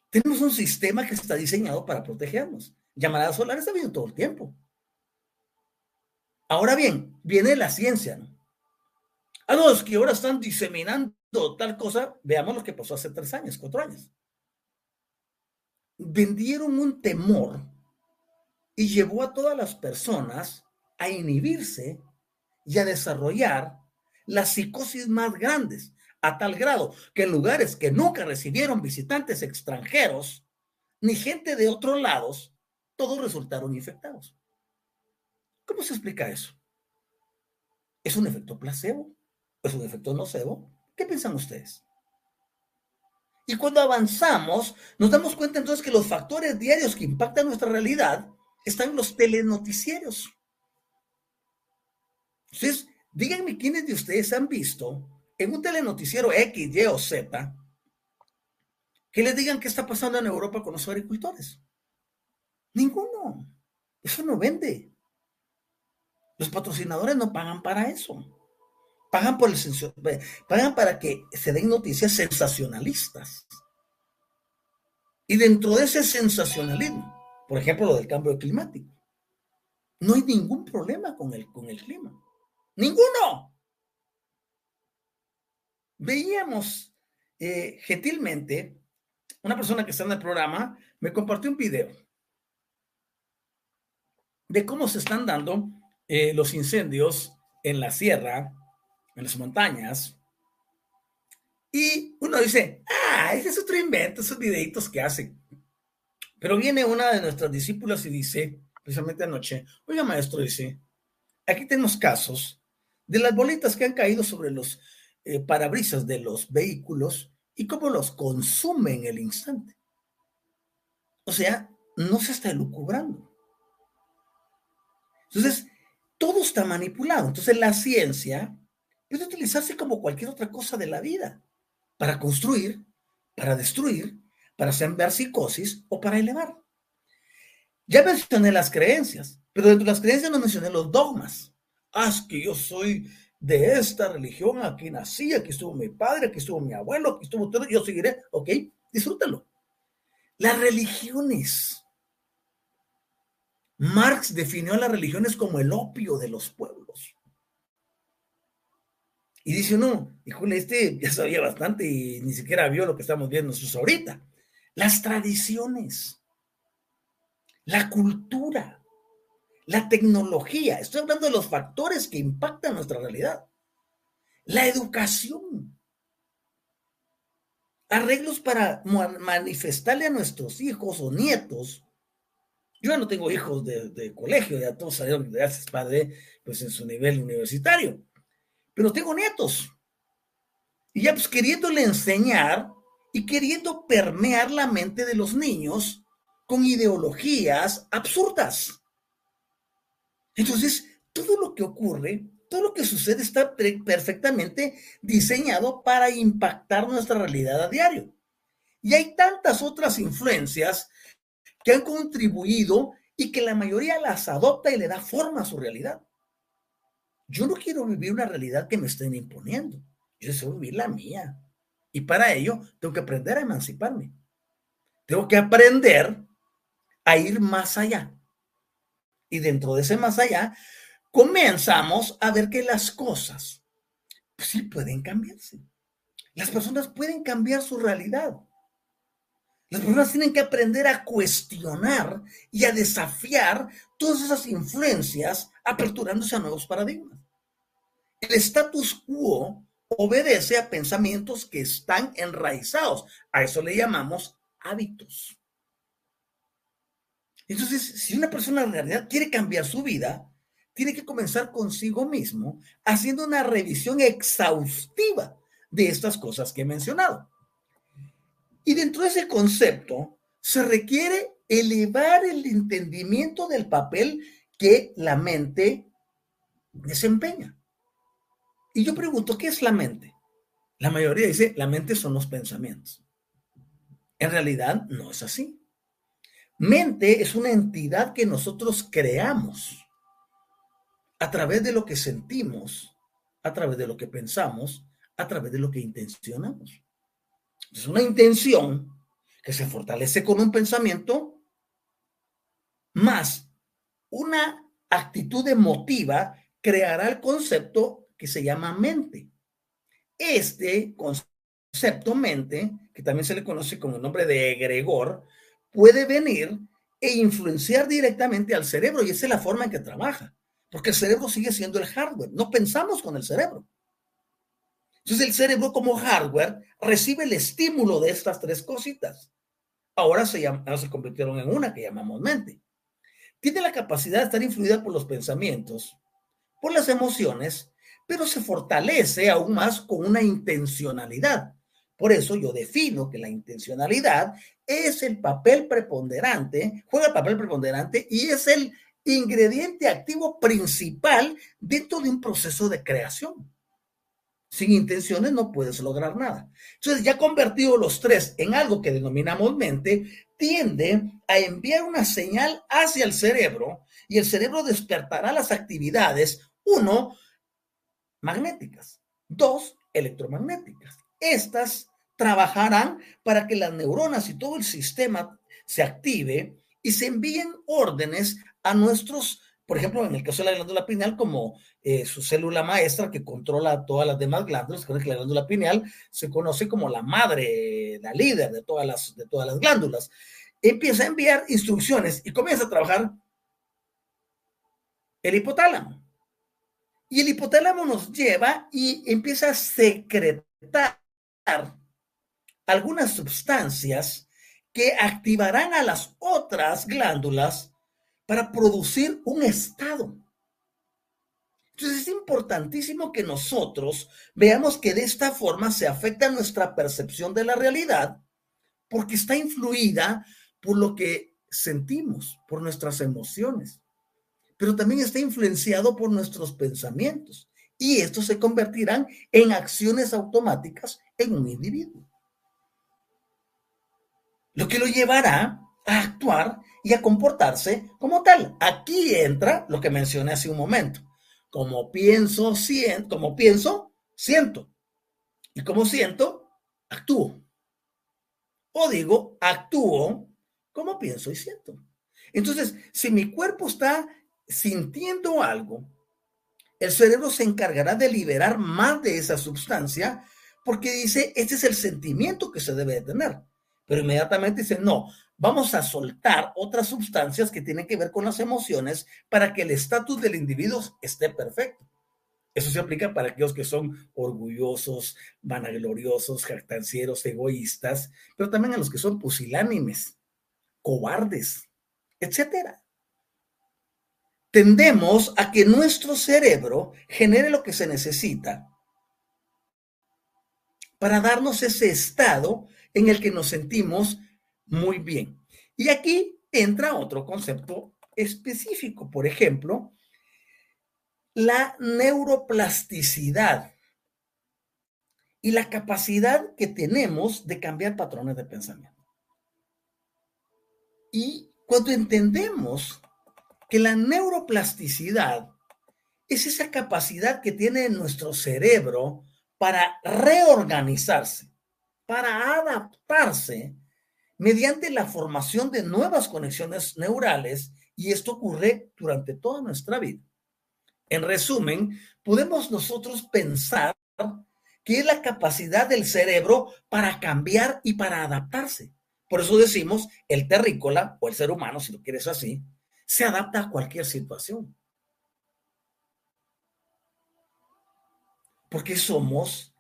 Tenemos un sistema que está diseñado para protegernos. Llamaradas solares ha habido todo el tiempo. Ahora bien, viene la ciencia. ¿no? A los que ahora están diseminando tal cosa, veamos lo que pasó hace tres años, cuatro años. Vendieron un temor y llevó a todas las personas a inhibirse y a desarrollar las psicosis más grandes, a tal grado que en lugares que nunca recibieron visitantes extranjeros, ni gente de otros lados, todos resultaron infectados. ¿Cómo se explica eso? ¿Es un efecto placebo? ¿Es un efecto nocebo? ¿Qué piensan ustedes? Y cuando avanzamos, nos damos cuenta entonces que los factores diarios que impactan nuestra realidad están en los teleноticieros. Entonces, díganme quiénes de ustedes han visto en un telenoticiero X, Y o Z que les digan qué está pasando en Europa con los agricultores. Ninguno. Eso no vende. Los patrocinadores no pagan para eso. Pagan, por el, pagan para que se den noticias sensacionalistas. Y dentro de ese sensacionalismo, por ejemplo, lo del cambio climático, no hay ningún problema con el, con el clima. Ninguno. Veíamos eh, gentilmente, una persona que está en el programa me compartió un video de cómo se están dando eh, los incendios en la sierra, en las montañas. Y uno dice, ah, ese es otro invento, esos videitos que hacen. Pero viene una de nuestras discípulas y dice, precisamente anoche, oiga maestro, dice, aquí tenemos casos de las bolitas que han caído sobre los eh, parabrisas de los vehículos y cómo los consume en el instante. O sea, no se está elucubrando. Entonces, todo está manipulado. Entonces, la ciencia puede utilizarse como cualquier otra cosa de la vida, para construir, para destruir, para sembrar psicosis o para elevar. Ya mencioné las creencias, pero dentro de las creencias no mencioné los dogmas haz que yo soy de esta religión, aquí nací, aquí estuvo mi padre, aquí estuvo mi abuelo, aquí estuvo todo, yo seguiré, ok, disfrútalo. Las religiones. Marx definió a las religiones como el opio de los pueblos. Y dice no, híjole, este ya sabía bastante y ni siquiera vio lo que estamos viendo ahorita. Las tradiciones, la cultura, la tecnología, estoy hablando de los factores que impactan nuestra realidad, la educación, arreglos para manifestarle a nuestros hijos o nietos. Yo no tengo hijos de, colegio, ya todos que haces padre pues en su nivel universitario, pero tengo nietos. Y ya pues queriéndole enseñar y queriendo permear la mente de los niños con ideologías absurdas. Entonces, todo lo que ocurre, todo lo que sucede está perfectamente diseñado para impactar nuestra realidad a diario. Y hay tantas otras influencias que han contribuido y que la mayoría las adopta y le da forma a su realidad. Yo no quiero vivir una realidad que me estén imponiendo. Yo deseo vivir la mía. Y para ello tengo que aprender a emanciparme. Tengo que aprender a ir más allá. Y dentro de ese más allá, comenzamos a ver que las cosas pues sí pueden cambiarse. Las personas pueden cambiar su realidad. Las personas tienen que aprender a cuestionar y a desafiar todas esas influencias, aperturándose a nuevos paradigmas. El status quo obedece a pensamientos que están enraizados. A eso le llamamos hábitos. Entonces, si una persona en realidad quiere cambiar su vida, tiene que comenzar consigo mismo haciendo una revisión exhaustiva de estas cosas que he mencionado. Y dentro de ese concepto se requiere elevar el entendimiento del papel que la mente desempeña. Y yo pregunto, ¿qué es la mente? La mayoría dice, la mente son los pensamientos. En realidad no es así. Mente es una entidad que nosotros creamos a través de lo que sentimos, a través de lo que pensamos, a través de lo que intencionamos. Es una intención que se fortalece con un pensamiento más una actitud emotiva creará el concepto que se llama mente. Este concepto mente, que también se le conoce con el nombre de egregor, puede venir e influenciar directamente al cerebro y esa es la forma en que trabaja, porque el cerebro sigue siendo el hardware, no pensamos con el cerebro. Entonces el cerebro como hardware recibe el estímulo de estas tres cositas. Ahora se, ahora se convirtieron en una que llamamos mente. Tiene la capacidad de estar influida por los pensamientos, por las emociones, pero se fortalece aún más con una intencionalidad. Por eso yo defino que la intencionalidad es el papel preponderante, juega el papel preponderante y es el ingrediente activo principal dentro de un proceso de creación. Sin intenciones no puedes lograr nada. Entonces, ya convertido los tres en algo que denominamos mente, tiende a enviar una señal hacia el cerebro y el cerebro despertará las actividades, uno, magnéticas, dos, electromagnéticas. Estas trabajarán para que las neuronas y todo el sistema se active y se envíen órdenes a nuestros por ejemplo, en el caso de la glándula pineal, como eh, su célula maestra que controla todas las demás glándulas, que la glándula pineal se conoce como la madre, la líder de todas las, de todas las glándulas, empieza a enviar instrucciones y comienza a trabajar el hipotálamo. Y el hipotálamo nos lleva y empieza a secretar algunas sustancias que activarán a las otras glándulas para producir un estado. Entonces es importantísimo que nosotros veamos que de esta forma se afecta nuestra percepción de la realidad porque está influida por lo que sentimos, por nuestras emociones, pero también está influenciado por nuestros pensamientos y estos se convertirán en acciones automáticas en un individuo. Lo que lo llevará a actuar y a comportarse como tal. Aquí entra lo que mencioné hace un momento. Como pienso, siento, como pienso, siento. Y como siento, actúo. O digo, actúo como pienso y siento. Entonces, si mi cuerpo está sintiendo algo, el cerebro se encargará de liberar más de esa sustancia porque dice, este es el sentimiento que se debe de tener. Pero inmediatamente dice, no, vamos a soltar otras sustancias que tienen que ver con las emociones para que el estatus del individuo esté perfecto. Eso se aplica para aquellos que son orgullosos, vanagloriosos, jactancieros, egoístas, pero también a los que son pusilánimes, cobardes, etcétera. Tendemos a que nuestro cerebro genere lo que se necesita para darnos ese estado en el que nos sentimos muy bien. Y aquí entra otro concepto específico, por ejemplo, la neuroplasticidad y la capacidad que tenemos de cambiar patrones de pensamiento. Y cuando entendemos que la neuroplasticidad es esa capacidad que tiene nuestro cerebro para reorganizarse, para adaptarse mediante la formación de nuevas conexiones neurales y esto ocurre durante toda nuestra vida. En resumen, podemos nosotros pensar que es la capacidad del cerebro para cambiar y para adaptarse. Por eso decimos, el terrícola o el ser humano, si lo quieres así, se adapta a cualquier situación. Porque somos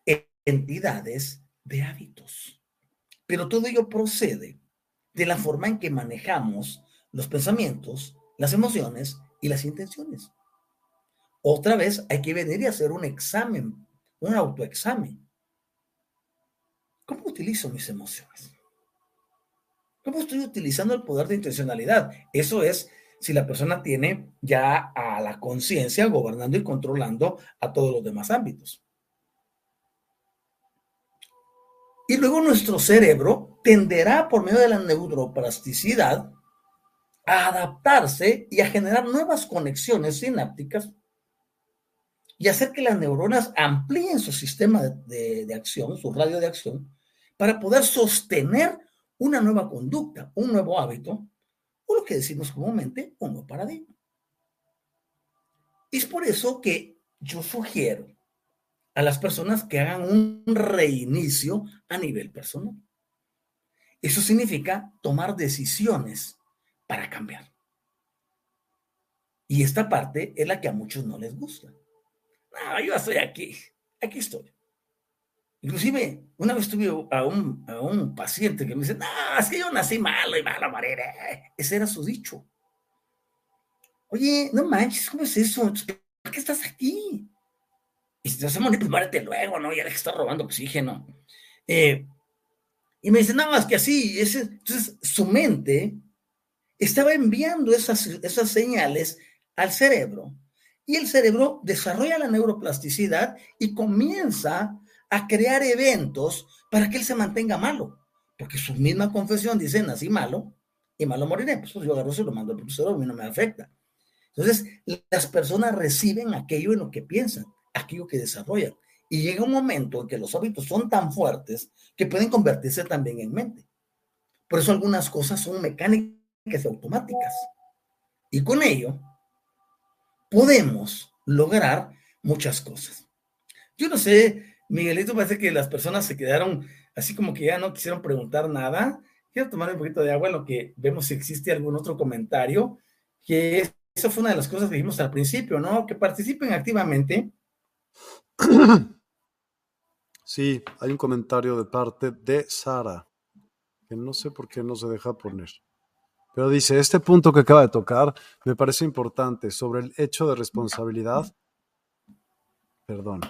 entidades de hábitos. Pero todo ello procede de la forma en que manejamos los pensamientos, las emociones y las intenciones. Otra vez hay que venir y hacer un examen, un autoexamen. ¿Cómo utilizo mis emociones? ¿Cómo estoy utilizando el poder de intencionalidad? Eso es si la persona tiene ya a la conciencia gobernando y controlando a todos los demás ámbitos. Y luego nuestro cerebro tenderá por medio de la neuroplasticidad a adaptarse y a generar nuevas conexiones sinápticas y hacer que las neuronas amplíen su sistema de, de, acción, su radio de acción, para poder sostener una nueva conducta, un nuevo hábito, lo que decimos comúnmente, un nuevo paradigma. Es por eso que yo sugiero a las personas que hagan un reinicio a nivel personal. Eso significa tomar decisiones para cambiar. Y esta parte es la que a muchos no les gusta. No, yo estoy aquí, aquí estoy. Inclusive, una vez tuve a un, a un paciente que me dice, no, es que yo nací malo y malo moriré. Ese era su dicho. Oye, no manches, ¿cómo es eso? ¿Por qué estás aquí? Y si te pues muérete luego, ¿no? Ya que está robando oxígeno. Eh, y me dice, no, es que así, entonces su mente estaba enviando esas, esas señales al cerebro y el cerebro desarrolla la neuroplasticidad y comienza a crear eventos para que él se mantenga malo. Porque su misma confesión dice, nací malo y malo moriré. Pues, pues yo agarro y lo mando al profesor, a mí no me afecta. Entonces, las personas reciben aquello en lo que piensan, aquello que desarrollan. Y llega un momento en que los hábitos son tan fuertes que pueden convertirse también en mente. Por eso algunas cosas son mecánicas y automáticas. Y con ello podemos lograr muchas cosas. Yo no sé Miguelito, parece que las personas se quedaron así como que ya no quisieron preguntar nada. Quiero tomar un poquito de agua en lo que vemos si existe algún otro comentario, que eso fue una de las cosas que dijimos al principio, ¿no? Que participen activamente. (coughs) Sí, hay un comentario de parte de Sara, que no sé por qué no se deja poner. Pero dice, este punto que acaba de tocar me parece importante sobre el hecho de responsabilidad. Perdón.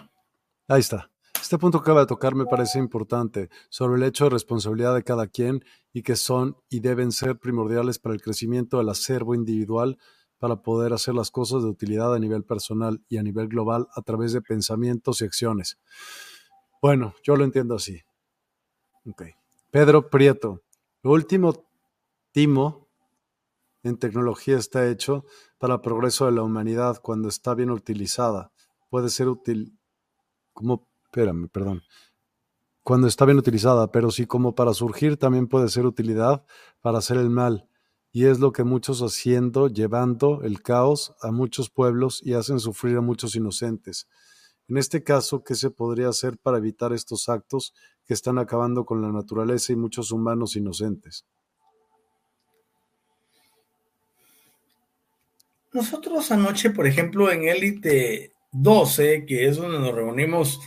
Ahí está. Este punto que acaba de tocar me parece importante sobre el hecho de responsabilidad de cada quien y que son y deben ser primordiales para el crecimiento del acervo individual para poder hacer las cosas de utilidad a nivel personal y a nivel global a través de pensamientos y acciones. Bueno, yo lo entiendo así. Pedro Prieto. Lo último timo en tecnología está hecho para el progreso de la humanidad cuando está bien utilizada. Puede ser útil como espérame, perdón, cuando está bien utilizada, pero sí como para surgir también puede ser utilidad para hacer el mal. Y es lo que muchos haciendo, llevando el caos a muchos pueblos y hacen sufrir a muchos inocentes. En este caso, ¿qué se podría hacer para evitar estos actos que están acabando con la naturaleza y muchos humanos inocentes? Nosotros anoche, por ejemplo, en Élite 12, que es donde nos reunimos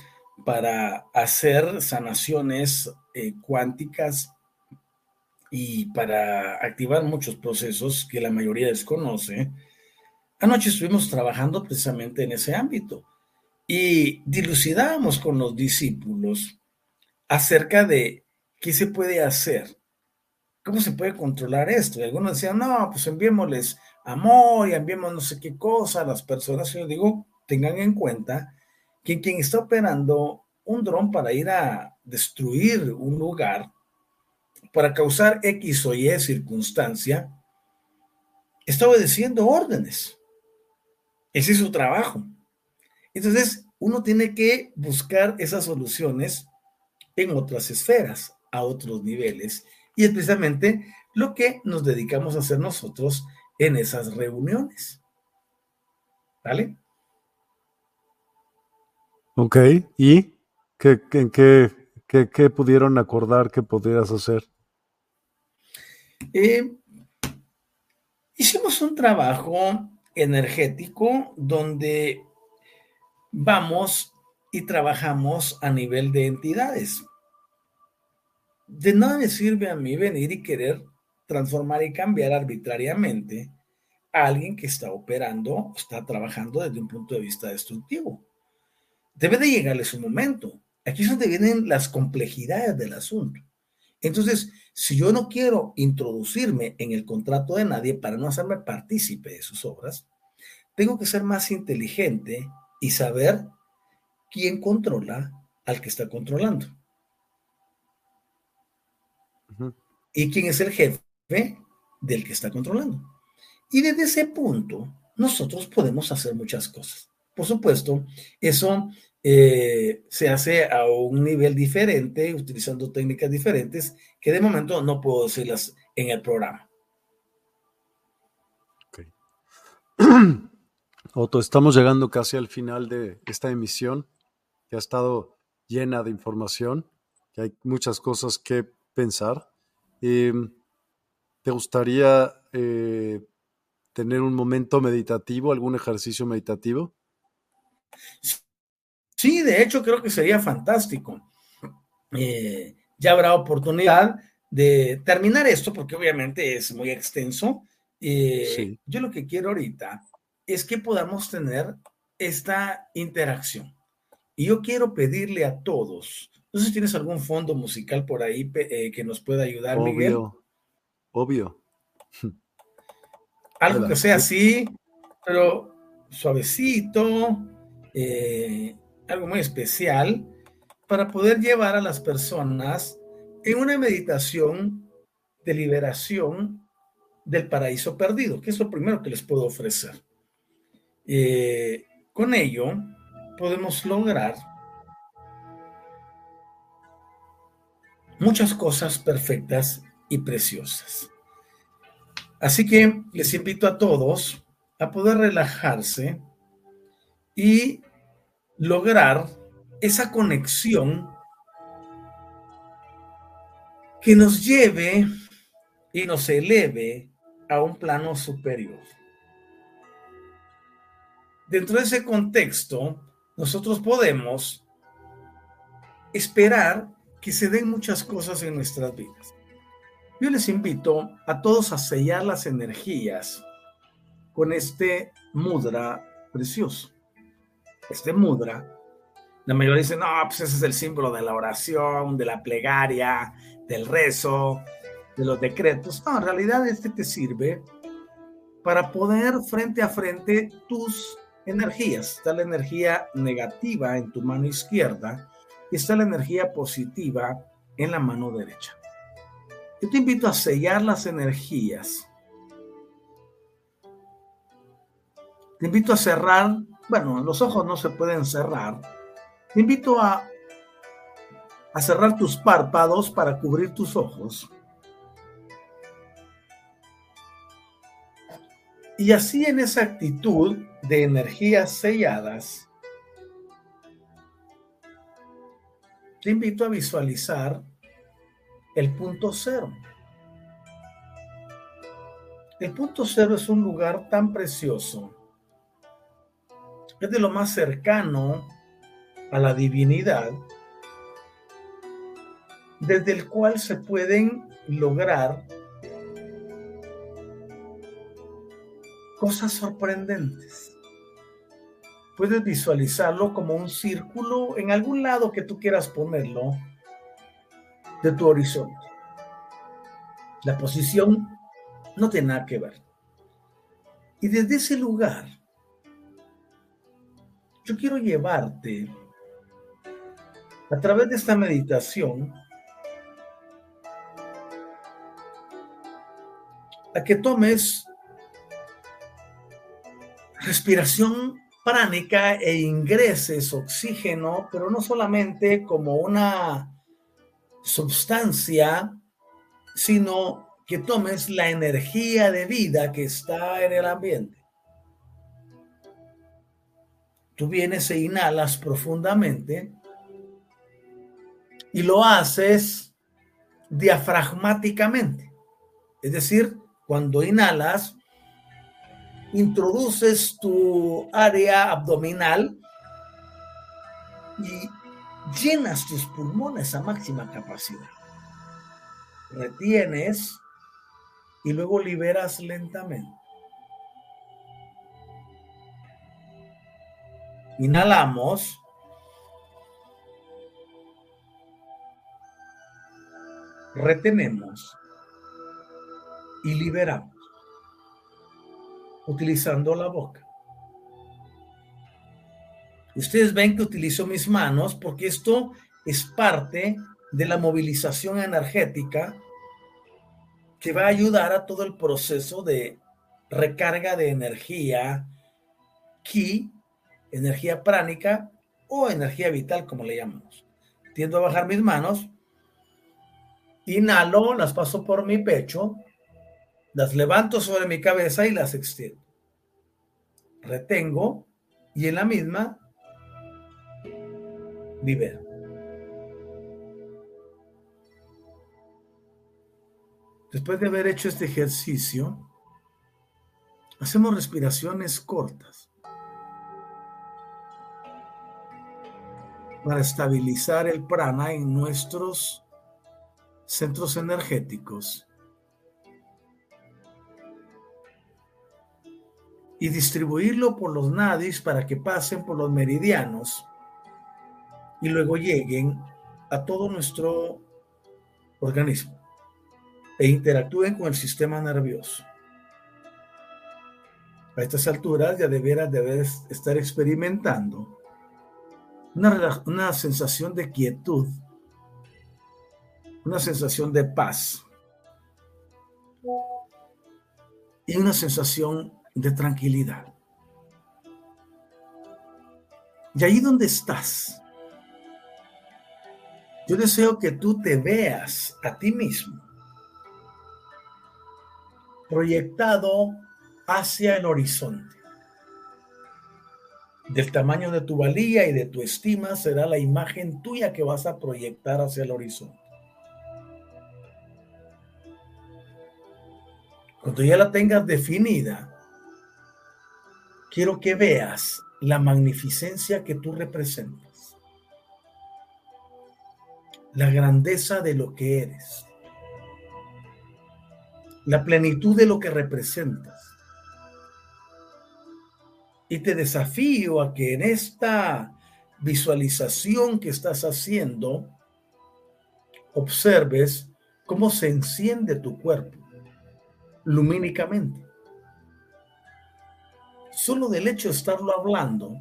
para hacer sanaciones eh, cuánticas y para activar muchos procesos que la mayoría desconoce, anoche estuvimos trabajando precisamente en ese ámbito y dilucidamos con los discípulos acerca de qué se puede hacer, cómo se puede controlar esto. Y algunos decían, no, pues enviémosles amor y enviemos no sé qué cosa a las personas. Y yo digo, tengan en cuenta que quien está operando un dron para ir a destruir un lugar, para causar X o Y circunstancia, está obedeciendo órdenes. Ese es su trabajo. Entonces, uno tiene que buscar esas soluciones en otras esferas, a otros niveles, y es precisamente lo que nos dedicamos a hacer nosotros en esas reuniones. ¿Vale? Ok, ¿y qué, qué, qué, qué pudieron acordar que pudieras hacer? Eh, hicimos un trabajo energético donde vamos y trabajamos a nivel de entidades. De nada me sirve a mí venir y querer transformar y cambiar arbitrariamente a alguien que está operando, está trabajando desde un punto de vista destructivo debe de llegarle su momento. Aquí es donde vienen las complejidades del asunto. Entonces, si yo no quiero introducirme en el contrato de nadie para no hacerme partícipe de sus obras, tengo que ser más inteligente y saber quién controla al que está controlando. Y quién es el jefe del que está controlando. Y desde ese punto, nosotros podemos hacer muchas cosas. Por supuesto, eso eh, se hace a un nivel diferente, utilizando técnicas diferentes, que de momento no puedo decirlas en el programa. Okay. (clears throat) Otto, estamos llegando casi al final de esta emisión, que ha estado llena de información, que hay muchas cosas que pensar. Em, ¿Te gustaría eh, tener un momento meditativo, algún ejercicio meditativo? Sí, de hecho creo que sería fantástico. Eh, ya habrá oportunidad de terminar esto porque obviamente es muy extenso. Eh, yo lo que quiero ahorita es que podamos tener esta interacción. Y yo quiero pedirle a todos, no sé si tienes algún fondo musical por ahí eh, que nos pueda ayudar, obvio, Miguel. Obvio. Algo que sea así, pero suavecito, eh, algo muy especial, para poder llevar a las personas en una meditación de liberación del paraíso perdido, que es lo primero que les puedo ofrecer. Eh, con ello podemos lograr muchas cosas perfectas y preciosas. Así que les invito a todos a poder relajarse y lograr esa conexión que nos lleve y nos eleve a un plano superior. Dentro de ese contexto, nosotros podemos esperar que se den muchas cosas en nuestras vidas. Yo les invito a todos a sellar las energías con este mudra precioso. Este mudra, la mayoría dice, no, pues ese es el símbolo de la oración, de la plegaria, del rezo, de los decretos. No, en realidad este te sirve para poder frente a frente tus energías. Está la energía negativa en tu mano izquierda y está la energía positiva en la mano derecha. Yo te invito a sellar las energías. Te invito a cerrar, bueno, los ojos no se pueden cerrar. Te invito a, a cerrar tus párpados para cubrir tus ojos. Y así en esa actitud de energías selladas, te invito a visualizar el punto cero. El punto cero es un lugar tan precioso. Es de lo más cercano a la divinidad, desde el cual se pueden lograr cosas sorprendentes. Puedes visualizarlo como un círculo en algún lado que tú quieras ponerlo de tu horizonte. La posición no tiene nada que ver. Y desde ese lugar, yo quiero llevarte a través de esta meditación a que tomes respiración pránica e ingreses oxígeno, pero no solamente como una sustancia, sino que tomes la energía de vida que está en el ambiente. Tú vienes e inhalas profundamente y lo haces diafragmáticamente. Es decir, cuando inhalas, introduces tu área abdominal y llenas tus pulmones a máxima capacidad. Retienes y luego liberas lentamente. Inhalamos. retenemos y liberamos utilizando la boca. Ustedes ven que utilizo mis manos porque esto es parte de la movilización energética que va a ayudar a todo el proceso de recarga de energía, ki, energía pránica o energía vital, como le llamamos. Tiendo a bajar mis manos, inhalo, las paso por mi pecho, las levanto sobre mi cabeza y las extiendo. Retengo y en la misma libero. Después de haber hecho este ejercicio, hacemos respiraciones cortas para estabilizar el prana en nuestros centros energéticos y distribuirlo por los nadis para que pasen por los meridianos y luego lleguen a todo nuestro organismo e interactúen con el sistema nervioso. A estas alturas ya deberás debes estar experimentando una, una sensación de quietud, una sensación de paz y una sensación de tranquilidad. Y ahí donde estás, yo deseo que tú te veas a ti mismo proyectado hacia el horizonte. Del tamaño de tu valía y de tu estima será la imagen tuya que vas a proyectar hacia el horizonte. Cuando ya la tengas definida, quiero que veas la magnificencia que tú representas la grandeza de lo que eres, la plenitud de lo que representas. Y te desafío a que en esta visualización que estás haciendo, observes cómo se enciende tu cuerpo lumínicamente. Solo del hecho de estarlo hablando,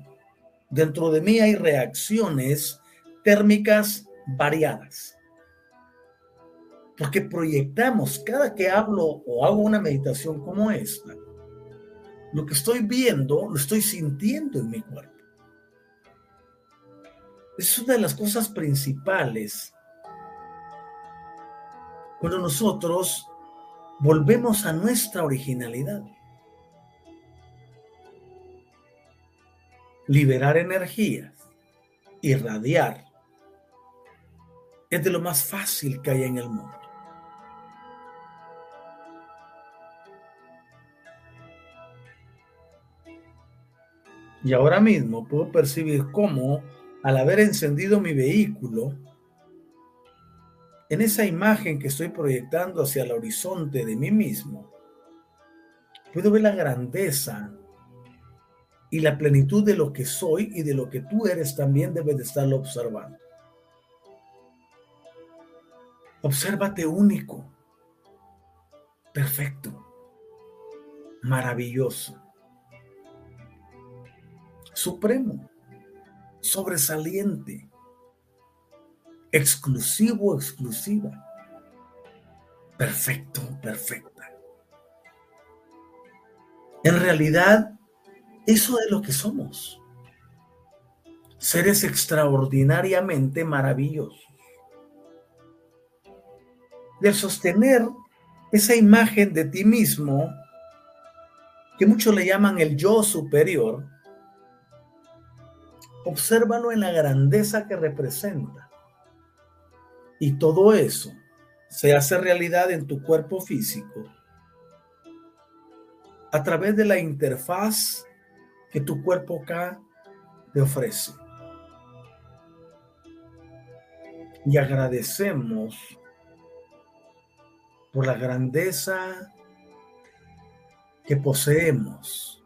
dentro de mí hay reacciones térmicas variadas. Porque proyectamos cada que hablo o hago una meditación como esta, lo que estoy viendo lo estoy sintiendo en mi cuerpo. Es una de las cosas principales cuando nosotros volvemos a nuestra originalidad. Liberar energías, irradiar, es de lo más fácil que hay en el mundo. Y ahora mismo puedo percibir cómo, al haber encendido mi vehículo, en esa imagen que estoy proyectando hacia el horizonte de mí mismo, puedo ver la grandeza y la plenitud de lo que soy y de lo que tú eres también debes de estarlo observando. Obsérvate único, perfecto, maravilloso, supremo, sobresaliente, exclusivo, exclusiva, perfecto, perfecta. En realidad, eso es lo que somos. Seres extraordinariamente maravillosos de sostener esa imagen de ti mismo, que muchos le llaman el yo superior, obsérvalo en la grandeza que representa. Y todo eso se hace realidad en tu cuerpo físico a través de la interfaz que tu cuerpo acá te ofrece. Y agradecemos por la grandeza que poseemos,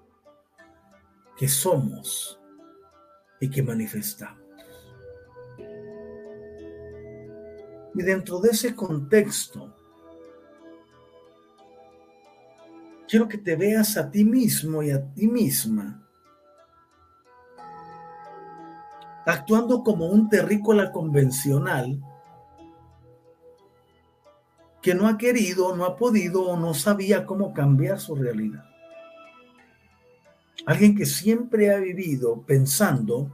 que somos y que manifestamos. Y dentro de ese contexto, quiero que te veas a ti mismo y a ti misma actuando como un terrícola convencional que no ha querido, no ha podido o no sabía cómo cambiar su realidad. Alguien que siempre ha vivido pensando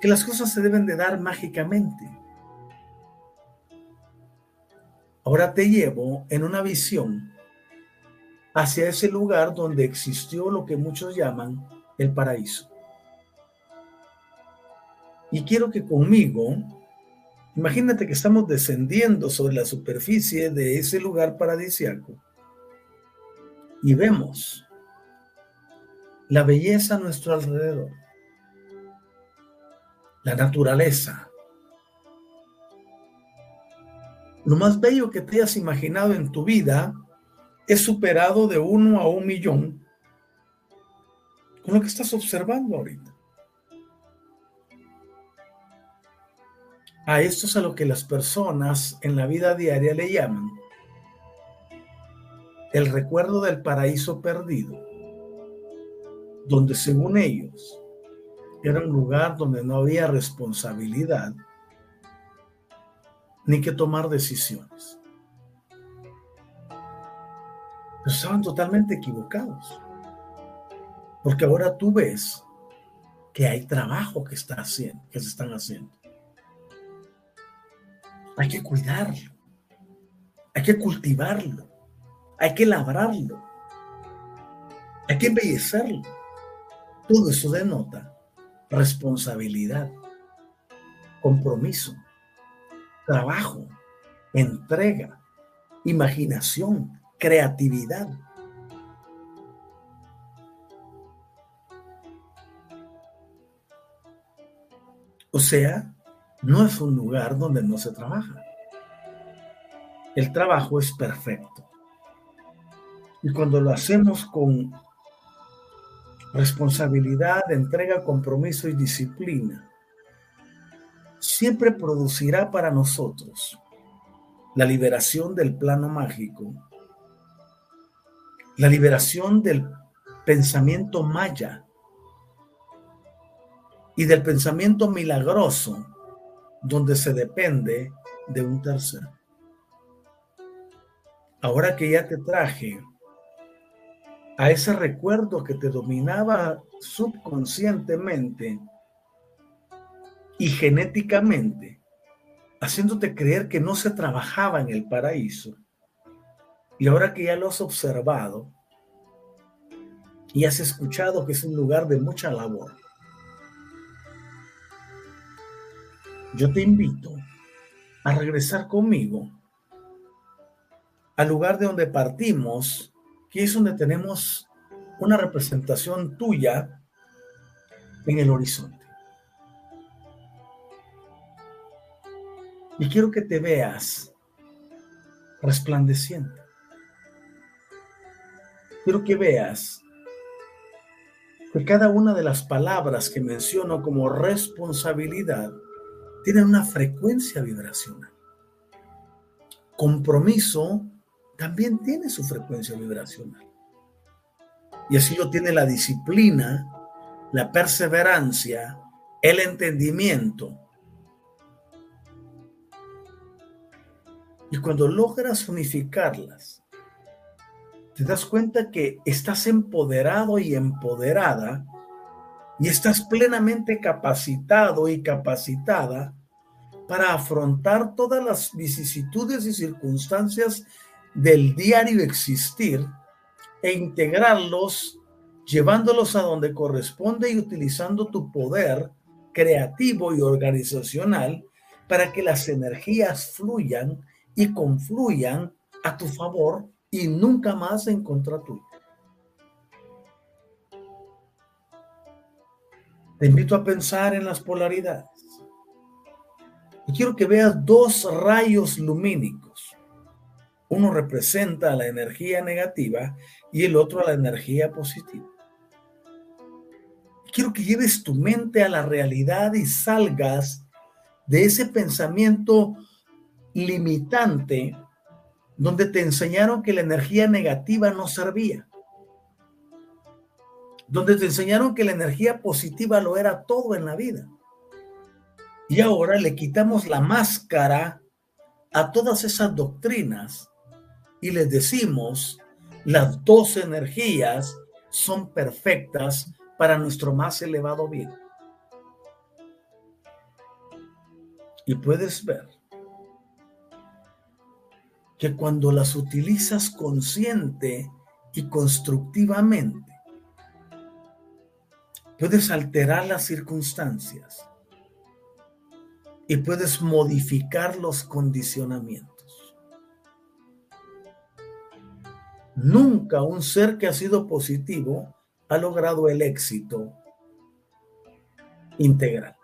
que las cosas se deben de dar mágicamente. Ahora te llevo en una visión hacia ese lugar donde existió lo que muchos llaman el paraíso. Y quiero que conmigo, imagínate que estamos descendiendo sobre la superficie de ese lugar paradisiaco y vemos la belleza a nuestro alrededor, la naturaleza. Lo más bello que te hayas imaginado en tu vida es superado de uno a un millón con lo que estás observando ahorita. A esto es a lo que las personas en la vida diaria le llaman el recuerdo del paraíso perdido, donde según ellos era un lugar donde no había responsabilidad ni que tomar decisiones. Pero estaban totalmente equivocados, porque ahora tú ves que hay trabajo que, está haciendo, que se están haciendo. Hay que cuidarlo, hay que cultivarlo, hay que labrarlo, hay que embellecerlo. Todo eso denota responsabilidad, compromiso, trabajo, entrega, imaginación, creatividad. O sea, no es un lugar donde no se trabaja. El trabajo es perfecto. Y cuando lo hacemos con responsabilidad, entrega, compromiso y disciplina, siempre producirá para nosotros la liberación del plano mágico, la liberación del pensamiento maya y del pensamiento milagroso donde se depende de un tercero. Ahora que ya te traje a ese recuerdo que te dominaba subconscientemente y genéticamente, haciéndote creer que no se trabajaba en el paraíso, y ahora que ya lo has observado y has escuchado que es un lugar de mucha labor, yo te invito a regresar conmigo al lugar de donde partimos, que es donde tenemos una representación tuya en el horizonte. Y quiero que te veas resplandeciente. Quiero que veas que cada una de las palabras que menciono como responsabilidad tienen una frecuencia vibracional. Compromiso también tiene su frecuencia vibracional. Y así lo tiene la disciplina, la perseverancia, el entendimiento. Y cuando logras unificarlas, te das cuenta que estás empoderado y empoderada y estás plenamente capacitado y capacitada para afrontar todas las vicisitudes y circunstancias del diario existir e integrarlos, llevándolos a donde corresponde y utilizando tu poder creativo y organizacional para que las energías fluyan y confluyan a tu favor y nunca más en contra tuyo. Te invito a pensar en las polaridades. Quiero que veas dos rayos lumínicos. Uno representa a la energía negativa y el otro a la energía positiva. Quiero que lleves tu mente a la realidad y salgas de ese pensamiento limitante donde te enseñaron que la energía negativa no servía, donde te enseñaron que la energía positiva lo era todo en la vida. Y ahora le quitamos la máscara a todas esas doctrinas y les decimos, las dos energías son perfectas para nuestro más elevado bien. Y puedes ver que cuando las utilizas consciente y constructivamente, puedes alterar las circunstancias y puedes modificar los condicionamientos. Nunca un ser que ha sido positivo ha logrado el éxito integral.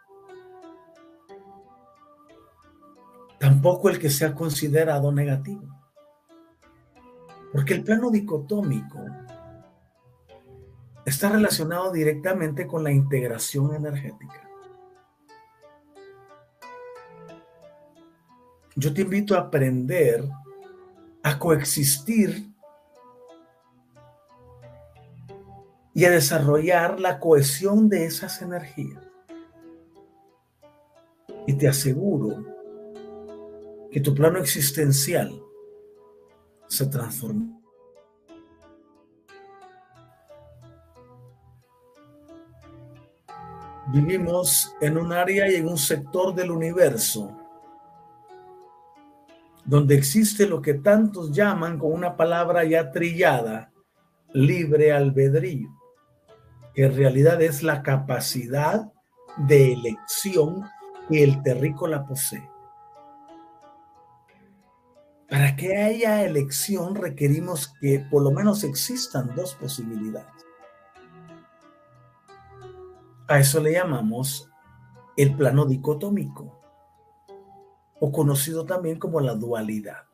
Tampoco el que se ha considerado negativo. Porque el plano dicotómico está relacionado directamente con la integración energética. yo te invito a aprender a coexistir y a desarrollar la cohesión de esas energías. Y te aseguro que tu plano existencial se transforma. Vivimos en un área y en un sector del universo donde existe lo que tantos llaman con una palabra ya trillada, libre albedrío, que en realidad es la capacidad de elección que el terrícola posee. Para que haya elección requerimos que por lo menos existan dos posibilidades. A eso le llamamos el plano dicotómico o conocido también como la dualidad.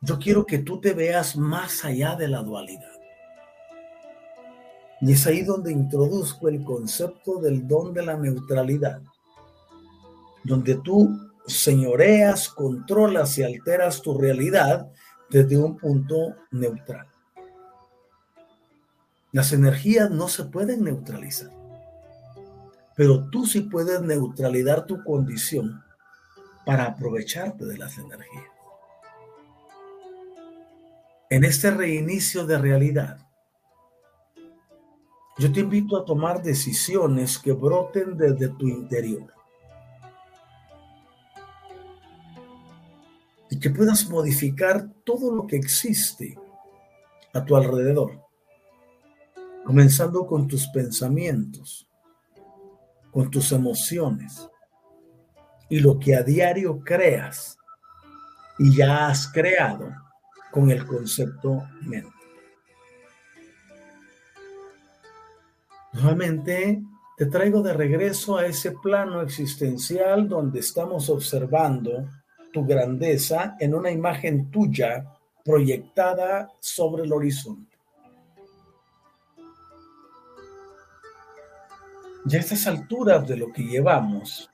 Yo quiero que tú te veas más allá de la dualidad. Y es ahí donde introduzco el concepto del don de la neutralidad, donde tú señoreas, controlas y alteras tu realidad desde un punto neutral. Las energías no se pueden neutralizar pero tú sí puedes neutralizar tu condición para aprovecharte de las energías. En este reinicio de realidad, yo te invito a tomar decisiones que broten desde tu interior y que puedas modificar todo lo que existe a tu alrededor, comenzando con tus pensamientos, con tus emociones y lo que a diario creas y ya has creado con el concepto mente. Nuevamente te traigo de regreso a ese plano existencial donde estamos observando tu grandeza en una imagen tuya proyectada sobre el horizonte. ya a estas alturas de lo que llevamos,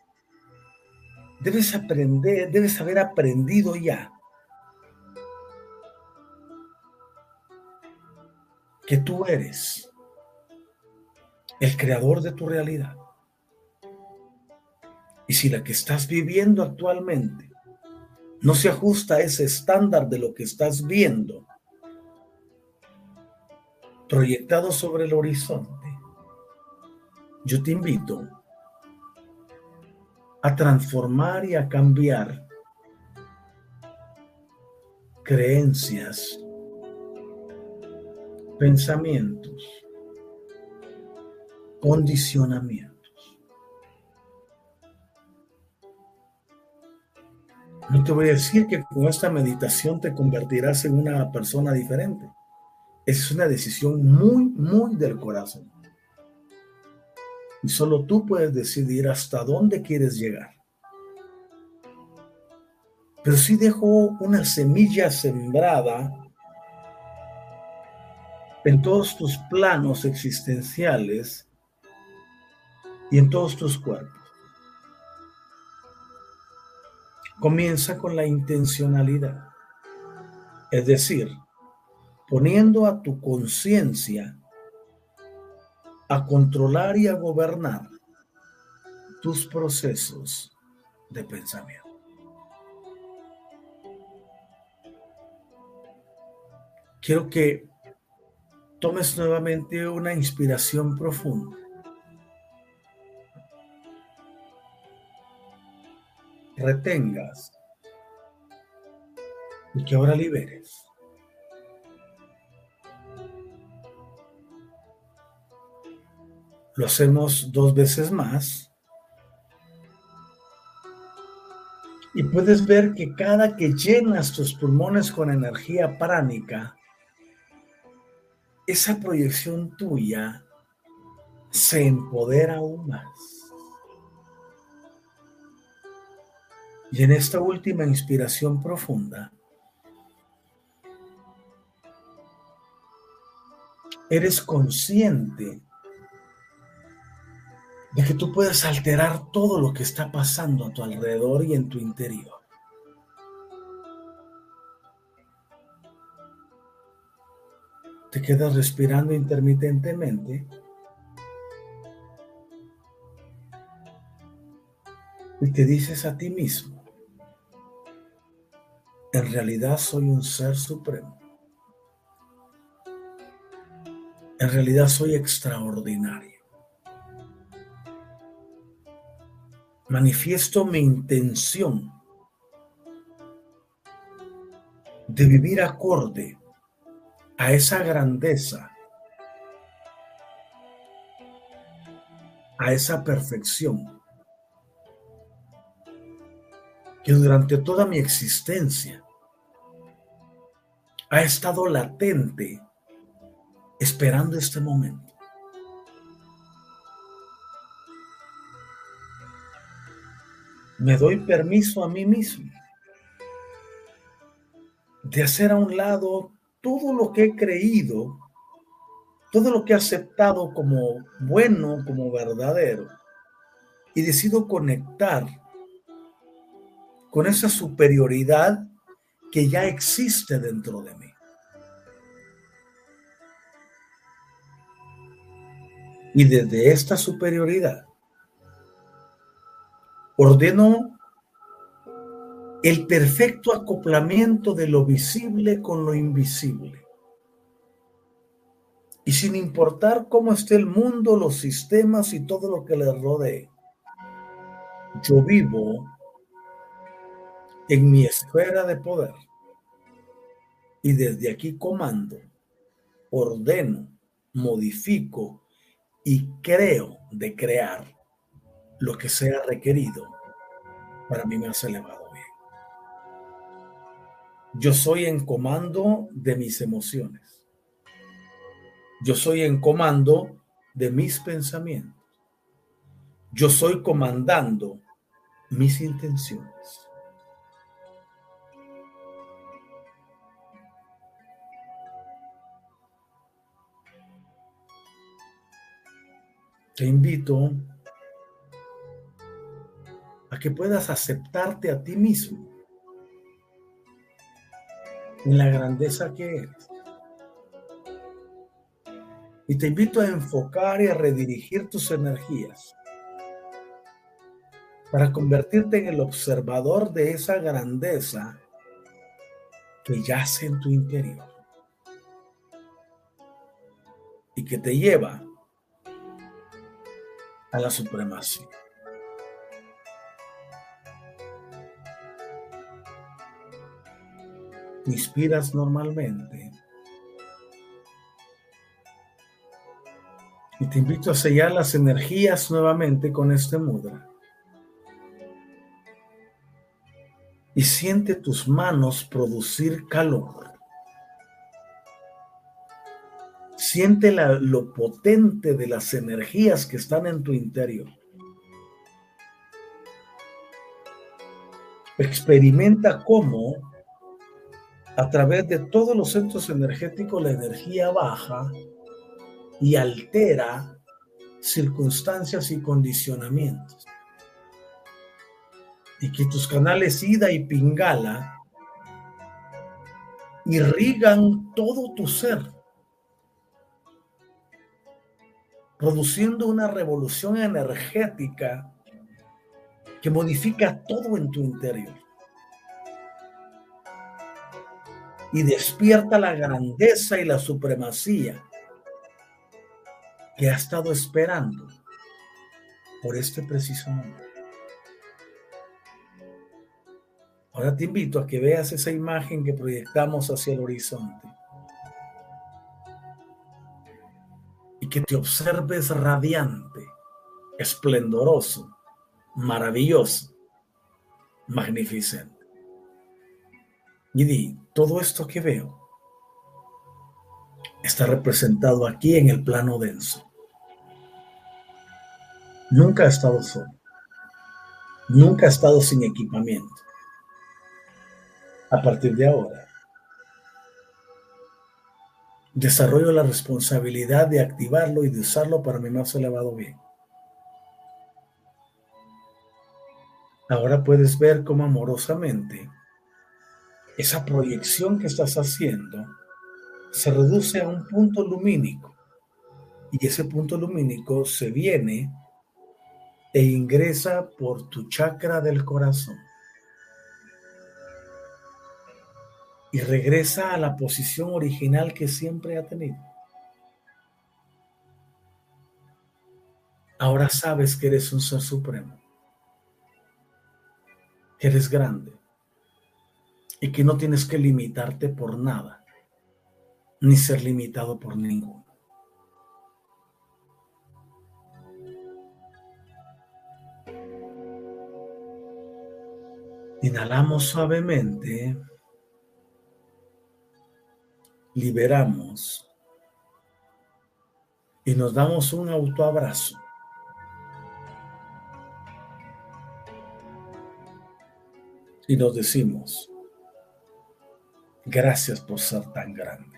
debes aprender, debes haber aprendido ya que tú eres el creador de tu realidad. Y si la que estás viviendo actualmente no se ajusta a ese estándar de lo que estás viendo proyectado sobre el horizonte, yo te invito a transformar y a cambiar creencias, pensamientos, condicionamientos. No te voy a decir que con esta meditación te convertirás en una persona diferente. Es una decisión muy, muy del corazón. Y solo tú puedes decidir hasta dónde quieres llegar. Pero si dejo una semilla sembrada en todos tus planos existenciales y en todos tus cuerpos. comienza con la intencionalidad. Es decir, poniendo a tu conciencia a controlar y a gobernar tus procesos de pensamiento. Quiero que tomes nuevamente una inspiración profunda. Retengas y que ahora liberes. Lo hacemos dos veces más. Y puedes ver que cada que llenas tus pulmones con energía pránica, esa proyección tuya se empodera aún más. Y en esta última inspiración profunda, eres consciente de que tú puedes alterar todo lo que está pasando a tu alrededor y en tu interior. Te quedas respirando intermitentemente. Y te dices a ti mismo, en realidad soy un ser supremo. En realidad soy extraordinario. manifiesto mi intención de vivir acorde a esa grandeza, a esa perfección que durante toda mi existencia ha estado latente esperando este momento. me doy permiso a mí mismo de hacer a un lado todo lo que he creído, todo lo que he aceptado como bueno, como verdadero, y decido conectar con esa superioridad que ya existe dentro de mí. Y desde esta superioridad Ordeno el perfecto acoplamiento de lo visible con lo invisible. Y sin importar cómo esté el mundo, los sistemas y todo lo que le rodee, yo vivo en mi esfera de poder. Y desde aquí comando, ordeno, modifico y creo de crear lo que sea requerido para mi más elevado bien. Yo soy en comando de mis emociones. Yo soy en comando de mis pensamientos. Yo soy comandando mis intenciones. Te invito a que puedas aceptarte a ti mismo en la grandeza que eres. Y te invito a enfocar y a redirigir tus energías para convertirte en el observador de esa grandeza que yace en tu interior y que te lleva a la supremacía. inspiras normalmente. Y te invito a sellar las energías nuevamente con este mudra. Y siente tus manos producir calor. Siente lo potente de las energías que están en tu interior. Experimenta cómo a través de todos los centros energéticos la energía baja y altera circunstancias y condicionamientos. y que tus canales Ida y Pingala irrigan todo tu ser, produciendo una revolución energética que modifica todo en tu interior. Y despierta la grandeza y la supremacía que ha estado esperando por este preciso momento. Ahora te invito a que veas esa imagen que proyectamos hacia el horizonte que te observes radiante, esplendoroso, maravilloso, magnificente. Y di, todo esto que veo está representado aquí en el plano denso. Nunca ha estado solo. Nunca ha estado sin equipamiento. A partir de ahora, desarrollo la responsabilidad de activarlo y de usarlo para mi más elevado bien. Ahora puedes ver cómo amorosamente esa proyección que estás haciendo se reduce a un punto lumínico y ese punto lumínico se viene e ingresa por tu chakra del corazón y regresa a la posición original que siempre ha tenido. Ahora sabes que eres un ser supremo, que eres grande y que no tienes que limitarte por nada, ni ser limitado por ninguno. Inhalamos suavemente. Liberamos. Y nos damos un autoabrazo. Y nos decimos, gracias por ser tan grande.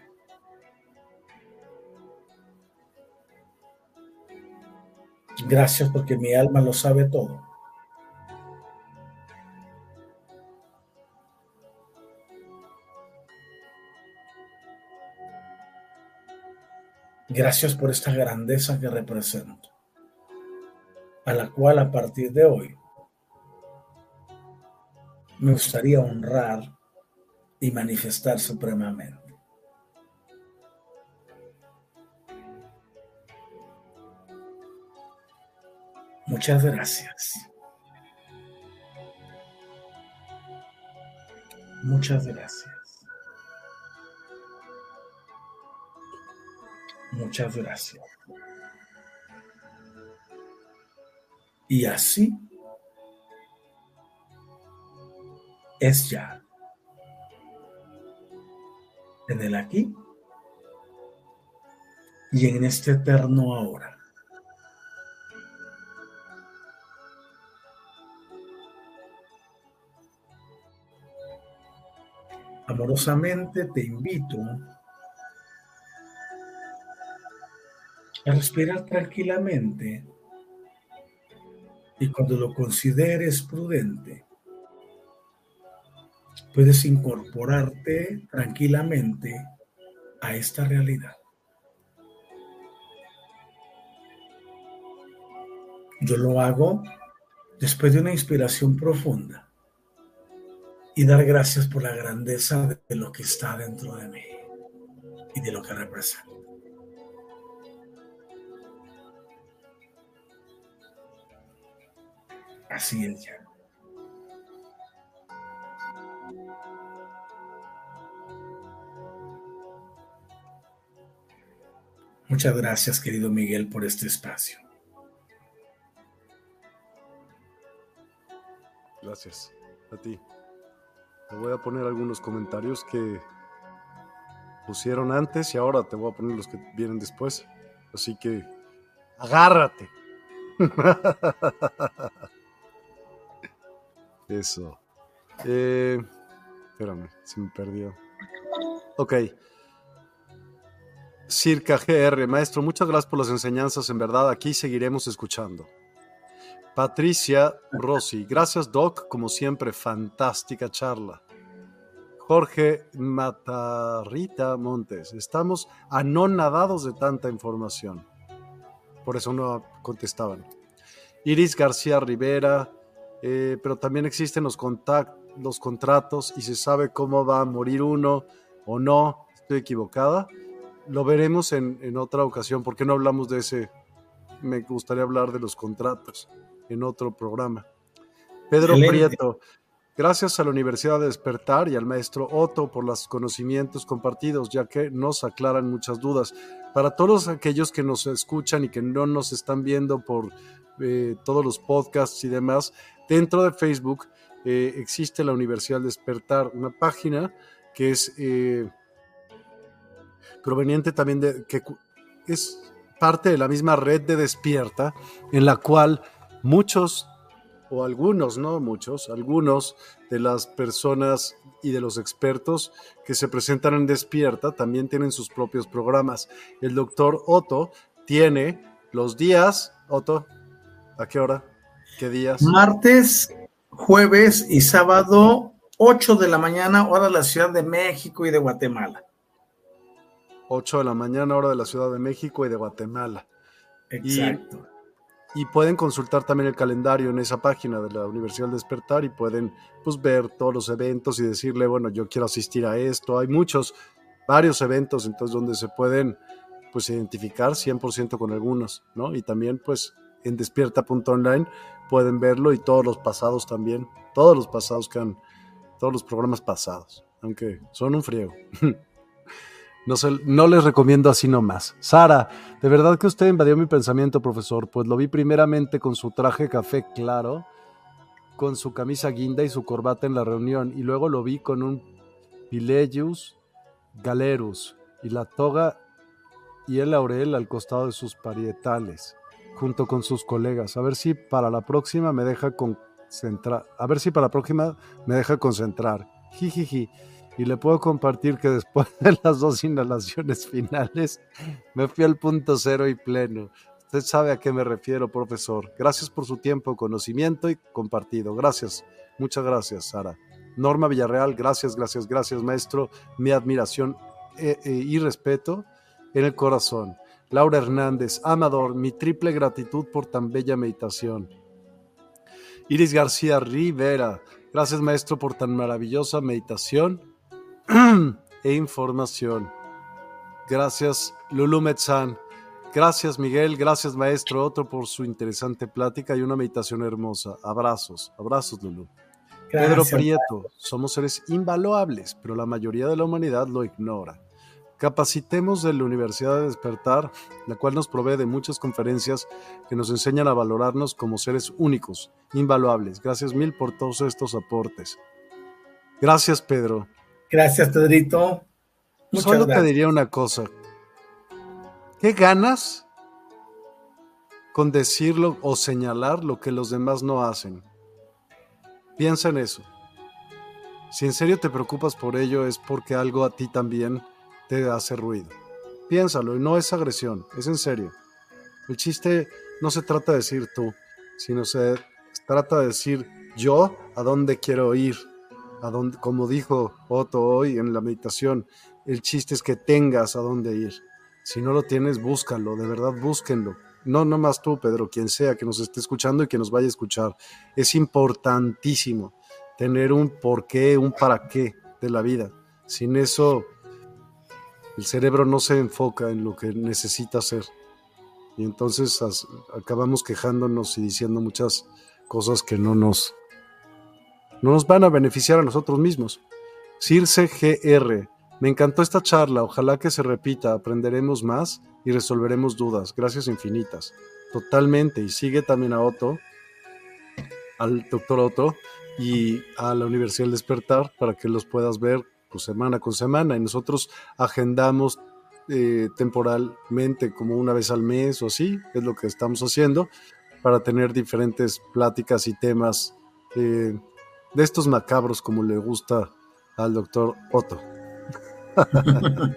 Gracias porque mi alma lo sabe todo. Gracias por esta grandeza que represento, a la cual a partir de hoy me gustaría honrar y manifestar supremamente. Muchas gracias. Muchas gracias. Muchas gracias. Y así es ya. En el aquí y en este eterno ahora. Amorosamente te invito respirar tranquilamente y cuando lo consideres prudente, puedes incorporarte tranquilamente a esta realidad. Yo lo hago después de una inspiración profunda y dar gracias por la grandeza de lo que está dentro de mí y de lo que representa. Así es ya. Muchas gracias, querido Miguel, por este espacio. Gracias a ti. Te voy a poner algunos comentarios que pusieron antes y ahora te voy a poner los que vienen después. Así que agárrate. (laughs) Eso. Eh, espérame, se me perdió. Ok. Circa GR, maestro, muchas gracias por las enseñanzas. En verdad, aquí seguiremos escuchando. Patricia Rossi, gracias Doc, como siempre, fantástica charla. Jorge Matarrita Montes, estamos anonadados de tanta información. Por eso no contestaban. Iris García Rivera, eh, pero también existen los, los contratos y se sabe cómo va a morir uno o no. Estoy equivocada. Lo veremos en, en otra ocasión. ¿Por qué no hablamos de ese? Me gustaría hablar de los contratos en otro programa. Pedro Prieto, gracias a la Universidad de Despertar y al maestro Otto por los conocimientos compartidos, ya que nos aclaran muchas dudas. Para todos aquellos que nos escuchan y que no nos están viendo por eh, todos los podcasts y demás, dentro de Facebook eh, existe la Universidad de Despertar, una página que es eh, proveniente también de, que es parte de la misma red de Despierta, en la cual muchos, o algunos, no muchos, algunos de las personas y de los expertos que se presentan en Despierta también tienen sus propios programas. El doctor Otto tiene los días, Otto, ¿a qué hora? ¿Qué días? Martes, jueves y sábado, 8 de la mañana, hora de la Ciudad de México y de Guatemala. 8 de la mañana, hora de la Ciudad de México y de Guatemala. Exacto. Y, pueden consultar también el calendario en esa página de la Universidad del Despertar y pueden pues, ver todos los eventos y decirle, bueno, yo quiero asistir a esto. Hay muchos, varios eventos, entonces, donde se pueden pues identificar 100% con algunos, ¿no? Y también, pues, en despierta.online pueden verlo y todos los pasados también, todos los pasados que han, todos los programas pasados, aunque son un friego. (laughs) No, no, les recomiendo así nomás. Sara, de verdad que usted invadió mi pensamiento, profesor, pues lo vi primeramente con su traje café claro, con su camisa guinda y su corbata en la reunión, y luego lo vi con un Pileus Galerus y la toga y el laurel al costado de sus parietales, junto con sus colegas. A ver si para la próxima me deja concentrar. A ver si para la próxima me deja concentrar. Jijiji y le puedo compartir que después de las dos inhalaciones finales me fui al punto cero y pleno. Usted sabe a qué me refiero, profesor. Gracias por su tiempo, conocimiento y compartido. Gracias. Muchas gracias, Sara. Norma Villarreal, gracias, gracias, gracias, maestro. Mi admiración eh, eh, y respeto en el corazón. Laura Hernández, Amador, mi triple gratitud por tan bella meditación. Iris García Rivera, gracias maestro por tan maravillosa meditación (clears throat) e información. Gracias, Lulu Metzán. Gracias, Miguel. Gracias, maestro Otro, por su interesante plática y una meditación hermosa. Abrazos, abrazos, Lulu. Pedro Prieto, somos seres invaluables, pero la mayoría de la humanidad lo ignora. Capacitemos de la Universidad de Despertar, la cual nos provee de muchas conferencias que nos enseñan a valorarnos como seres únicos, invaluables. Gracias mil por todos estos aportes. Gracias, Pedro. Gracias, Pedrito. Solo te diría una cosa. ¿Qué ganas con decirlo o señalar lo que los demás no hacen? Piensa en eso. Si en serio te preocupas por ello es porque algo a ti también te hace ruido. Piénsalo y no es agresión, es en serio. El chiste no se trata de decir tú, sino se trata de decir yo a dónde quiero ir a dónde, como dijo Otto hoy en la meditación, el chiste es que tengas a dónde ir. Si no lo tienes, búscalo, de verdad búsquenlo. No, no más tú, Pedro, quien sea que nos esté escuchando y que nos vaya a escuchar. Es importantísimo tener un porqué, un para qué de la vida. Sin eso, el cerebro no se enfoca en lo que necesita hacer. Y entonces acabamos quejándonos y diciendo muchas cosas que no nos no nos van a beneficiar a nosotros mismos. Circe GR, me encantó esta charla, ojalá que se repita, aprenderemos más y resolveremos dudas. Gracias infinitas. Totalmente, y sigue también a Otto, al doctor Otto y a la Universidad del Despertar para que los puedas ver semana con semana. Y nosotros agendamos eh, temporalmente como una vez al mes o así, es lo que estamos haciendo, para tener diferentes pláticas y temas eh, de estos macabros como le gusta al doctor Otto. (laughs)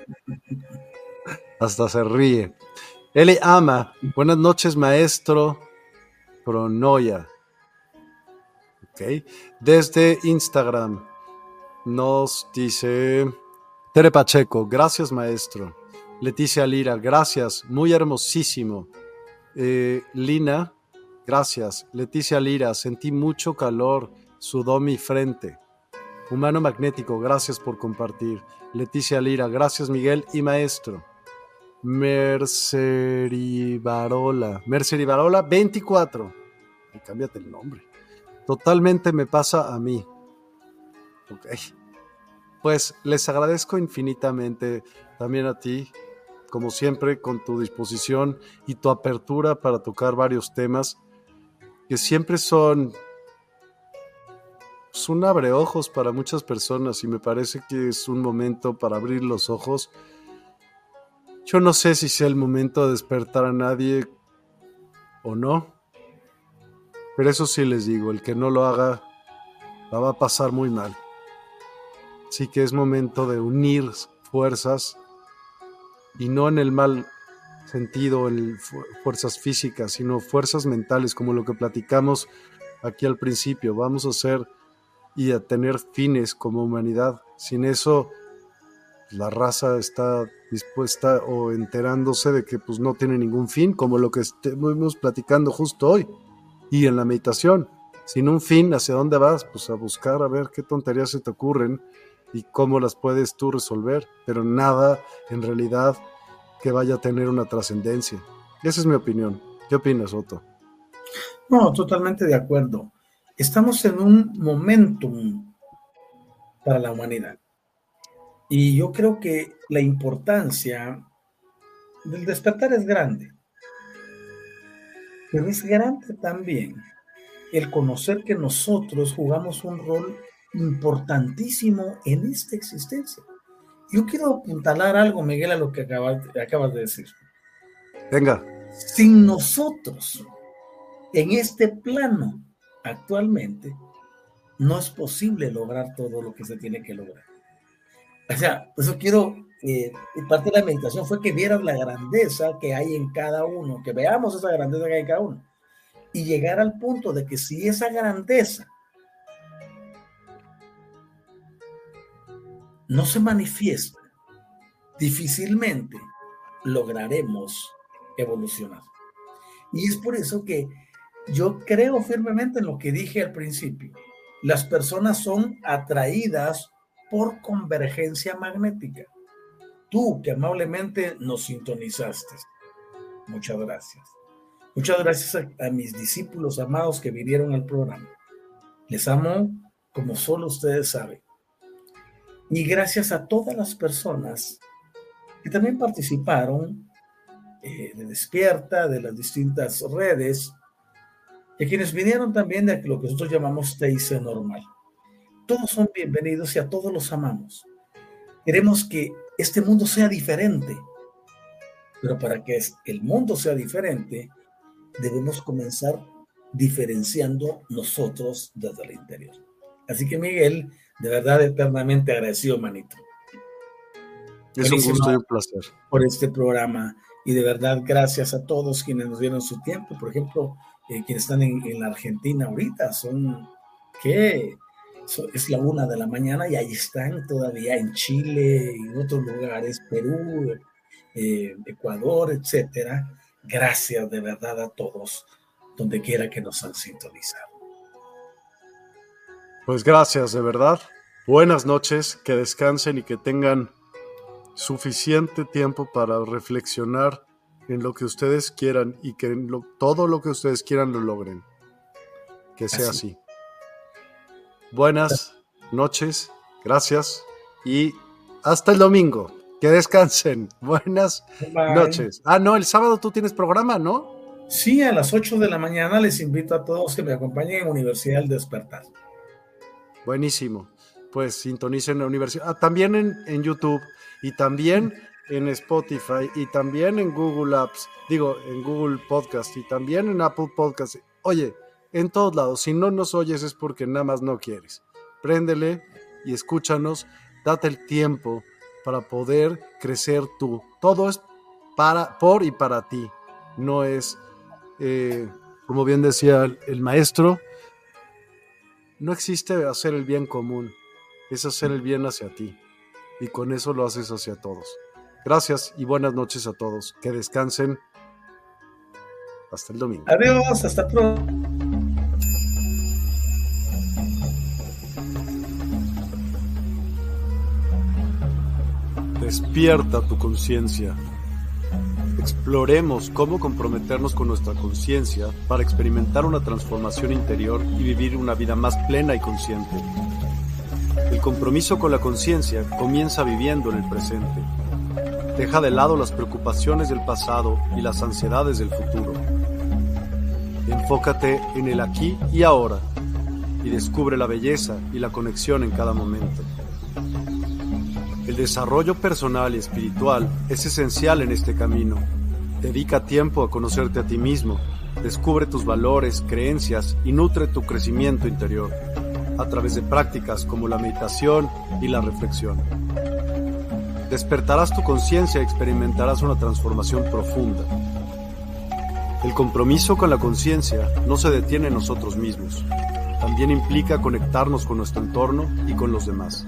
Hasta se ríe. Él ama. Buenas noches, maestro. Pronoya. Ok. Desde Instagram nos dice Tere Pacheco, gracias maestro. Leticia Lira, gracias, muy hermosísimo. Eh, Lina, gracias. Leticia Lira, sentí mucho calor, sudó mi frente. Humano Magnético, gracias por compartir. Leticia Lira, gracias Miguel y maestro. Merceribarola, Merceribarola 24. Y cámbiate el nombre. Totalmente me pasa a mí. Ok. Pues les agradezco infinitamente también a ti, como siempre, con tu disposición y tu apertura para tocar varios temas que siempre son pues, un abre ojos para muchas personas y me parece que es un momento para abrir los ojos. Yo no sé si sea el momento de despertar a nadie o no, pero eso sí les digo, el que no lo haga la va a pasar muy mal. Así que es momento de unir fuerzas y no en el mal sentido, en fuerzas físicas, sino fuerzas mentales, como lo que platicamos aquí al principio. Vamos a hacer y a tener fines como humanidad. Sin eso, la raza está dispuesta o enterándose de que pues no tiene ningún fin, como lo que estamos platicando justo hoy y en la meditación. Sin un fin, ¿hacia dónde vas? Pues a buscar a ver qué tonterías se te ocurren y cómo las puedes tú resolver, pero nada en realidad que vaya a tener una trascendencia. Esa es mi opinión. ¿Qué opinas, Otto? No, totalmente de acuerdo. Estamos en un momentum para la humanidad. Y yo creo que la importancia del despertar es grande. Pero es grande también el conocer que nosotros jugamos un rol importantísimo en esta existencia. Yo quiero apuntalar algo, Miguel, a lo que acabas, acabas de decir. Venga. Sin nosotros, en este plano, actualmente, no es posible lograr todo lo que se tiene que lograr. O sea, eso quiero, eh, parte de la meditación fue que vieras la grandeza que hay en cada uno, que veamos esa grandeza que hay en cada uno, y llegar al punto de que si esa grandeza no se manifiesta, difícilmente lograremos evolucionar. Y es por eso que yo creo firmemente en lo que dije al principio. Las personas son atraídas por convergencia magnética. Tú que amablemente nos sintonizaste. Muchas gracias. Muchas gracias a, mis discípulos amados que vinieron al programa. Les amo como solo ustedes saben. Y gracias a todas las personas que también participaron eh, de Despierta, de las distintas redes, y quienes vinieron también de lo que nosotros llamamos TIC normal. Todos son bienvenidos y a todos los amamos. Queremos que este mundo sea diferente, pero para que el mundo sea diferente, debemos comenzar diferenciando nosotros desde el interior. Así que Miguel, de verdad eternamente agradecido, manito. Es un gusto y un placer. Por este programa. Y de verdad, gracias a todos quienes nos dieron su tiempo. Por ejemplo, eh, quienes están en, la Argentina ahorita, son que es la una de la mañana y ahí están todavía en Chile en otros lugares, Perú, eh, Ecuador, etcétera. Gracias de verdad a todos, donde quiera que nos han sintonizado. Pues gracias, de verdad. Buenas noches, que descansen y que tengan suficiente tiempo para reflexionar en lo que ustedes quieran y que todo lo que ustedes quieran lo logren. Que sea así. Buenas noches, gracias y hasta el domingo. Que descansen. (laughs) Buenas noches. Ah, no, el sábado tú tienes programa, ¿no? Sí, a las 8 de la mañana les invito a todos que me acompañen en Universidad del Despertar. Buenísimo. Pues sintonicen la universidad. Ah, también en, YouTube y también en Spotify y también en Google Apps, digo, en Google Podcast y también en Apple Podcast. Oye, en todos lados, si no nos oyes es porque nada más no quieres. Préndele y escúchanos, date el tiempo para poder crecer tú. Todo es para, por y para ti, no es eh, Como bien decía el maestro, no existe hacer el bien común, es hacer el bien hacia ti. Y con eso lo haces hacia todos. Gracias y buenas noches a todos. Que descansen. Hasta el domingo. Adiós, hasta pronto. Despierta tu conciencia. Exploremos cómo comprometernos con nuestra conciencia para experimentar una transformación interior y vivir una vida más plena y consciente. El compromiso con la conciencia comienza viviendo en el presente. Deja de lado las preocupaciones del pasado y las ansiedades del futuro. Enfócate en el aquí y ahora y descubre la belleza y la conexión en cada momento. El desarrollo personal y espiritual es esencial en este camino. Dedica tiempo a conocerte a ti mismo, descubre tus valores, creencias y nutre tu crecimiento interior a través de prácticas como la meditación y la reflexión. Despertarás tu conciencia y experimentarás una transformación profunda. El compromiso con la conciencia no se detiene en nosotros mismos, también implica conectarnos con nuestro entorno y con los demás.